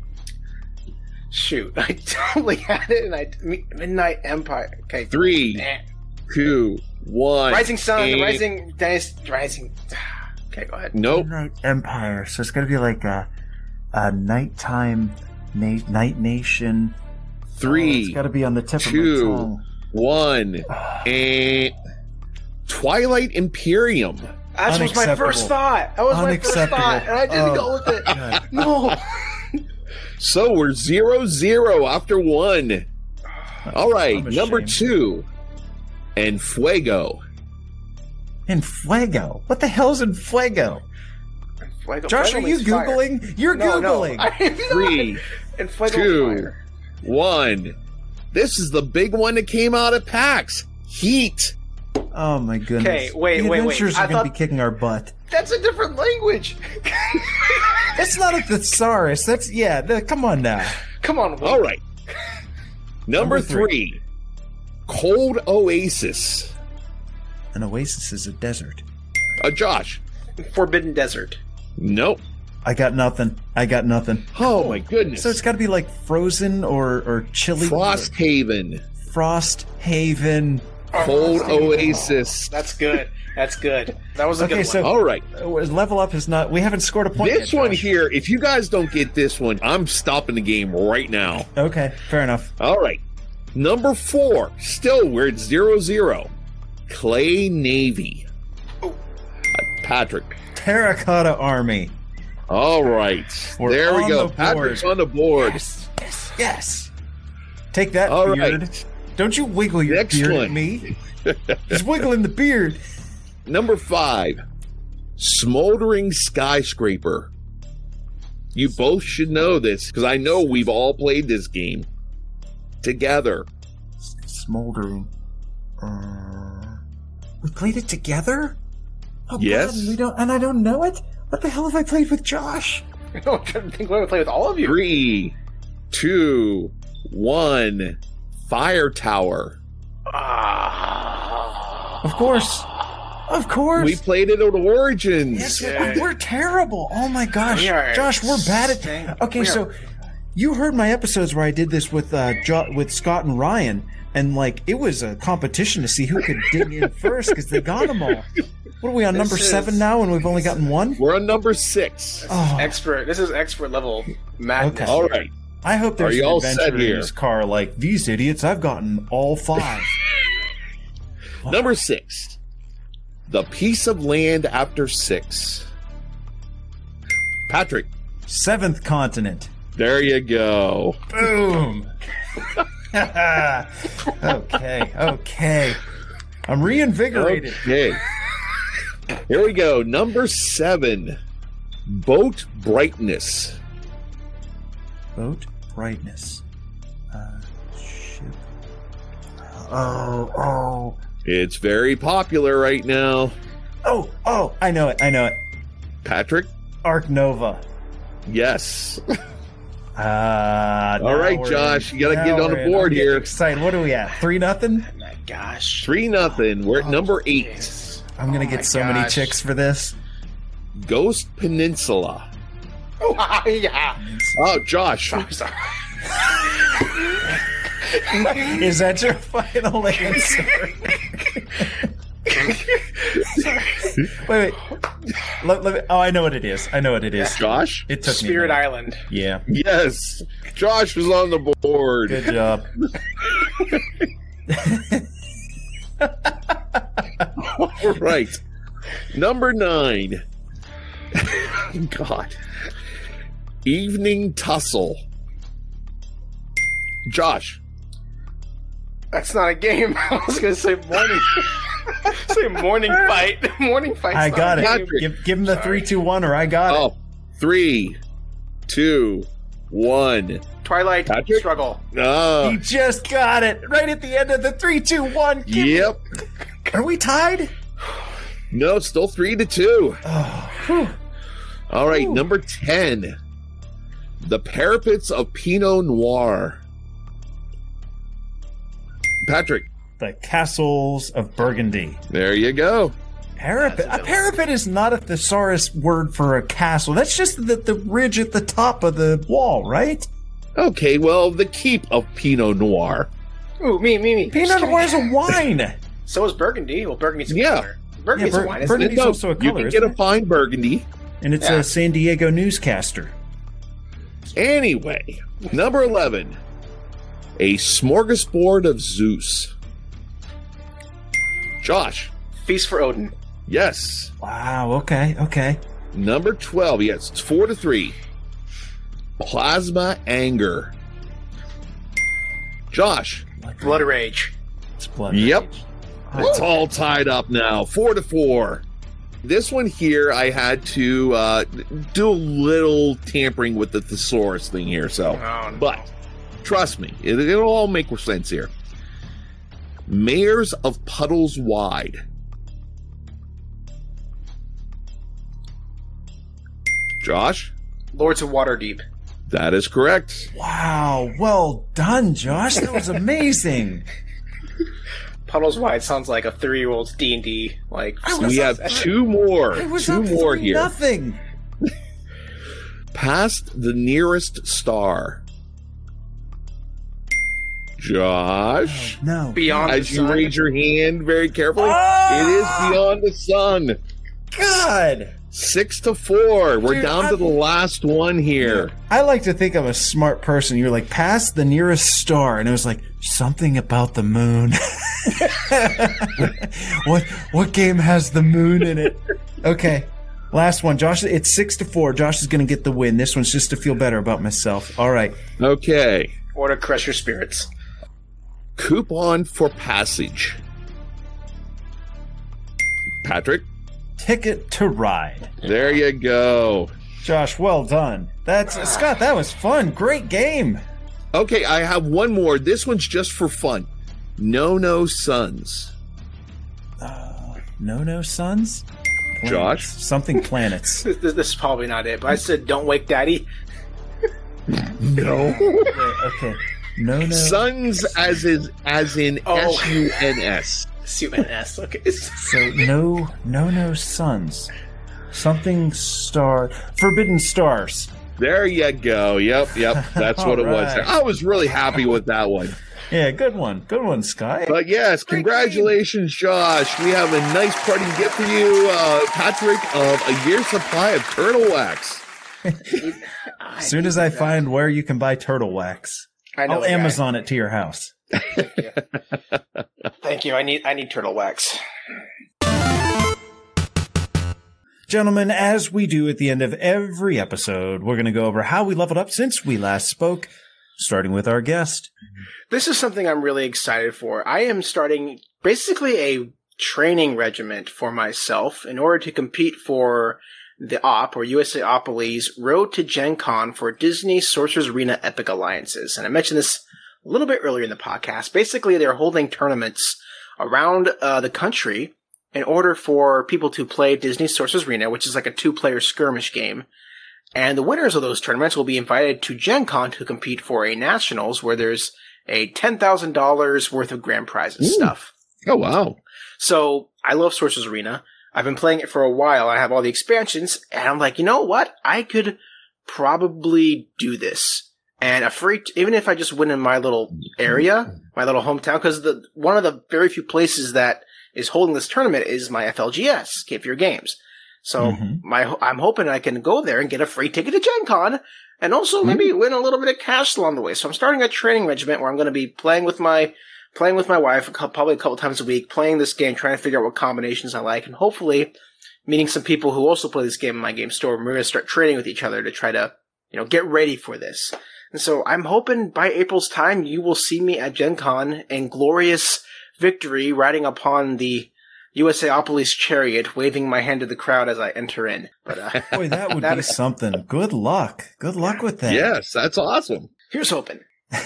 Shoot, I totally had it, and I Midnight Empire. Okay, three, two, one. Rising Sun, and- Rising Dynasty, Rising. Okay, go ahead. Nope. Night Empire. So it's going to be like a, a nighttime na- night nation. Oh, it's Three, got to be on the tip two, of my tongue. one, and Twilight Imperium. That was my first thought. That was my first thought, and I didn't Oh, go with it. God. No. So we're zero zero after one. All right, number two, and Fuego. In Fuego. What the hell's in Fuego? Fuego- Josh, Fuego are you means fire. Googling? You're No, no, Googling. I am. Three, And two, one. This is the big one that came out at PAX. Heat. Oh my goodness. Okay, wait, the wait, wait. adventurers I are going to be kicking our butt. That's a different language. That's not a thesaurus. That's, yeah, the, come on now. Come on. Will. All right. Number, Number three. three, Cold Oasis. An oasis is a desert. Uh, Josh. Forbidden Desert. Nope. I got nothing. I got nothing. Oh my goodness. So it's got to be like frozen or, or chilly. Frost Haven. Frost Haven. Cold Oasis. That's good. That's good. That was a Okay, good so- one. All right. Level up is not. We haven't scored a point. This yet, one Josh. here, if you guys don't get this one, I'm stopping the game right now. Okay, fair enough. All right. Number four, still we're at zero zero. Clay Navy. Uh, Patrick. Terracotta Army. All right. We're there we go. the Patrick's on the board. Yes, yes, yes. Take that, All beard. right. Don't you wiggle your Next beard one. at me. Just wiggling the beard. Number five, Smoldering Skyscraper. You both should know this because I know we've all played this game together. Smoldering. Uh, we played it together. Oh, Yes. God, and we don't, and I don't know it. What the hell have I played with Josh? I don't think what I play with all of you. Three, two, one. Fire Tower. Ah. Of course, of course. We played it at Origins. Yes, Yeah. we're terrible. Oh my gosh, We are Josh, we're bad stink- at. Okay, we so you heard my episodes where I did this with uh, jo- with Scott and Ryan, and like it was a competition to see who could dig in first because they got them all. What are we on This number is- seven now, and we've only gotten one? We're on number six. Oh, Expert. This is expert level madness. Okay. All right. I hope there's Are you an all set in here? car like these idiots. I've gotten all five. Number six. The Piece of Land After Six. Patrick. Seventh continent. There you go. Boom. okay, okay. I'm reinvigorated. Okay. Here we go. Number seven. Boat brightness. Boat brightness. Uh, ship. Oh, oh, It's very popular right now. oh, oh! I know it. I know it. Patrick? Ark Nova. Yes. Uh, All right, Josh, you gotta get on the board here. Excited. What are we at? Three nothing. Oh my gosh. Three nothing. We're at number eight. Yes. I'm gonna Oh get my so many chicks for this. Ghost Peninsula. Oh, yeah. Oh, Josh. I'm sorry. Is that your final answer? wait, wait. Let, let me, oh, I know what it is. I know what it is. Josh? It took Spirit me. Island. Yeah. Yes. Josh was on the board. Good job. All right. Number nine. God. Evening Tussle. Josh. That's not a game. I was gonna say morning. say morning fight. Morning fight. I got it. Patrick. Give, give him the Sorry. three, two, one, or I got it. Oh, three, two, one. Twilight Patrick? struggle. Ah, He just got it right at the end of the three, two, one. Give me- yep. Are we tied? No, still three to two. Oh. All right, Ooh. number 10. The Parapets of Pinot Noir. Patrick, the castles of Burgundy. there you go. Parapet. A a parapet is not a thesaurus word for a castle. That's just the, the ridge at the top of the wall, right? Okay, well, the keep of Pinot Noir. Ooh, me, me, me. Pinot kidding. Noir is a wine. So is Burgundy. Well, Burgundy's a Yeah. color. Burgundy's Bur- a wine. isn't Burgundy's it? No, also a color. you can get a fine burgundy. And it's Yeah. a San Diego newscaster. Anyway, number 11. A smorgasbord of Zeus. Josh, Feast for Odin. yes. Wow, okay, okay. Number 12, yes, it's four to three. Plasma anger. Josh, Blood Rage. It's blood. Yep. rage. it's all tied up now, four to four. This one here, I had to uh, do a little tampering with the thesaurus thing here, so. Oh, no. But trust me, it, it'll all make sense here. Mayors of Puddles Wide. Josh, Lords of Waterdeep. that is correct. Wow, well done, Josh. That was amazing. Puddles Wide sounds like a three-year-old's D and D. Like I was We up- have two more. I was Two up more here. Nothing. Past the nearest star. Josh, No. Beyond as the you Sun. raise your hand very carefully, Ah! it is beyond the sun. God. Six to four. We're Dude, down I- to the last one here. I like to think I'm a smart person. You're like, past the nearest star. And it was like, something about the moon. what what game has the moon in it? Okay. Last one. Josh, it's six to four. Josh is going to get the win. This one's just to feel better about myself. All right. Okay. or to crush your spirits. Coupon for passage. Patrick, Ticket to ride. there you go. Josh, well done. That's Scott, that was fun. Great game. Okay, I have one more. This one's just for fun. No No Sons. Uh, no no sons? Josh? Something planets. This, this, this is probably not it, but I said, "Don't wake Daddy." No. Wait, okay. No no Sons as is as in Oh. S U N S. C-U-N-S. Okay. So no no no sons. Something star Forbidden Stars. There you go. Yep, yep. That's what it was. I was really happy with that one. Yeah, good one. Good one, Sky. But yes, Great congratulations, Josh. We have a nice parting gift for you, uh, Patrick, of a year's supply of turtle wax. as soon as I find where you can buy turtle wax, I know I'll a guy. Amazon it to your house. Thank you. I need I need turtle wax. Gentlemen, as we do at the end of every episode, we're going to go over how we leveled up since we last spoke. starting with our guest. This is something I'm really excited for. I am starting basically a training regiment for myself in order to compete for the OP or USAopoly's Road to Gen Con for Disney Sorcerer's Arena Epic Alliances. And I mentioned this a little bit earlier in the podcast. Basically, they're holding tournaments around uh, the country in order for people to play Disney Sorcerer's Arena, which is like a two-player skirmish game. And the winners of those tournaments will be invited to Gen Con to compete for a nationals where there's a $10,000 worth of grand prizes Ooh. stuff. Oh wow. So I love Sorcerer's Arena. I've been playing it for a while. I have all the expansions, and I'm like, you know what? I could probably do this. And a free, t- even if I just win in my little area, my little hometown, because the one of the very few places that is holding this tournament is my FLGS, Cape Fear Games. So Mhm. my, I'm hoping I can go there and get a free ticket to Gen Con, and also maybe win a little bit of cash along the way. So I'm starting a training regiment where I'm going to be playing with my playing with my wife a cou- probably a couple times a week, playing this game, trying to figure out what combinations I like, and hopefully meeting some people who also play this game in my game store. And we're going to start trading with each other to try to, you know, get ready for this. And so I'm hoping by April's time you will see me at Gen Con in glorious victory, riding upon the USAopoly's chariot, waving my hand to the crowd as I enter in. But uh, Boy, that would That be is- something. Good luck. Good luck with that. Yes, that's awesome. here's hoping.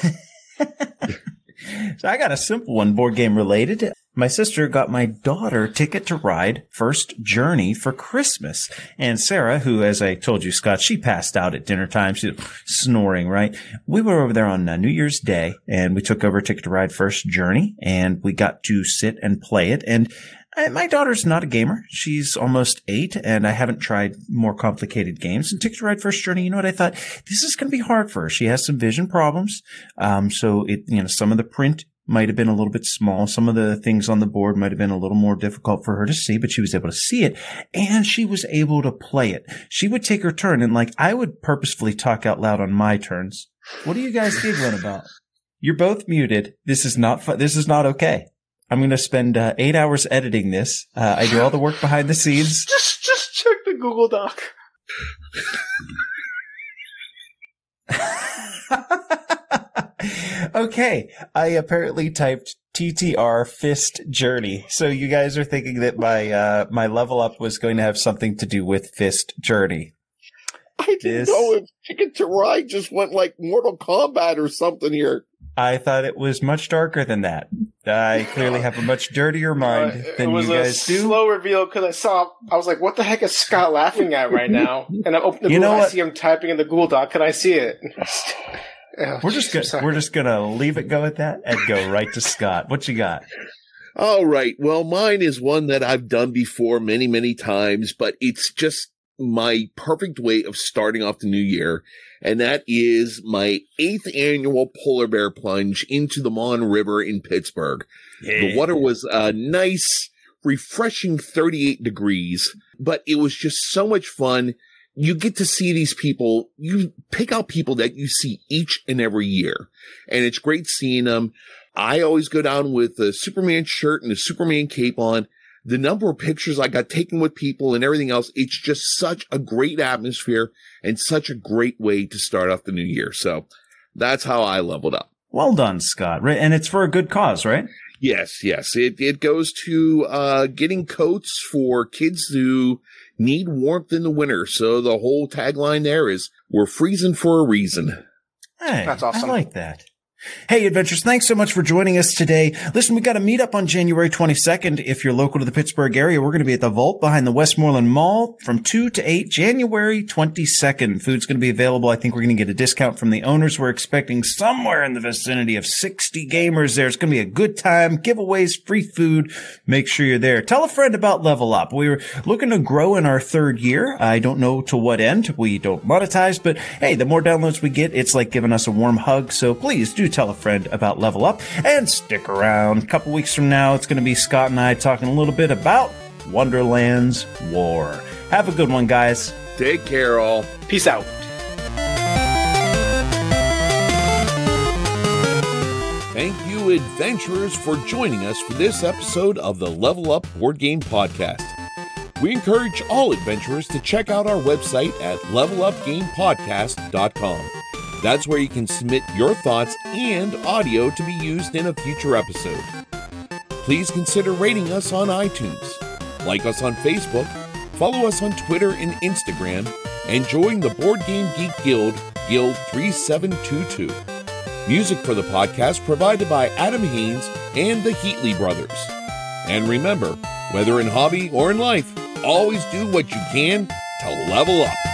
So I got a simple one, board game related. My sister got my daughter ticket to ride First Journey for Christmas. And Sarah, who, as I told you, Scott, she passed out at dinner time. She was snoring, right? We were over there on uh, New Year's Day and we took over ticket to ride First Journey and we got to sit and play it. And my daughter's not a gamer. She's almost eight, and I haven't tried more complicated games. And Ticket to Ride First Journey, you know what? I thought this is going to be hard for her. She has some vision problems, um, so it you know some of the print might have been a little bit small. Some of the things on the board might have been a little more difficult for her to see, but she was able to see it, and she was able to play it. She would take her turn, and like I would purposefully talk out loud on my turns. What are you guys giggling about? You're both muted. This is not fu- This is not okay. I'm going to spend uh, eight hours editing this. Uh, I do all the work behind the scenes. Just, just check the Google Doc. okay, I apparently typed TTR Fist Journey. So you guys are thinking that my uh, my level up was going to have something to do with Fist Journey. I didn't This- know if Ticket to just went like Mortal Kombat or something here. I thought it was much darker than that. I clearly have a much dirtier mind Uh, it than was you a guys do. slow reveal because I saw. I was like, "What the heck is Scott laughing at right now?" And I open the You Google. know I what? see him typing in the Google Doc. Can I see it? Oh, We're just gonna we're just gonna leave it go at that and go right to Scott. What you got? All right. Well, mine is one that I've done before many, many times, but it's just my perfect way of starting off the new year. And that is my eighth annual polar bear plunge into the Mon River in Pittsburgh. The water was a nice, refreshing 38 degrees, but it was just so much fun. You get to see these people. You pick out people that you see each and every year. And it's great seeing them. I always go down with a Superman shirt and a Superman cape on. The number of pictures I got taken with people and everything else, it's just such a great atmosphere and such a great way to start off the new year. So that's how I leveled up. Well done, Scott. Right, and it's for a good cause, right? Yes, yes. It it goes to uh getting coats for kids who need warmth in the winter. So the whole tagline there is we're freezing for a reason. Hey, That's awesome. I like that. Hey, adventurers, thanks so much for joining us today. Listen, we got a meetup on January 22nd. If you're local to the Pittsburgh area, we're going to be at the Vault behind the Westmoreland Mall from 2 to 8, January 22nd. Food's going to be available. I think we're going to get a discount from the owners. We're expecting somewhere in the vicinity of 60 gamers there. It's going to be a good time. Giveaways, free food. Make sure you're there. Tell a friend about Level Up. We were looking to grow in our third year. I don't know to what end. We don't monetize, but hey, the more downloads we get, it's like giving us a warm hug. So please do tell a friend about Level Up and stick around. A couple weeks from now, it's going to be Scott and I talking a little bit about Wonderland's War. Have a good one, guys. Take care all. Peace out. Thank you, adventurers, for joining us for this episode of the Level Up Board Game Podcast. We encourage all adventurers to check out our website at levelupgamepodcast.com. That's where you can submit your thoughts and audio to be used in a future episode. Please consider rating us on iTunes, like us on Facebook, follow us on Twitter and Instagram, and join the Board Game Geek Guild, Guild 3722. Music for the podcast provided by Adam Haynes and the Heatley Brothers. And remember, whether in hobby or in life, always do what you can to level up.